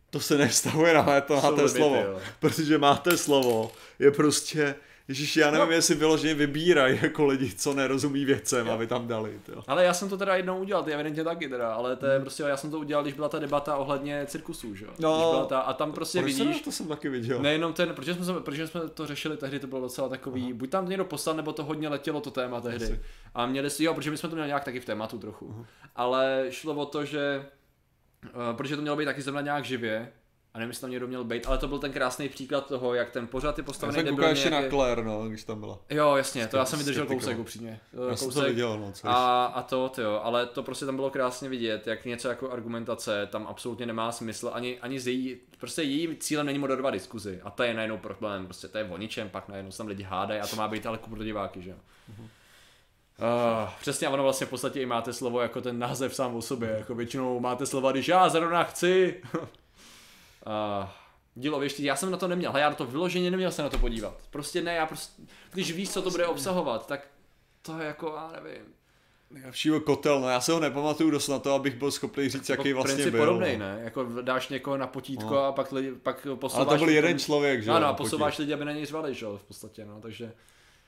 to se nevztahuje na to máte slovo. Protože máte slovo je prostě, Ježíš, já nevím, No. jestli vyloženě vybírají jako lidi, co nerozumí věcem, aby tam dali. To. Ale já jsem to teda jednou udělal, ty evidentně taky teda, ale to je Hmm. prostě, já jsem to udělal, když byla ta debata ohledně cirkusů, že jo? No. Byla ta, a tam prostě Proč vidíš, se- to jsem taky viděl. Nejenom ten, protože jsme, protože jsme to řešili tehdy, to bylo docela takový, buď tam někdo poslal, nebo to hodně letělo to téma tehdy. Asi. A měli si, jo, protože my jsme to měli nějak taky v tématu trochu. Ale šlo o to, že, uh, protože to mělo být taky zrovna nějak živě, a nevím, jestli tam někdo měl být, ale to byl ten krásný příklad toho, jak ten pořad je Já postavený jsem koukal debilně, ještě na jak je- Claire, no, když tam byla. Jo, jasně, to já jsem vydržel kousek upřímně. Já jsem to viděl, no, co A, a to, jo, ale to prostě tam bylo krásně vidět, jak něco jako argumentace tam absolutně nemá smysl, ani, ani z její, prostě jejím cílem není moderovat diskuzi a to je najednou problém, prostě to je o ničem, pak najednou se tam lidi hádají a to má být ale pro diváky, že jo. Uh, přesně, ono vlastně v podstatě i máte slovo jako ten název sám o sobě, jako většinou máte slova, když já zrovna chci. uh, dílo věští, já jsem na to neměl, hele, já na to vyloženě neměl se na to podívat. Prostě ne, já prostě, když víš, co to bude obsahovat, tak to je jako, já nevím. Nejlepšího kotel, no já se ho nepamatuju dost na to, abych byl schopný říct, jaký Jako vlastně princip byl. podobný, no. ne? Jako dáš někoho na potítko No. a pak, lidi, pak Ale posouváš... to byl jeden člověk, že Ano, a posouváš lidi, aby na něj řvali, že jo, v podstatě, no, takže...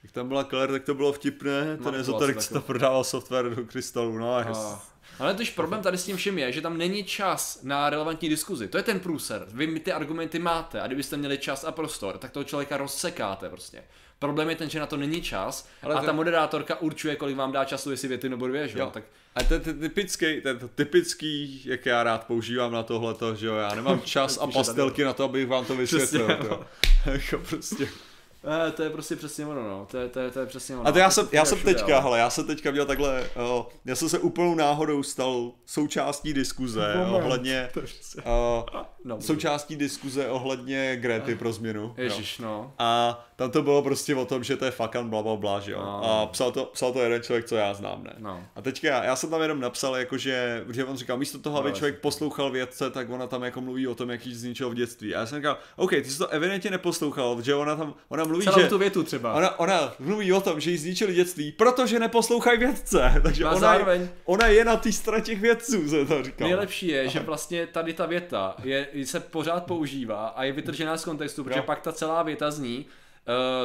Jak tam byla Claire, tak to bylo vtipné, No, ten to ezoterik co to prodával software do krystalu, no a A- Ale totiž problém tady s tím všem je, že tam není čas na relevantní diskuzi. To je ten průser. Vy ty argumenty máte a kdybyste měli čas a prostor, tak toho člověka rozsekáte prostě. Problém je ten, že na to není čas Ale a to- ta moderátorka určuje, kolik vám dá času, jestli věty nebo dvě, že jo? Tak A to je ten typický, ten typický, jak já rád používám na tohleto, že jo, já nemám čas a pastelky na to, abych vám to vysvětlil, Přesně, jo. jako prostě. Eh, to je prostě přesně ono, no. To je, to je, to je přesně ono. A to já jsem, já jsem všude, teďka, ale- hele, já jsem teďka měl takhle, o, já jsem se úplnou náhodou stal součástí diskuze Moment. ohledně, přesně- o, No, součástí diskuze ohledně Grety pro změnu. jo. Ježíš, no. A tam to bylo prostě o tom, že to je fakan bla, bla, bla, že jo. No. A psal to, psal to jeden člověk, co já znám, ne. No. A teďka já, já jsem tam jenom napsal, jako že, že on říkal, místo toho, aby No, člověk poslouchal vědce, tak ona tam jako mluví o tom, jak jí zničil v dětství. A já jsem říkal, OK, ty jsi to evidentně neposlouchal, že ona tam, ona mluví, Celou že... tu větu třeba. Ona, ona mluví o tom, že jí zničili dětství, protože neposlouchají vědce. Takže a ona, zároveň- je, ona je na té straně těch vědců, se to říkal. Nejlepší je, že vlastně tady ta věta je, se pořád používá a je vytržená z kontextu, protože Jo. pak ta celá věta zní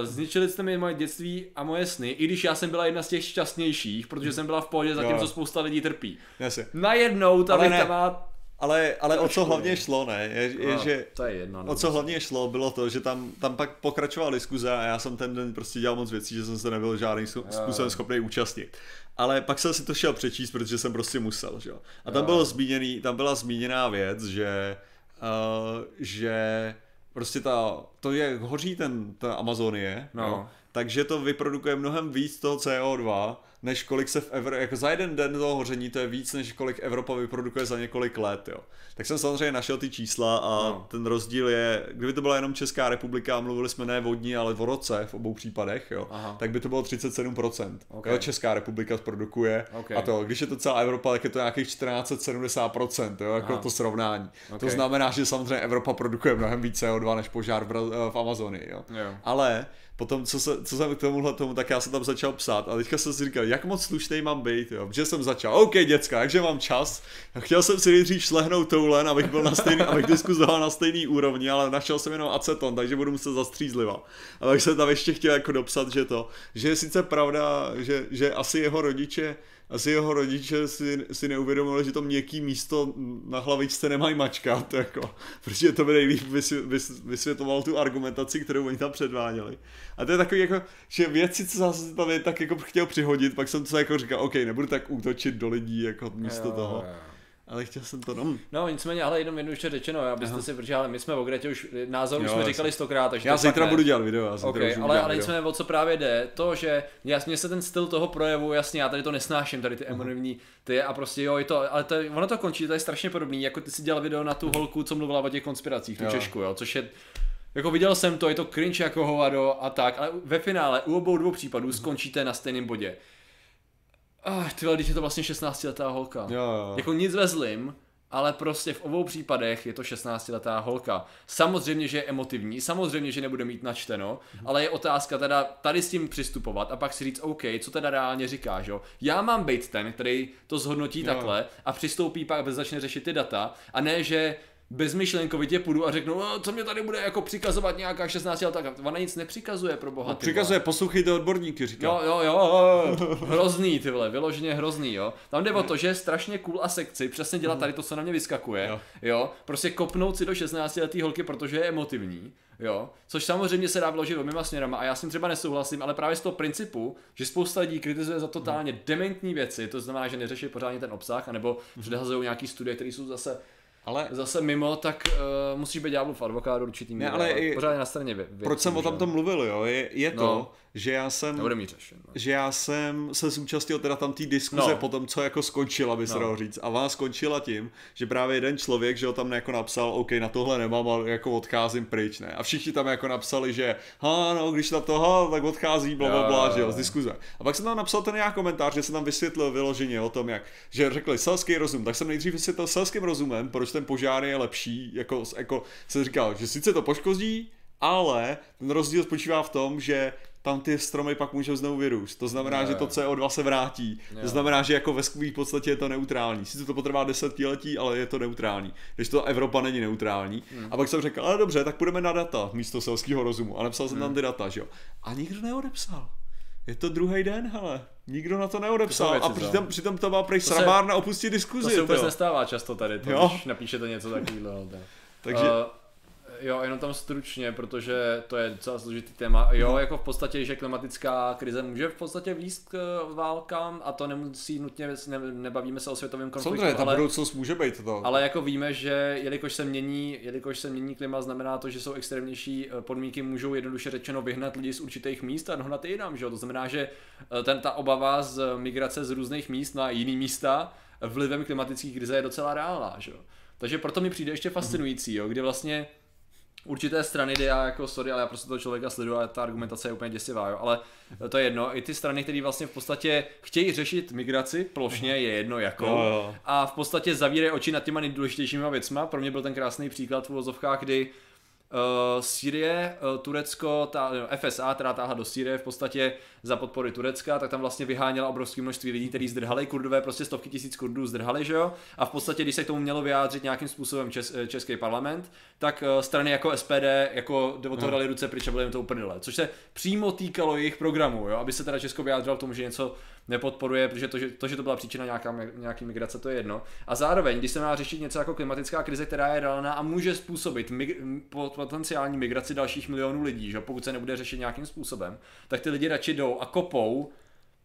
Uh, zničili jste mi moje dětství a moje sny, i když já jsem byla jedna z těch šťastnějších, protože jsem byla v pohodě, zatímco Jo. spousta lidí trpí. Jasně. Najednou ta věta má... Ale, ale o co hlavně šlo, ne? Je, je No, že to je jedno. no. O co hlavně šlo, bylo to, že tam, tam pak pokračovala diskuze a já jsem ten den prostě dělal moc věcí, že jsem se nebyl žádným způsobem schopný účastnit. Ale pak jsem si to šel přečíst, protože jsem prostě musel, že jo. A tam, bylo zmíněný, tam byla zmíněná věc, že, uh, že prostě ta, to je, hoří ten, ta Amazonie, No. jo, takže to vyprodukuje mnohem víc toho CO2, než kolik se v Evro, jako za jeden den toho hoření to je víc, než kolik Evropa vyprodukuje za několik let, jo. Tak jsem samozřejmě našel ty čísla a No. ten rozdíl je, kdyby to byla jenom Česká republika a mluvili jsme ne vodní, ale o roce v obou případech, jo, Aha. tak by to bylo 37%. Ok. Jo, Česká republika produkuje Ok. a to, když je to celá Evropa, tak je to nějakých 1470%, jo, jako Aha. to srovnání. Ok. To znamená, že samozřejmě Evropa produkuje mnohem víc CO2 než požár v, v Amazonii, jo. Jo. Ale potom, co, se, co jsem k tomuhle tomu, tak já jsem tam začal psát a teďka jsem si říkal, jak moc slušný mám být, jo. Že jsem začal, OK, děcka, takže mám čas. A chtěl jsem si nejdřív šlehnout toulen, abych byl na stejný, abych diskuzoval na stejný úrovni, ale našel jsem jenom aceton, takže budu muset zastřízliva. A tak jsem tam ještě chtěl jako dopsat, že to, že je sice pravda, že, že asi jeho rodiče asi jeho rodiče si, si neuvědomili, že to měkký místo na hlavičce nemají mačkat, jako, protože to by nejlíp vysvě- vys- vysvětloval tu argumentaci, kterou oni tam předváděli. A to je takový jako, že věci, co jsem tam je tak jako chtěl přihodit, pak jsem to jako říkal, OK, nebudu tak útočit do lidí, jako místo Jo, toho. jo. Ale chtěl jsem to, no, No nicméně, ale jenom jednoduše řečeno, abyste si, protože ale my jsme o Gretě už názor už Jo, jsme jasně. říkali stokrát, takže já zítra budu dělat video, já zítra OK, už budu ale, ale nicméně o co právě jde, to, že já, mně se ten styl toho projevu, jasně, já tady to nesnáším, tady ty emotivní, ty a prostě jo, je to, ale to, ono to končí, to je strašně podobný, jako ty si dělal video na tu holku, co mluvila o těch konspiracích, tu Jo. Češku, jo, což je, jako viděl jsem to, je to cringe jako hovado a tak, ale ve finále u obou dvou případů skončíte na stejném bodě. Ah, ty když je to vlastně 16-letá holka. Jo, jo. Jako nic ve zlým, ale prostě v obou případech je to 16-letá holka. Samozřejmě, že je emotivní, samozřejmě, že nebude mít načteno, ale je otázka teda tady s tím přistupovat a pak si říct, OK, co teda reálně říkáš, jo? Já mám být ten, který to zhodnotí Jo. takhle a přistoupí pak, začne řešit ty data a ne, že bezmyšlenkovitě půjdu a řeknu, "No, co mě tady bude jako přikazovat nějaká 16 letá. Ona nic nepřikazuje pro boha. vole. Přikazuje, poslouchejte odborníky, říká. Jo, jo, jo, hrozný ty vole, vyloženě hrozný, jo. Tam jde o to, že je strašně cool a sekci, přesně dělat tady to, co na mě vyskakuje, jo. Jo. Prostě kopnout si do 16 letý holky, protože je emotivní, jo. Což samozřejmě se dá vyložit oběma směrama a já s tím třeba nesouhlasím, ale právě z toho principu, že spousta lidí kritizuje za totálně dementní věci, to znamená, že neřeší pořádně ten obsah, anebo předhazují nějaký studie, které jsou zase Ale zase mimo, tak uh, musíš být ďáblův advokát určitý míry, ale i- pořádně na straně vě- věcí, proč jsem o tom tom mluvil, jo, je, je to, No. Že já jsem... Nebude mít řešen. No. že já jsem se zúčastnil teda tam té diskuze No. po tom, co jako skončila, by se No. říct. A ona skončila tím, že právě jeden člověk, že ho tam jako napsal, OK, na tohle nemám, ale jako odcházím pryč, ne. A všichni tam jako napsali, že ha, no, když na to, ha, tak odchází, bla, bla, bla, že jo, z diskuze. A pak jsem tam napsal ten nějak komentář, že jsem tam vysvětlil vyloženě o tom, jak, že řekli selský rozum, tak jsem nejdřív vysvětlil selským rozumem, proč ten požár je lepší, jako, jako se říkal, že sice to poškozí, ale ten rozdíl spočívá v tom, že tam ty stromy pak můžou znovu vyrůst. To znamená, Jo, že to jo. CO2 se vrátí. Jo. To znamená, že jako ve skvělé podstatě je to neutrální. Sice to potrvá desetiletí, ale je to neutrální. Když to Evropa není neutrální. Hmm. A pak jsem řekl, ale dobře, tak půjdeme na data místo selského rozumu. A napsal jsem Hmm. tam ty data, že jo. A nikdo neodepsal. Je to druhý den, hele. Nikdo na to To neodepsal. jsou A věci, co? přitom, přitom to má prej sramárna opustit To diskuzi. se vůbec jo. nestává často tady, to, Jo. když napíšete něco takového. Takže Uh, jo, jenom tam stručně, protože to je docela složitý téma. Jo, Mhm. jako v podstatě, že klimatická krize může v podstatě výst k válkám a to nemusí nutně, ne, nebavíme se o světovém konfliktu, samozřejmě, ta ale, budoucnost může být to. ale jako víme, že jelikož se mění, jelikož se mění klima, znamená to, že jsou extrémnější eh, podmínky, můžou jednoduše řečeno vyhnat lidi z určitých míst a dohnat je jinam, že jo? To znamená, že eh, ten, ta obava z migrace z různých míst na jiný místa vlivem klimatické krize je docela reálná, že jo? Takže proto mi přijde ještě fascinující, jo, kdy vlastně určité strany, kde já jako sorry, ale já prostě toho člověka sleduju a ta argumentace je úplně děsivá, jo, ale to je jedno. I ty strany, které vlastně v podstatě chtějí řešit migraci plošně, je jedno jako. Jo, jo. A v podstatě zavírají oči nad těma nejdůležitějšíma věcma. Pro mě byl ten krásný příklad v uvozovkách, kdy Uh, Sýrie, uh, Turecko, ta, no, FSA, která táhla do Sýrie v podstatě za podpory Turecka, tak tam vlastně vyháněla obrovské množství lidí, kteří zdrhali, kurdové, prostě stovky tisíc kurdů zdrhali, že jo? A v podstatě, když se k tomu mělo vyjádřit nějakým způsobem čes, eh, český parlament, tak uh, strany jako SPD jako do toho dali ruce pryč a byly jim to uprdele. Což se přímo týkalo jejich programu, jo? Aby se teda Česko vyjádřilo k tomu, že něco nepodporuje, protože to, že to, že to byla příčina nějaká, nějaký migrace, to je jedno. A zároveň, když se má řešit něco jako klimatická krize, která je reálná a může způsobit mig, po- potenciální migraci dalších milionů lidí, že? pokud se nebude řešit nějakým způsobem, tak ty lidi radši jdou a kopou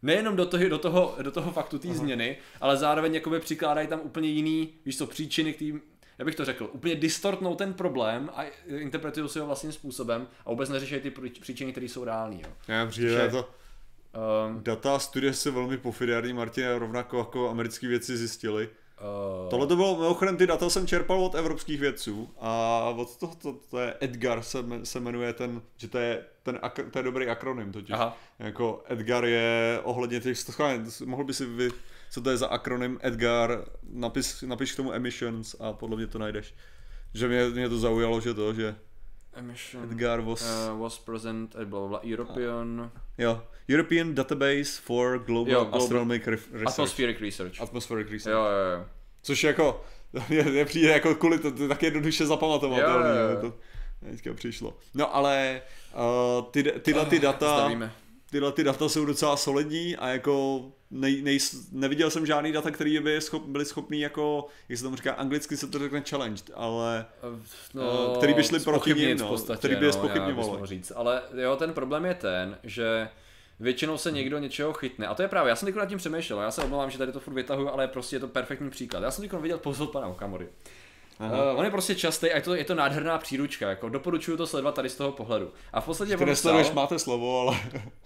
nejenom do toho, do toho, do toho faktu té změny, ale zároveň jakoby přikládají tam úplně jiný, víš co, příčiny, který, já bych to řekl, úplně distortnou ten problém a interpretují si ho vlastním způsobem a vůbec neřeší ty pří- příčiny, které jsou reální. Jo. Já přijde Že- to, Um, data a studie se velmi pofidární, Martin, rovnako jako americké věci zjistili. uh, Tohle to bylo, mimochodem ty data jsem čerpal od evropských vědců a od toho, to, to je Edgar se, se jmenuje ten, že to je, ten, to je dobrý akronym totiž. Aha. Jako Edgar je ohledně těch, mohl by si vy, co to je za akronym Edgar, napis, napiš k tomu emissions a podle mě to najdeš. Že mě, mě to zaujalo, že to, že emission Edgar was, uh, was present at blah, blah, blah, European jo, European Database for Global, Jo, global- Astronomic Re- Research. Atmospheric Research. Atmospheric Research. Jo, jo, jo. Což jako, mě, mě přijde jako kvůli to, to je tak jednoduše zapamatovatelný, Jo, jo, jo. to teďka přišlo. No ale uh, ty, tyhle ty data, Stavíme. tyhle ty data jsou docela solidní a jako nej, nej, neviděl jsem žádný data, které by schop, byly schopný jako, jak se tomu říká, anglicky se to řekne challenged, ale No, který by šli proti v no, podstatě, který by je no, nějak zpochybňovali. bychom říct. Ale jo, ten problém je ten, že většinou se někdo něčeho chytne. A to je právě, já jsem teď nad tím přemýšlel, já se omlouvám, že tady to furt vytahuju, ale prostě je to perfektní příklad. Já jsem teď viděl post od pana Okamory. Uh, on je prostě častý a je to, je to nádherná příručka, jako doporučuju to sledovat tady z toho pohledu. A v podstatě ty nesleduješ, máte slovo, ale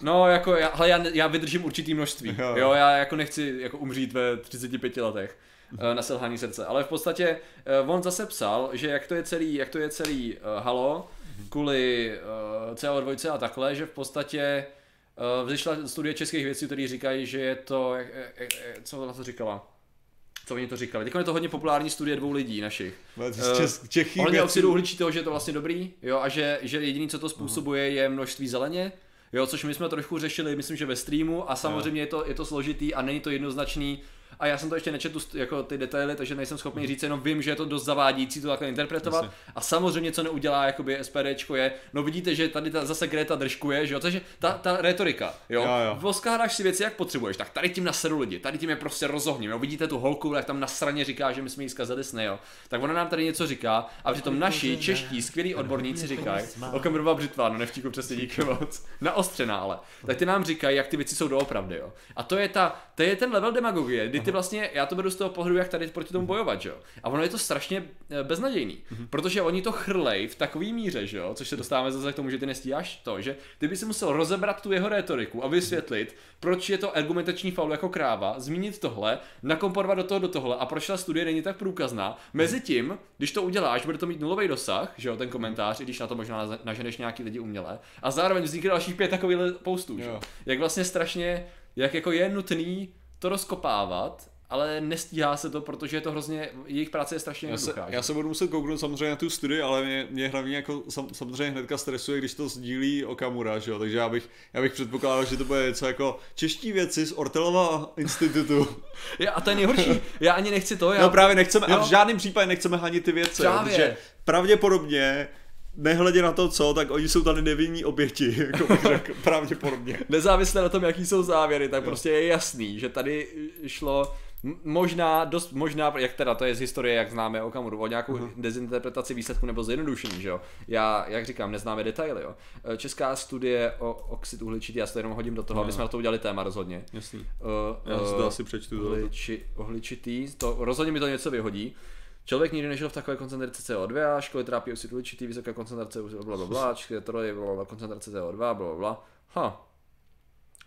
No, jako já, hele, já, já vydržím určitý množství. Jo, Jo, já jako nechci jako umřít ve 35 letech eh, na selhání srdce. Ale v podstatě eh, on zase psal, že jak to je celý, jak to je celý uh, halo, kvůli uh, CO2 a takhle, že v podstatě uh, vzešla studie českých vědců, kteří říkají, že je to, jak, jak, jak, co to říkala? Co oni to říkali? Teď je to hodně populární studie dvou lidí našich. z Čes- Čechy Ohledně vědců- oxidu uhličitého, že je to vlastně dobrý, jo, a že, že jediný, co to způsobuje, je množství zeleně, jo, což my jsme trošku řešili, myslím, že ve streamu, a samozřejmě je to, je to složitý a není to jednoznačný, a já jsem to ještě nečetl jako ty detaily, takže nejsem schopný říct, jenom vím, že je to dost zavádící to takhle interpretovat. A samozřejmě, co neudělá jakoby SPDčko je, no vidíte, že tady ta, zase Greta držkuje, že jo, takže ta, ta retorika, jo, Jo, jo. Si věci, jak potřebuješ, tak tady tím naseru lidi, tady tím je prostě rozohním, jo. Vidíte tu holku, jak tam na straně říká, že my jsme jí zkazili sny, jo. Tak ona nám tady něco říká a přitom naši čeští skvělí odborníci říkají, Okamurová břitva, no nevtíku přesně díky moc, naostřená ale, tak ty nám říkají, jak ty věci jsou doopravdy, jo. A to je ta, to je ten level demagogie, kdy ty vlastně, já to beru z toho pohledu, jak tady proti tomu bojovat, že jo. A ono je to strašně eh, beznadějný, protože oni to chrlej v takový míře, že jo, což se dostáváme zase k tomu, že ty nestíháš to, že ty by si musel rozebrat tu jeho retoriku a vysvětlit, proč je to argumentační faul jako kráva, zmínit tohle, nakomponovat do toho do tohle a proč ta studie není tak průkazná. Mezitím, když to uděláš, bude to mít nulový dosah, že jo, ten komentář, i když na to možná naženeš nějaký lidi uměle. A zároveň vznikne dalších pět takových postů, že jo. Jo. Jak vlastně strašně, jak jako je nutný to rozkopávat, ale nestíhá se to, protože je to hrozně, jejich práce je strašně Já se, já se budu muset kouknout samozřejmě na tu studii, ale mě, mě hlavně jako sam, samozřejmě hnedka stresuje, když to sdílí Okamura, že jo? takže já bych, já bych předpokládal, že to bude něco jako čeští věci z Ortelova institutu. Já, a to je nejhorší, já ani nechci to, já... No právě nechceme, a Jo. v žádném případě nechceme hanit ty věci, Právě. protože pravděpodobně nehledě na to, co, tak oni jsou tady nevinní oběti, jako bych řekl, pravděpodobně. Nezávisle na tom, jaký jsou závěry, tak prostě je jasný, že tady šlo možná, dost možná, jak teda to je z historie, jak známe Okamuru, o nějakou uh-huh. dezinterpretaci výsledku nebo zjednodušení, že jo. Já, jak říkám, neznáme detaily, jo. E, Česká studie o oxid uhličitý, já se to jenom hodím do toho, No. aby jsme na to udělali téma rozhodně. Jasný. Uh, Já si to asi přečtu. to. Uhliči, uhličitý, to rozhodně mi to něco vyhodí. Člověk nikdy nežil v takové koncentraci CO2, školy trápí oxid uhličitý, vysoká koncentrace bla bla bla, troje bla bla, koncentrace CO2, bla bla bla. Ha.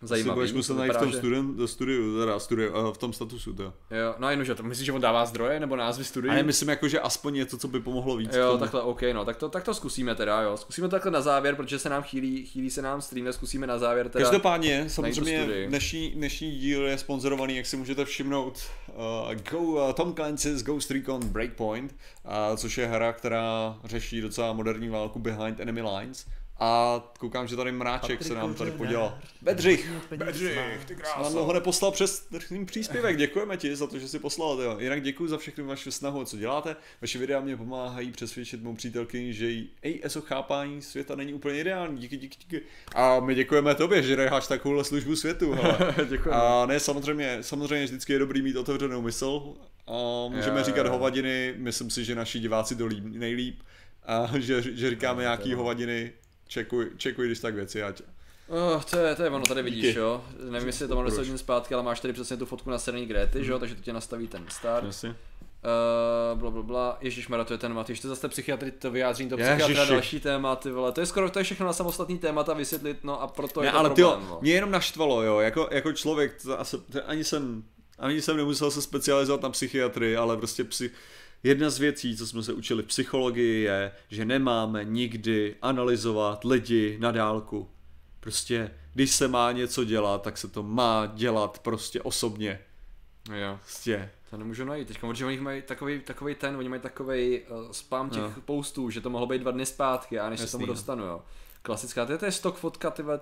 Zajímavý. budeš muset najít v tom že- studiu, teda studiu, uh, v tom statusu, to. Jo, no jenomže to myslíš, že on dává zdroje nebo názvy studií? A já myslím jako, že aspoň něco, co by pomohlo víc. Jo, tomu. takhle, OK, no, tak to, tak to zkusíme teda, jo. Zkusíme to takhle na závěr, protože se nám chýlí, chýlí se nám stream, zkusíme na závěr teda. Každopádně, samozřejmě dnešní, dnešní díl je sponzorovaný, jak si můžete všimnout, uh, Go, uh, Tom Clancy's Ghost Recon Breakpoint, uh, což je hra, která řeší docela moderní válku Behind Enemy Lines. A koukám, že tady mráček se nám tady podělal. Bedřich, Bedřich, ty krása. ho neposlal přes ten příspěvek, děkujeme ti za to, že jsi poslal. Jo. Jinak děkuji za všechny vaše snahu, co děláte. Vaše videa mě pomáhají přesvědčit mou přítelkyni, že její ASO chápání světa není úplně ideální. Díky, díky, díky. A my děkujeme tobě, že necháš takovouhle službu světu. Děkujeme. A ne, samozřejmě, samozřejmě vždycky je dobrý mít otevřenou mysl. A můžeme Jo, říkat jo. hovadiny, myslím si, že naši diváci to líp, nejlíp. A že, že říkáme nějaký hovadiny, čekuj, čekuj, když tak věci, ať. Oh, to, je, to je ono, tady vidíš, Díky. jo. Nevím, jestli je to Proč? 10 hodin zpátky, ale máš tady přesně tu fotku na straně Gréty, že jo, takže to tě nastaví ten start. Jasně. Uh, bla, bla, bla. Ježíš to je ten Matyš, to zase psychiatry, to vyjádření to psychiatra, další téma, ty vole. To je skoro, to je všechno na samostatný témata vysvětlit, no a proto Ne, je to ale problém, tyjo, no. mě jenom naštvalo, jo, jako, jako člověk, to asi, to ani jsem, ani jsem nemusel se specializovat na psychiatrii, ale prostě psy, jedna z věcí, co jsme se učili v psychologii je, že nemáme nikdy analyzovat lidi na dálku. Prostě, když se má něco dělat, tak se to má dělat prostě osobně. Jo. Prostě. To nemůžu najít teďka, protože oni mají takový, takový ten, oni mají takový uh, spam těch No. postů, že to mohlo být dva dny zpátky, a než se Jasný, tomu no. dostanu, jo. Klasická, to je, to je stock fotka, ty vole.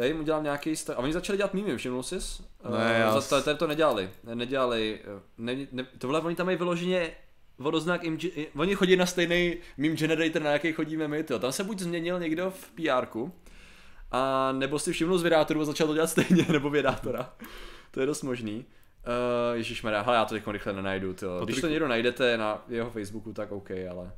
Já jim udělám nějaký st- A oni začali dělat mýmy, všimnul jsi? Ne, já za s- to, tady to nedělali. Ne- Nedělali. eh, Ne, ne, tohle oni tam mají vyloženě vodoznak, im, oni chodí na stejný meme generator, na jaký chodíme my, tyjo. Tam se buď změnil někdo v PRku, a nebo si všimnul z vydátoru a začal to dělat stejně, nebo vydátora. To je dost možný. Uh, Ježišmarja, hele, já to teď rychle nenajdu, tyjo. Když to někdo najdete na jeho Facebooku, tak OK, ale...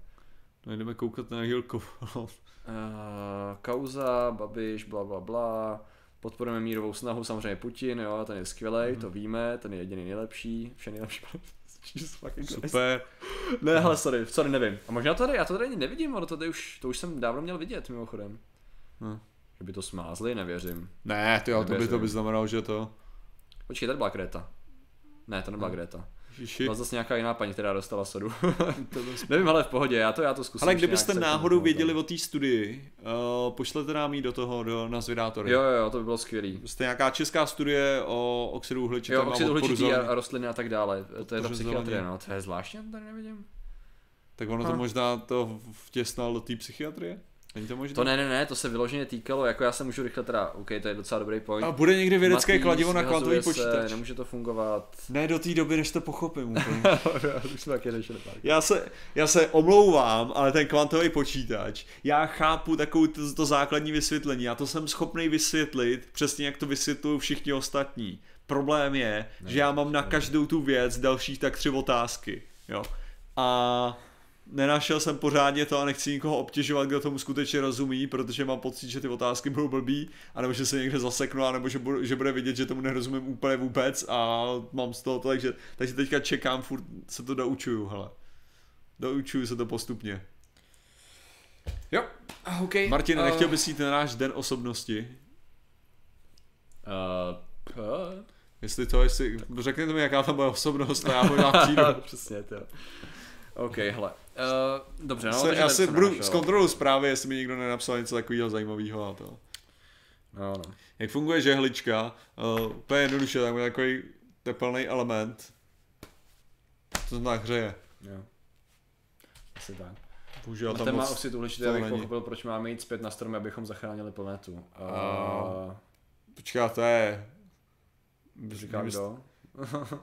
No jdeme koukat na Hilku. Uh, kauza, Babiš, bla bla bla, podporujeme mírovou snahu, samozřejmě Putin, jo, ten je skvělý, to víme, ten je jediný nejlepší, vše nejlepší. Christ. Super. Ne, hele, sorry, sorry, nevím. A možná to tady, já to tady ani nevidím, ale to tady už, to už jsem dávno měl vidět, mimochodem. Hm. Že by to smázli, nevěřím. Ne, ty jo, to by, to by znamenalo, že to... Počkej, tady byla Greta. Ne, to nebyla Greta. Ježiši. Byla zase nějaká jiná paní, která dostala sodu. nevím, ale v pohodě, já to, já to zkusím. Ale kdybyste náhodou věděli o té studii, uh, pošlete nám ji do toho, do, na zvědátory. Jo, jo, to by bylo skvělý. Jste nějaká česká studie o oxidu uhličitém Jo, a oxid uhličitý a, rostliny a tak dále. To je ta psychiatrie, no. To je zvláštní, to tady nevidím. Tak ono to možná to vtěsnal do té psychiatrie? Není to možné? To ne, ne, ne, to se vyloženě týkalo, jako já se můžu rychle teda, OK, to je docela dobrý point. A bude někdy vědecké Matýs, kladivo na kvantový vyhazuje se, počítač? Nemůže to fungovat. Ne do té doby, než to pochopím úplně. Už jsme taky řešili pár. Já se, já se omlouvám, ale ten kvantový počítač, já chápu takovou to, to základní vysvětlení, já to jsem schopný vysvětlit přesně jak to vysvětlují všichni ostatní. Problém je, ne, že já mám na každou tu věc dalších tak tři otázky. Jo. A nenašel jsem pořádně to a nechci nikoho obtěžovat, kdo tomu skutečně rozumí, protože mám pocit, že ty otázky budou blbý, anebo že se někde zaseknu, anebo že, budu, že bude vidět, že tomu nerozumím úplně vůbec a mám z toho to, takže, takže teďka čekám, furt se to doučuju, hele. Doučuju se to postupně. Jo, OK. Martin, uh, nechtěl bys jít na náš den osobnosti? Uh, uh, Jestli to, jestli, řekněte mi, jaká tam bude osobnost a já možná přijdu. Přesně, to. OK, hele. Uh, dobře, no, se, já si budu zkontroluji zprávy, jestli mi někdo nenapsal něco takového zajímavého a to. No, no. Jak funguje žehlička? Uh, úplně jednoduše, tam je takový tepelný element. To znamená hřeje. Jo. Asi tak. Bohužel A tam má moc oxid uhličitý, abych pochopil, proč máme jít zpět na stromy, abychom zachránili planetu. Uh, A- Počká, to je... říká kdo?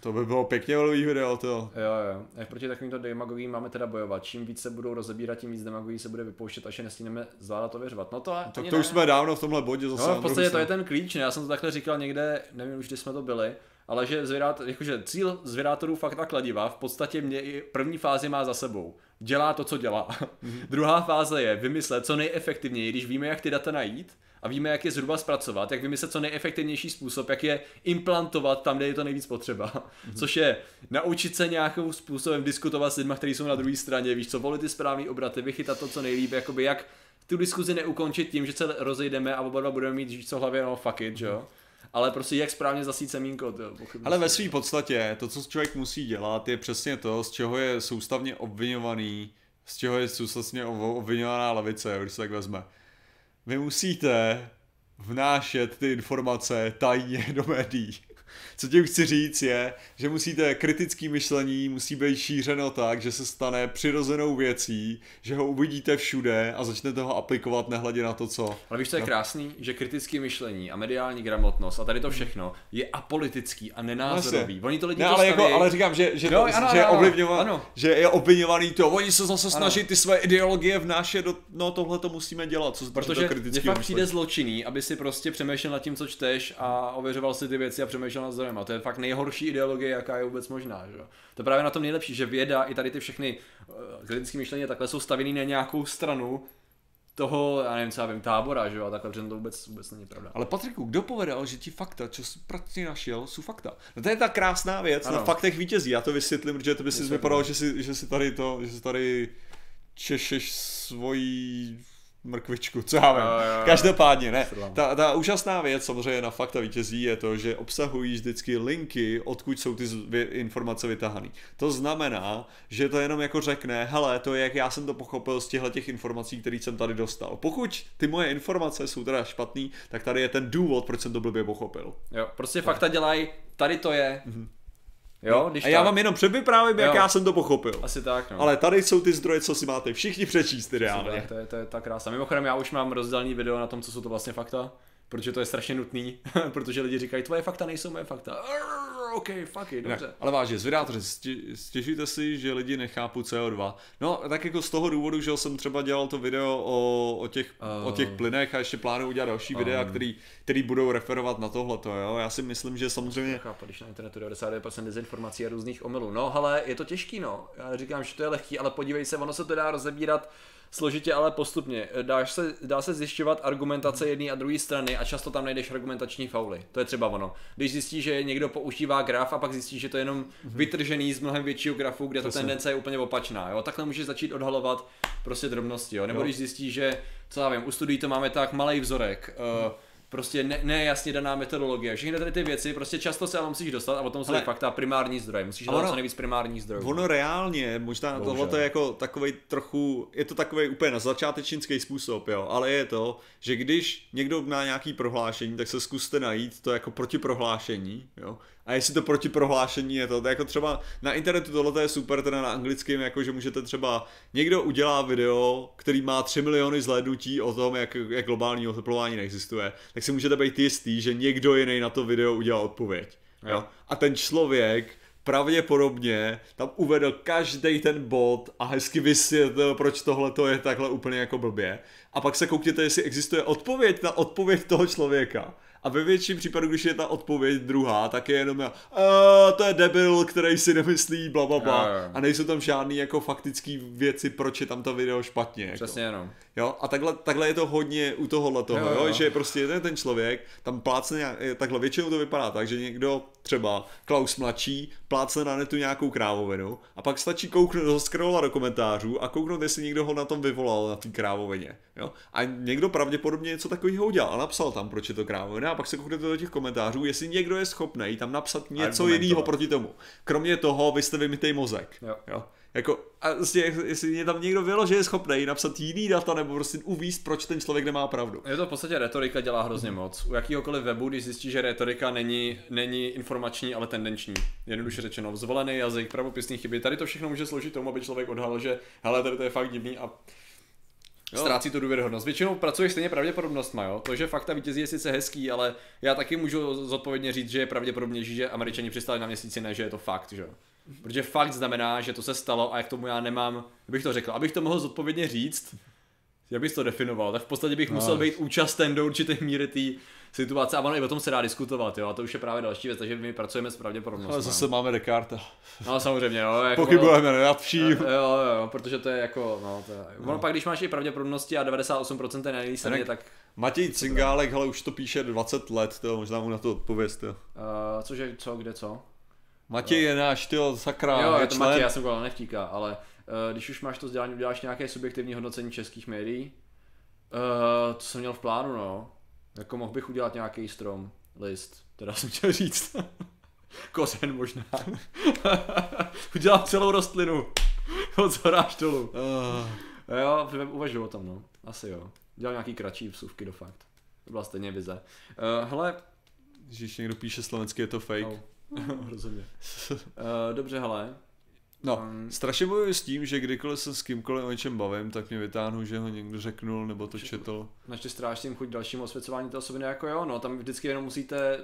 To by bylo pěkně velký video, to. Jo, jo. Jak proti takovýmto demagogím máme teda bojovat. Čím víc se budou rozebírat, tím víc demagogí se bude vypouštět, až je nestíneme zvládat ověřovat. No to, Tak ani to ne. už jsme dávno v tomhle bodě zase. No, v podstatě to je ten klíč, ne? Já jsem to takhle říkal někde, nevím už, kdy jsme to byli, ale že zvědát, jakože cíl zvědátorů fakt a kladiva v podstatě mě i první fázi má za sebou. Dělá to, co dělá. Druhá fáze je vymyslet co nejefektivněji, když víme, jak ty data najít, a víme, jak je zhruba zpracovat, jak vymyslet co nejefektivnější způsob, jak je implantovat tam, kde je to nejvíc potřeba. Což je naučit se nějakým způsobem diskutovat s lidmi, kteří jsou na druhé straně, víš co, volit ty správný obraty, vychytat to, co nejlíp, jakoby jak tu diskuzi neukončit tím, že se rozejdeme a oba dva budeme mít co hlavě, no fuck it, že jo. Ale prostě jak správně zasít semínko, to Ale ve své podstatě to, co člověk musí dělat, je přesně to, z čeho je soustavně obvinovaný, z čeho je soustavně ob- obvinovaná levice, když se tak vezme. Vy musíte vnášet ty informace tajně do médií. Co tím chci říct je, že musíte kritický myšlení musí být šířeno tak, že se stane přirozenou věcí, že ho uvidíte všude a začnete ho aplikovat nehledě na to, co. Ale víš, co je krásný? Že kritické myšlení a mediální gramotnost a tady to všechno je apolitický a nenázorový. Oni to lidi ne, ale, jako, ale říkám, že, že, Jo, to, ano, že, je ano, ovlivňova, ano. že je obvinovaný to, oni se zase snaží ty své ideologie vnášet do, no tohle to musíme dělat, co Protože je kritického fakt přijde zločinný, aby si prostě přemýšlel nad tím, co čteš a ověřoval si ty věci a přemýšlel nad. A to je fakt nejhorší ideologie, jaká je vůbec možná. Že? jo. To je právě na tom nejlepší, že věda i tady ty všechny uh, kritické myšlení takhle jsou stavěný na nějakou stranu toho, já nevím, co já vím, tábora, že jo, a takhle, že to vůbec, vůbec není pravda. Ale Patriku, kdo povedal, že ti fakta, co jsi prakticky našel, jsou fakta? No to je ta krásná věc, Ano. na faktech vítězí, já to vysvětlím, protože to by si vypadalo, že si, že si tady to, že si tady češeš svoji mrkvičku, co já vím. Každopádně, ne. Ta, ta úžasná věc samozřejmě na fakta vítězí je to, že obsahují vždycky linky, odkud jsou ty informace vytahané. To znamená, že to jenom jako řekne, hele, to je jak já jsem to pochopil z těchto těch informací, které jsem tady dostal. Pokud ty moje informace jsou teda špatný, tak tady je ten důvod, proč jsem to blbě pochopil. Jo, prostě fakta dělají, tady to je. Jo, když A já tak. vám jenom předvyprávím, jak Jo. já jsem to pochopil. Asi tak, no. Ale tady jsou ty zdroje, co si máte všichni přečíst ideálně. Tak, to, je, to je ta krása. Mimochodem, já už mám rozdělený video na tom, co jsou to vlastně fakta, protože to je strašně nutný, protože lidi říkají, tvoje fakta nejsou moje fakta. Arr, OK, fuck it, Ne, dobře. ale vážně, zvědátoři, stěž, stěžujte si, že lidi nechápou CO2. No, tak jako z toho důvodu, že jsem třeba dělal to video o, o, těch, o těch plynech a ještě plánuju udělat další videa, který, který budou referovat na tohleto, jo. Já si myslím, že samozřejmě... Chápu, když na internetu 99% dezinformací a různých omylů. No, ale je to těžký, no. Já neříkám, že to je lehký, ale podívej se, ono se to dá rozebírat složitě, ale postupně. Dáš se, dá se zjišťovat argumentace jedné a druhé strany a často tam najdeš argumentační fauly. To je třeba ono. Když zjistíš, že někdo používá graf a pak zjistíš, že to je jenom vytržený z mnohem většího grafu, kde ta tendence je úplně opačná. Jo? Takhle můžeš začít odhalovat prostě drobnosti. Jo? Nebo Jo. když zjistíš, že, co já vím, u studií to máme tak malý vzorek, uh, prostě ne, nejasně daná metodologie. Všechny tady ty věci, prostě často se ale musíš dostat a potom jsou Ale- fakta primární zdroje. Musíš hledat ono- co nejvíc primárních zdrojů. Ono reálně, možná Bohužel. tohle je jako takový trochu, je to takový úplně na začátečnický způsob, jo, ale je to, že když někdo má nějaký prohlášení, tak se zkuste najít to jako protiprohlášení, jo. A jestli to protiprohlášení je to, to jako třeba na internetu tohle je super, teda na anglickém, jako že můžete třeba, někdo udělá video, který má 3 miliony zhlédnutí o tom, jak, jak globální oteplování neexistuje, tak si můžete být jistý, že někdo jiný na to video udělal odpověď. Jo? A ten člověk pravděpodobně tam uvedl každý ten bod a hezky vysvětlil, proč tohle to je takhle úplně jako blbě. A pak se koukněte, jestli existuje odpověď na odpověď toho člověka. A ve většině případů, když je ta odpověď druhá, tak je jenom "A, to je debil, který si nemyslí, bla, bla, bla. Jo, jo. A nejsou tam žádný jako faktický věci, proč je tam to video špatně. Jako. Přesně jenom. Jo, a takhle, takhle je to hodně u tohohle toho, Jo, jo, jo. že prostě jeden ten člověk tam plácne, nějak, eh, takhle většinou to vypadá tak, že někdo třeba Klaus mladší plácne na netu nějakou krávovinu a pak stačí kouknout, scrollovat do komentářů a kouknout, jestli někdo ho na tom vyvolal na té krávovině, jo. A někdo pravděpodobně něco takového udělal a napsal tam, proč je to krávovina a pak se kouknete do těch komentářů, jestli někdo je schopný tam napsat něco jiného proti tomu. Kromě toho, vy jste vymitej mozek. Jo. jo. Jako, a prostě, jestli mě tam někdo vylo, že je schopný napsat jiný data nebo prostě uvíct, proč ten člověk nemá pravdu. Je to v podstatě retorika dělá hrozně moc. U jakýhokoliv webu, když zjistíš, že retorika není, není informační, ale tendenční. Jednoduše řečeno, zvolený jazyk, pravopisný chyby. Tady to všechno může sloužit tomu, aby člověk odhalil, že hele, tady to je fakt divný a ztrácí tu důvěryhodnost. Většinou pracuješ stejně pravděpodobnostma, jo. To, že fakta vítězí je sice hezký, ale já taky můžu zodpovědně říct, že je pravděpodobnější, že američani přistali na měsíci, ne, že je to fakt, že jo. Protože fakt znamená, že to se stalo a jak tomu já nemám, bych to řekl, abych to mohl zodpovědně říct, jak bys to definoval, tak v podstatě bych musel být účasten do určité míry té situace a ono i o tom se dá diskutovat, jo, a to už je právě další věc, takže my pracujeme s pravděpodobností. Ale zase máme Descartes. No samozřejmě, jo. Jako Pochybujeme nejlepší. Jo, jo, jo, protože to je jako, no, to je, ono pak když máš i pravděpodobnosti a 98% je straně, tak, Matěj Cingálek, hele, už to píše 20 let, to možná mu na to odpověst, jo. uh, cože, co, kde, co? Matěj je náš, tyjo, sakra, jo, je to člen. Matěj, já jsem koukal, nevtíká, ale uh, když už máš to vzdělání, uděláš nějaké subjektivní hodnocení českých médií, uh, to jsem měl v plánu, no. Jako mohl bych udělat nějaký strom, list, teda jsem chtěl říct. Kořen možná. Udělám celou rostlinu. Od zhora až dolů. Uh, Jo, uvažuji o tom, no. Asi jo. Dělal nějaký kratší vsuvky do fakt. To byla stejně vize. Uh, hele, když někdo píše slovenský, je to fake. oh. rozhodně. Uh, dobře, hele. No, Um, strašně bojuji s tím, že kdykoliv se s kýmkoliv o něčem bavím, tak mě vytáhnu, že ho někdo řeknul nebo to četl. Načte strážcím chuť dalšímu osvěcování té osoby, jako jo, no, tam vždycky jenom musíte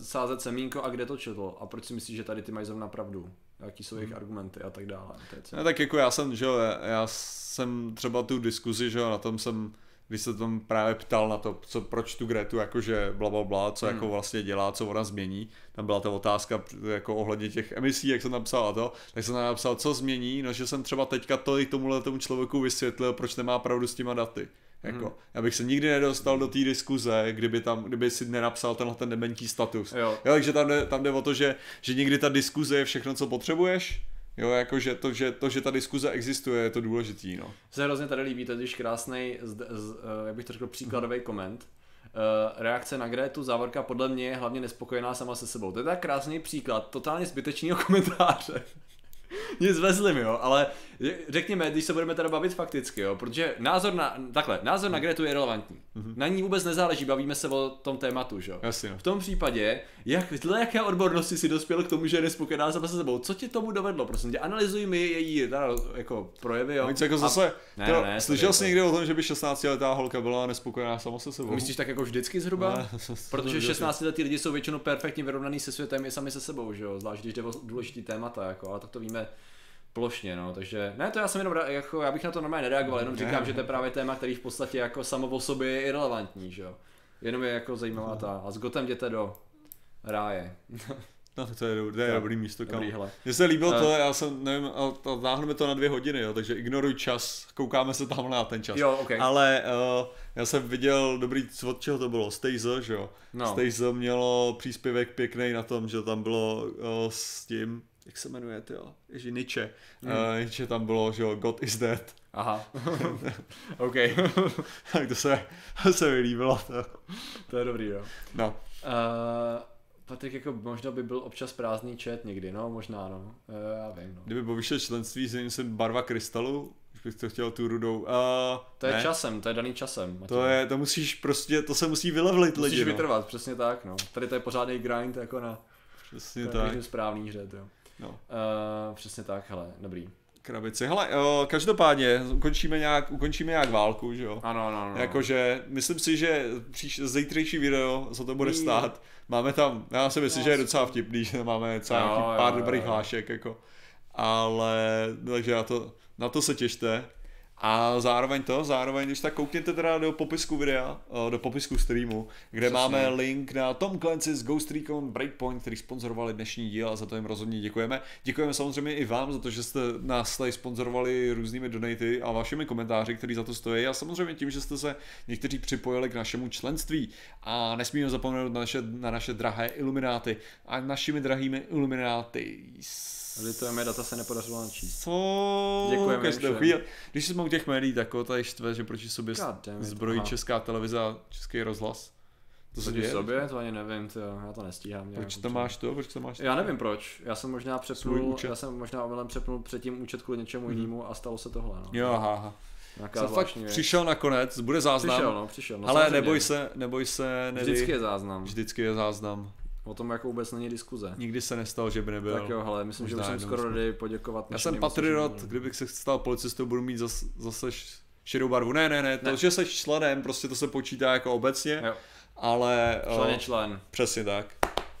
sázet semínko a kde to četl. A proč si myslíš, že tady ty mají zrovna pravdu? Jaký jsou jejich argumenty a tak dále. To je No, tak jako já jsem, že jo, já- já jsem třeba tu diskuzi, že jo, na tom jsem, když se tam právě ptal na to, co, proč tu Gretu, jakože bla, bla, bla, co jako vlastně dělá, co ona změní, tam byla ta otázka jako ohledně těch emisí, jak jsem napsal a to, tak jsem tam napsal, co změní, no že jsem třeba teďka to i tomuhle tomu člověku vysvětlil, proč nemá pravdu s těma daty. Jako, já bych se nikdy nedostal do té diskuze, kdyby tam, kdyby si nenapsal tenhle ten dementní status. Jo. Jo, takže tam jde, tam jde o to, že, že někdy ta diskuze je všechno, co potřebuješ, Jo, jakože to, že, to, že ta diskuze existuje, je to důležitý, no. Se hrozně tady líbí totiž krásný, z, z, eh, jak bych to řekl, příkladový koment. Uh, reakce na Gretu, závorka podle mě je hlavně nespokojená sama se sebou. To je tak krásný příklad totálně zbytečného komentáře. Nic vezlim, jo, ale řekněme, když se budeme teda bavit fakticky, jo, protože názor na, takhle, názor na Gretu je relevantní. Na ní vůbec nezáleží, bavíme se o tom tématu, jo. Jasně, no. V tom případě, jak, dle jaké odbornosti si dospěl k tomu, že je nespokojená sama se sebou, co ti tomu dovedlo, prosím tě, analyzuj mi její teda, jako projevy, jo. Víc jako A- zase, Ne, to, ne, slyšel jsi někdy o tom, že by 16-letá holka byla nespokojená sama se sebou? Myslíš tak jako vždycky zhruba? Ne, Protože to- 16 letí lidi jsou většinou perfektně vyrovnaný se světem i sami se sebou, že jo? Zvlášť když jde o důležitý témata, jako, ale tak to víme plošně, no, takže ne, to já jsem jenom, jako, já bych na to normálně nereagoval, jenom říkám, že to je právě téma, který v podstatě jako samo o sobě je irrelevantní, že jo? Jenom je jako zajímavá ta, a s Gotem jděte do ráje. No, to je, to je dobrý místo, kam. Dobrý. Mně se líbilo Eh. to, já jsem, nevím, náhneme to na dvě hodiny, jo, takže ignoruj čas, koukáme se tamhle na ten čas. Jo, ok. Ale uh, já jsem viděl, dobrý, od čeho to bylo, Stejzo, že jo. No. Stejzo mělo příspěvek pěkný na tom, že tam bylo uh, s tím, jak se jmenuje, ty jo, Ježi, Nietzsche. Hmm. Uh, Nietzsche tam bylo, že jo, God is dead. Aha. OK. tak to se, to se mi líbilo. To. to je dobrý, jo. No. Uh, Patrik jako možná by byl občas prázdný chat někdy, no, možná, no. Uh, já vím, no. Kdyby povyšel členství, zřejmě jsem barva krystalu, už bych to chtěl tu rudou. Uh, To je ne, časem, to je daný časem. To Matěj. je, to musíš prostě, to se musí vylevlit Musíš lidi, no. vytrvat, přesně tak, no. Tady to je pořádný grind jako na Přesně na tak. správný hře, jo. No. Uh, přesně tak, hele, dobrý. Krabici. Hele, o, každopádně ukončíme nějak, ukončíme nějak válku, že jo? Ano, ano, ano. Jakože, myslím si, že příš, zítřejší video, co to bude Mí- stát, máme tam, já si myslím, No, že je docela vtipný, že máme docela Jo, nějaký jo, pár jo, dobrých jo. hlášek, jako. Ale, takže na to, na to se těšte. A zároveň to, zároveň, když tak koukněte teda do popisku videa, o, do popisku streamu, kde Přesně. máme link na Tom Clancy's Ghost Recon Breakpoint, který sponzorovali dnešní díl a za to jim rozhodně děkujeme. Děkujeme samozřejmě i vám za to, že jste nás tady sponzorovali různými donaty a vašimi komentáři, který za to stojí a samozřejmě tím, že jste se někteří připojili k našemu členství. A nesmíme zapomenout na naše, na naše drahé ilumináty. A našimi drahými ilumináty Litujeme, data se nepodařilo načíst. co Děkujeme každou chvíli. Když jsme u těch médií, tak tady štve, že proti sobě it, zbrojí česká televize a český rozhlas. To se děje? sobě, to ani nevím, to, já to nestíhám. Proč to máš to? Proč to máš Já nevím proč, já jsem možná přepnul, já jsem možná omylem přepnul předtím účet kvůli něčemu jinému a stalo se tohle, no. Jo, aha, aha. Nějaká Jsem fakt věc. přišel nakonec, bude záznam. Přišel, no, přišel. No, Ale neboj se, neboj se, Nedy. Vždycky je záznam. Vždycky je záznam. O tom jako vůbec není diskuze. Nikdy se nestalo, že by nebyl. Tak jo, hele, myslím, že Možná už jsem skoro ready poděkovat Já jsem patriot, kdybych se stal policistou, budu mít zas, zase š- šedou barvu. Ne, ne, ne, to, Ne. že jsi členem, prostě to se počítá jako obecně, Jo. ale... Člen je eh, člen. Přesně tak.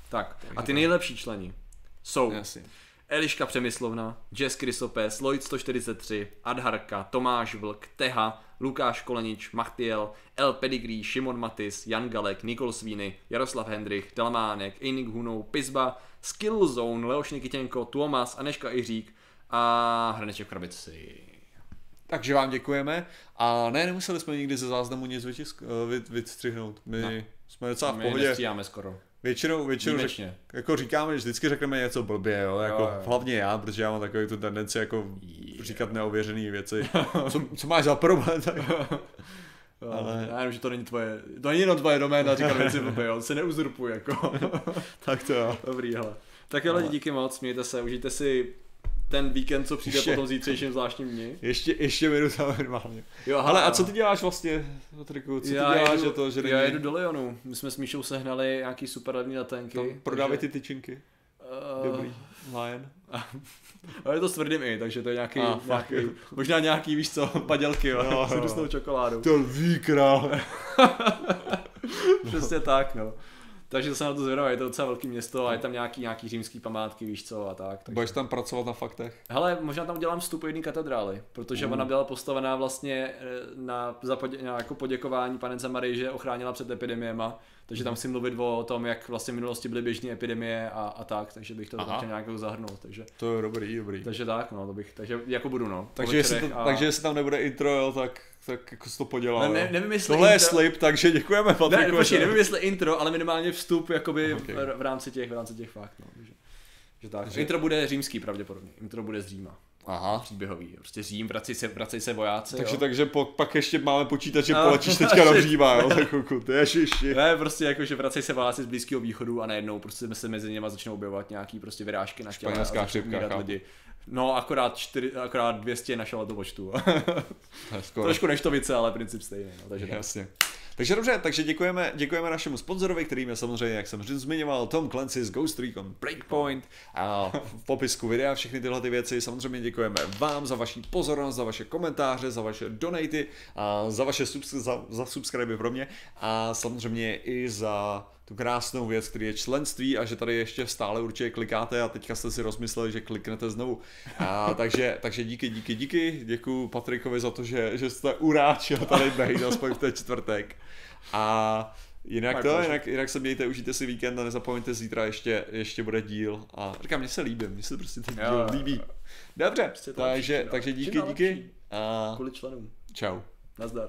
Tak, a ty nejlepší členi jsou Jasně. Eliška Přemyslovna, Jess Krysopes, Lloyd 143, Adharka, Tomáš Vlk, Teha, Lukáš Kolenič, Machtiel, El Pedigree, Šimon Matis, Jan Galek, Nikol Svíny, Jaroslav Hendrich, Dalmánek, Einik Hunou, Pizba, Skillzone, Leoš Nikitěnko, Tuomas, Aneška Iřík a Hraneček v krabici. Takže vám děkujeme a ne, nemuseli jsme nikdy ze záznamu nic vytisk, eh, vy, vystřihnout. My no. jsme docela v My pohodě. nestříháme skoro. Většinou, většinou řek, jako říkáme, že vždycky řekneme něco blbě, jo, jako Jo, jo. hlavně já, protože já mám takový tu tendenci jako říkat neověřený věci. Co, co máš za problém? Tak... Ale... Já jenom, že to není tvoje, to není jenom tvoje doména, říkat věci blbě, jo, se neuzurpuj, jako. tak to jo. Dobrý, hele. Tak jo, lidi, díky moc, mějte se, užijte si ten víkend, co přijde Ještě. po tom zítřejším zvláštním dni. Ještě, ještě minuta minimálně. Jo, Ale a co ty děláš vlastně, Patriku? Co ty děláš, jedu, že to, že já jedu do Lyonu. My jsme s Míšou sehnali nějaký super levný letenky. tam prodávají ty tyčinky? Uh, Dobrý. Lion. Ale je to s tvrdým i, takže to je nějaký, Ah, nějaký možná nějaký, víš co, padělky, jo, Jo, s různou čokoládou. To lví král. Přesně tak, no. Takže to jsem na to zvědavý, je to docela velký město a je tam nějaký, nějaký římský památky, víš co, a tak. Takže... Budeš tam pracovat na faktech? Hele, možná tam udělám vstup jedné katedrály, protože Mm. ona byla postavená vlastně eh, na, za podě, na jako poděkování panence Marii, že ochránila před epidemiema, takže tam chci mluvit o tom, jak vlastně v minulosti byly běžné epidemie a, a tak, takže bych to tam chtěl nějak zahrnout, takže, To je dobrý, dobrý. takže tak, no, to bych, takže jako budu, no. Takže jestli, to, a- takže jestli tam nebude intro, jo, tak, tak jako se to podělá. Ne, ne, jo. nevím, jestli Tohle je intro- slip, takže děkujeme Ne, Patriku. počkej, že- nevím jestli intro, ale minimálně vstup jakoby Okay. v, v, rámci těch, v rámci těch fakt, no. Že, že tak. Takže- Intro bude římský pravděpodobně, intro bude z Říma. Aha. Příběhový, prostě Řím, vracej se, vracej se vojáci, Takže, jo. takže po, pak ještě máme počítat, že No. polečíš teďka do Říma, jo, tak pokud, ježiši. Ne, prostě jako, že vracej se vojáci z Blízkého východu a najednou prostě se mezi nimi začnou objevovat nějaký prostě vyrážky na těle Španělská chřipka, lidi. No, akorát, čtyři, akorát 200 našel. To je skoro. Trošku neštovice, ale princip stejný. No, takže tak. Takže dobře, takže děkujeme, děkujeme našemu sponzorovi, kterým je samozřejmě, jak jsem zmiňoval, Tom Clancy z Ghost Recon Breakpoint a v popisku videa všechny tyhle ty věci. Samozřejmě děkujeme vám za vaši pozornost, za vaše komentáře, za vaše donaty, a za vaše subs- za, za subscribe pro mě a samozřejmě i za tu krásnou věc, který je členství a že tady ještě stále určitě klikáte a teďka jste si rozmysleli, že kliknete znovu. A, takže, takže díky, díky, díky. Děkuji Patrikovi za to, že, že jste uráčil tady být aspoň v ten čtvrtek. A jinak to, jinak, jinak se mějte, užijte si víkend a nezapomeňte, zítra ještě, ještě bude díl. A říkám, mně se líbí, mně se prostě ten díl líbí. Dobře, Prostě takže, lepší, takže díky, díky. A Kvůli členům. čau. Nazdar.